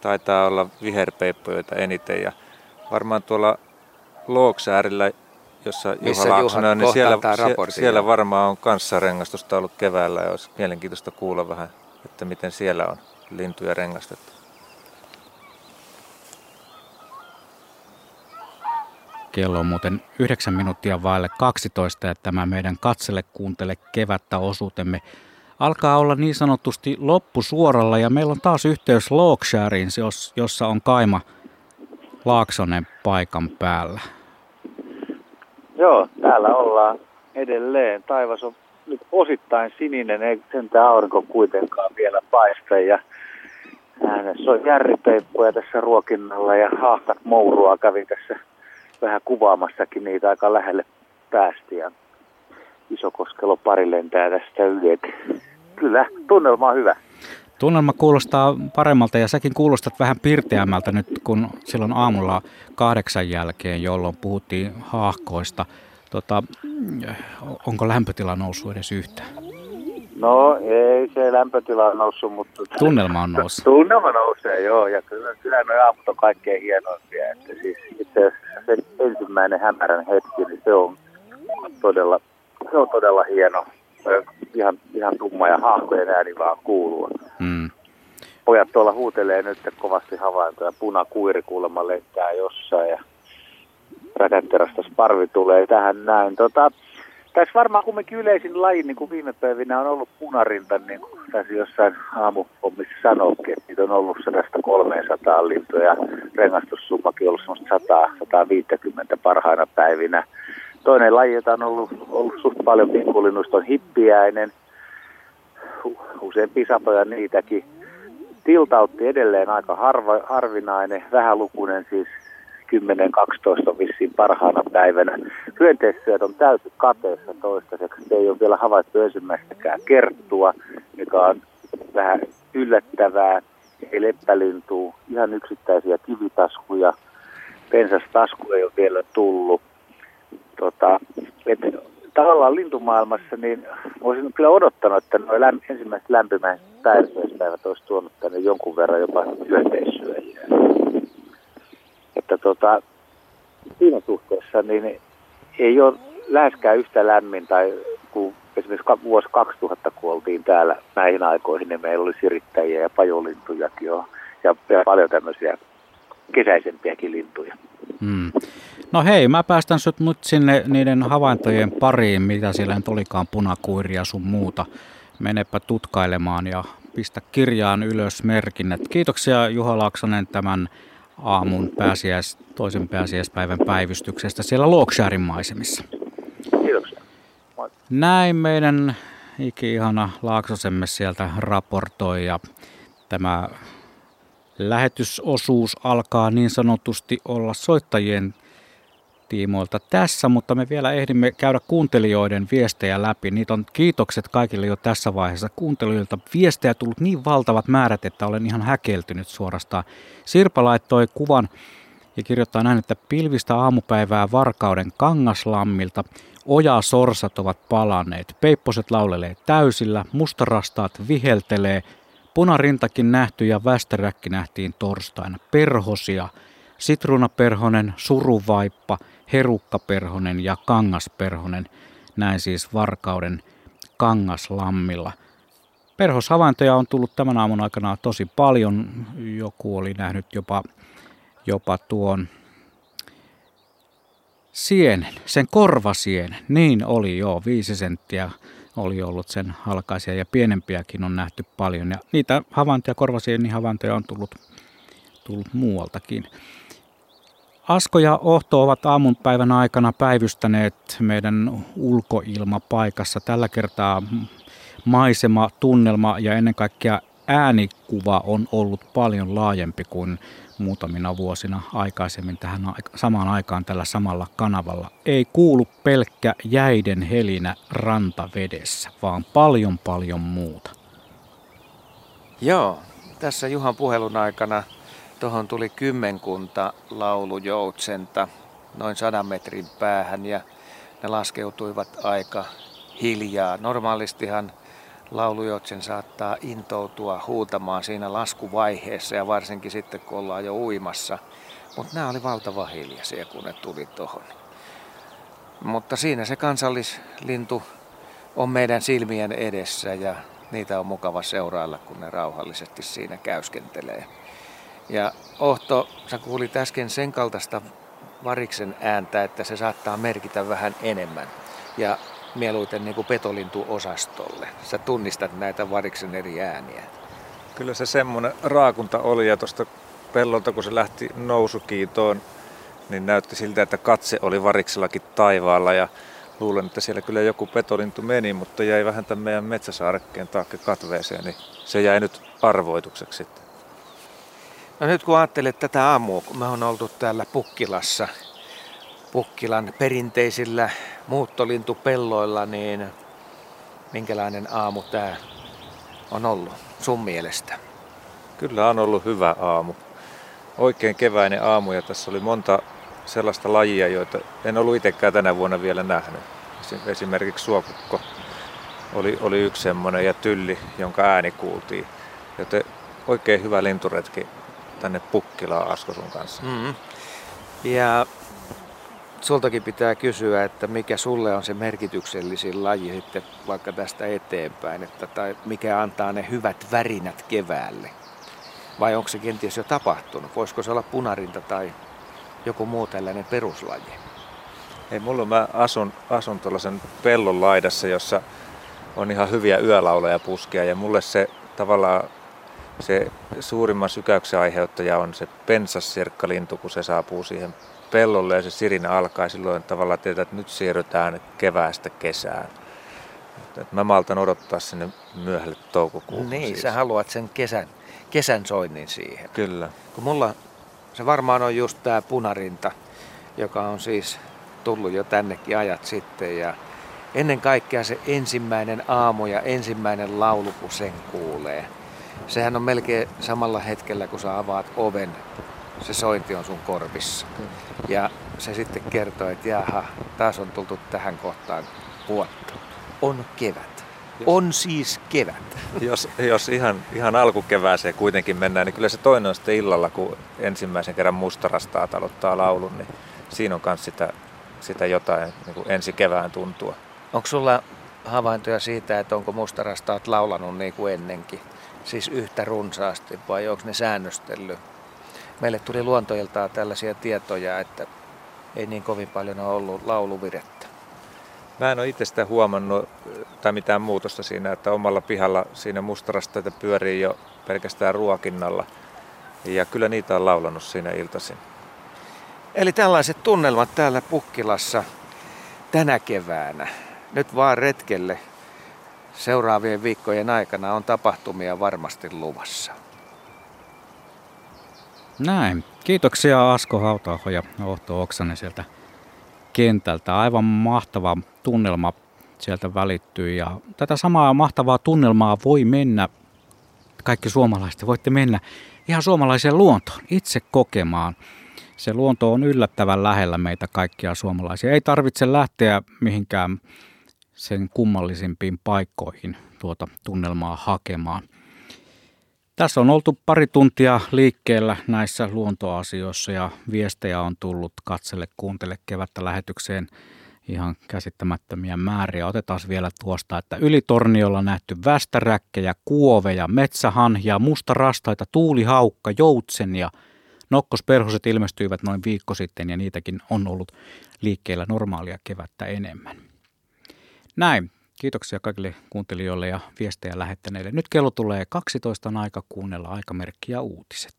Taitaa olla viherpeippojoita eniten ja varmaan tuolla Looksäärillä, jossa Missä Juha Laaksonen on, niin siellä, siellä varmaan on kanssarengastusta ollut keväällä ja olisi mielenkiintoista kuulla vähän, että miten siellä on lintuja rengastettu. Kello on muuten 9 minuuttia vaille 12 ja tämä meidän katsele kuuntele kevättä osuutemme alkaa olla niin sanotusti loppusuoralla ja meillä on taas yhteys Lookshireen, jossa on Kaima Laaksonen paikan päällä. Joo, täällä ollaan edelleen. Taivas on nyt osittain sininen, ei sentään aurinko kuitenkaan vielä paista. Ja äänessä on järripeippoja tässä ruokinnalla ja haahtat mourua kävi tässä vähän kuvaamassakin niitä aika lähelle päästi. Ja Isokoskelo pari lentää tästä yli. Kyllä, tunnelma on hyvä. Tunnelma kuulostaa paremmalta ja säkin kuulostat vähän pirteämmältä nyt, kun silloin aamulla kahdeksan jälkeen, jolloin puhuttiin haahkoista. Tota, onko lämpötila noussut edes yhtään? No ei se lämpötila noussut, mutta... Tunnelma on noussut. Tunnelma nousee, joo. Ja kyllä, kyllä nuo aamut on kaikkein hienoimpia. Että siis itse se ensimmäinen hämärän hetki, niin se on todella, se on todella hieno ihan, ihan tumma ja hahkojen ääni vaan kuuluu. Mm. Pojat tuolla huutelee nyt kovasti havaintoja. Punakuiri kuulemma lentää jossain ja räkätterästä parvi tulee tähän näin. Tota, tässä varmaan kumminkin yleisin laji, niin kuin viime päivinä on ollut punarinta, niin kuin tässä jossain aamupommissa sanoikin, että niitä on ollut 100-300 lintuja ja rengastussummakin ollut 100-150 parhaina päivinä. Toinen laji, jota on ollut, ollut suht paljon pikkulinnuista, on hippiäinen. Usein satoja niitäkin. Tiltautti edelleen aika harva, harvinainen, vähälukuinen siis 10-12 on vissiin parhaana päivänä. Hyönteissyöt on täysin kateessa toistaiseksi. Se ei ole vielä havaittu ensimmäistäkään kerttua, mikä on vähän yllättävää. Ei leppälintuu, ihan yksittäisiä kivitaskuja. Pensastasku ei ole vielä tullut tota, että tavallaan lintumaailmassa, niin olisin kyllä odottanut, että nuo lämp- ensimmäiset lämpimät päiväispäivät olisi tuonut tänne jonkun verran jopa hyönteissyöjiä. Että tota, siinä suhteessa niin ei ole läheskään yhtä lämmin tai kun esimerkiksi vuosi 2000 kun oltiin täällä näihin aikoihin, niin meillä oli sirittäjiä ja pajolintujakin jo, ja, ja paljon tämmöisiä kesäisempiäkin lintuja. Mm. No hei, mä päästän sut nyt sinne niiden havaintojen pariin, mitä siellä nyt olikaan, punakuiria sun muuta. Menepä tutkailemaan ja pistä kirjaan ylös merkinnät. Kiitoksia Juha Laaksonen tämän aamun pääsiäis, toisen pääsiäispäivän päivystyksestä siellä Loksharin maisemissa. Kiitoksia. Moi. Näin meidän iki-ihana Laaksosemme sieltä raportoi ja tämä lähetysosuus alkaa niin sanotusti olla soittajien tiimoilta tässä, mutta me vielä ehdimme käydä kuuntelijoiden viestejä läpi. Niitä on kiitokset kaikille jo tässä vaiheessa. Kuuntelijoilta viestejä tullut niin valtavat määrät, että olen ihan häkeltynyt suorastaan. Sirpa laittoi kuvan ja kirjoittaa näin, että pilvistä aamupäivää Varkauden kangaslammilta ojasorsat ovat palanneet, peipposet laulelee täysillä, mustarastaat viheltelee, punarintakin nähty ja västeräkki nähtiin torstaina, perhosia, sitruunaperhonen, suruvaippa, herukkaperhonen ja kangasperhonen, näin siis Varkauden kangaslammilla. Perhoshavaintoja on tullut tämän aamun aikana tosi paljon. Joku oli nähnyt jopa, jopa tuon sienen, sen korvasienen. Niin oli jo, viisi senttiä oli ollut sen halkaisia ja pienempiäkin on nähty paljon. Ja niitä havaintoja, korvasieni havaintoja on tullut, tullut muualtakin. Asko ja Ohto ovat aamunpäivän aikana päivystäneet meidän ulkoilmapaikassa. Tällä kertaa maisema, tunnelma ja ennen kaikkea äänikuva on ollut paljon laajempi kuin muutamina vuosina aikaisemmin tähän samaan aikaan tällä samalla kanavalla. Ei kuulu pelkkä jäiden helinä rantavedessä, vaan paljon paljon muuta. Joo, tässä Juhan puhelun aikana tuohon tuli kymmenkunta laulujoutsenta noin sadan metrin päähän ja ne laskeutuivat aika hiljaa. Normaalistihan laulujoutsen saattaa intoutua huutamaan siinä laskuvaiheessa ja varsinkin sitten kun ollaan jo uimassa. Mutta nämä oli valtava hiljaisia, kun ne tuli tuohon. Mutta siinä se kansallislintu on meidän silmien edessä ja niitä on mukava seurailla, kun ne rauhallisesti siinä käyskentelee. Ja Ohto, sä kuulit äsken sen kaltaista variksen ääntä, että se saattaa merkitä vähän enemmän. Ja mieluiten niin petolintuosastolle. Sä tunnistat näitä variksen eri ääniä. Kyllä se semmoinen raakunta oli ja tuosta pellolta kun se lähti nousukiitoon, niin näytti siltä, että katse oli variksellakin taivaalla ja luulen, että siellä kyllä joku petolintu meni, mutta jäi vähän tämän meidän metsäsaarekkeen taakke katveeseen, niin se jäi nyt arvoitukseksi sitten. No nyt kun ajattelet tätä aamua, kun me on oltu täällä Pukkilassa, Pukkilan perinteisillä muuttolintupelloilla, niin minkälainen aamu tämä on ollut sun mielestä? Kyllä on ollut hyvä aamu. Oikein keväinen aamu ja tässä oli monta sellaista lajia, joita en ollut itsekään tänä vuonna vielä nähnyt. Esimerkiksi suokukko oli, oli yksi semmoinen ja tylli, jonka ääni kuultiin. Joten oikein hyvä linturetki tänne Pukkilaan Asko sun kanssa. Mm-hmm. Ja sultakin pitää kysyä, että mikä sulle on se merkityksellisin laji sitten vaikka tästä eteenpäin, että, tai mikä antaa ne hyvät värinät keväälle? Vai onko se kenties jo tapahtunut? Voisiko se olla punarinta tai joku muu tällainen peruslaji? Ei, mulla mä asun, asun tuollaisen pellon laidassa, jossa on ihan hyviä yölauleja puskia ja mulle se tavallaan se suurimman sykäyksen aiheuttaja on se pensassirkkalintu, kun se saapuu siihen pellolle ja se sirinä alkaa silloin tavallaan tietää, että nyt siirrytään keväästä kesään. Et mä maltan odottaa sinne myöhälle toukokuuhun. Niin, siis. sä haluat sen kesän, kesän soinnin siihen. Kyllä. Kun mulla se varmaan on just tää punarinta, joka on siis tullut jo tännekin ajat sitten ja ennen kaikkea se ensimmäinen aamu ja ensimmäinen laulu, kun sen kuulee. Sehän on melkein samalla hetkellä, kun sä avaat oven, se sointi on sun korvissa. Ja se sitten kertoo, että jaha, taas on tultu tähän kohtaan vuotta. On kevät. On siis kevät. Jos, jos ihan, ihan alkukevääseen kuitenkin mennään, niin kyllä se toinen on sitten illalla, kun ensimmäisen kerran mustarastaa aloittaa laulun, niin siinä on myös sitä, sitä jotain niin kuin ensi kevään tuntua. Onko sulla havaintoja siitä, että onko mustarastaat laulanut niin kuin ennenkin? Siis yhtä runsaasti vai onko ne säännöstellyt? Meille tuli luontoiltaan tällaisia tietoja, että ei niin kovin paljon ole ollut lauluvirettä. Mä en ole itse sitä huomannut tai mitään muutosta siinä, että omalla pihalla siinä mustarasteita pyörii jo pelkästään ruokinnalla. Ja kyllä niitä on laulanut siinä iltaisin. Eli tällaiset tunnelmat täällä Pukkilassa tänä keväänä. Nyt vaan retkelle seuraavien viikkojen aikana on tapahtumia varmasti luvassa. Näin. Kiitoksia Asko Hautaaho ja Ohto Oksanen sieltä kentältä. Aivan mahtava tunnelma sieltä välittyy ja tätä samaa mahtavaa tunnelmaa voi mennä, kaikki suomalaiset voitte mennä ihan suomalaiseen luontoon itse kokemaan. Se luonto on yllättävän lähellä meitä kaikkia suomalaisia. Ei tarvitse lähteä mihinkään sen kummallisimpiin paikkoihin tuota tunnelmaa hakemaan. Tässä on oltu pari tuntia liikkeellä näissä luontoasioissa ja viestejä on tullut katselle kuuntele kevättä lähetykseen ihan käsittämättömiä määriä. Otetaan vielä tuosta, että yli torniolla nähty västäräkkejä, kuoveja, metsähanhia, mustarastaita, tuulihaukka, joutsen ja nokkosperhoset ilmestyivät noin viikko sitten ja niitäkin on ollut liikkeellä normaalia kevättä enemmän. Näin. Kiitoksia kaikille kuuntelijoille ja viestejä lähettäneille. Nyt kello tulee 12 aika kuunnella aikamerkkiä uutiset.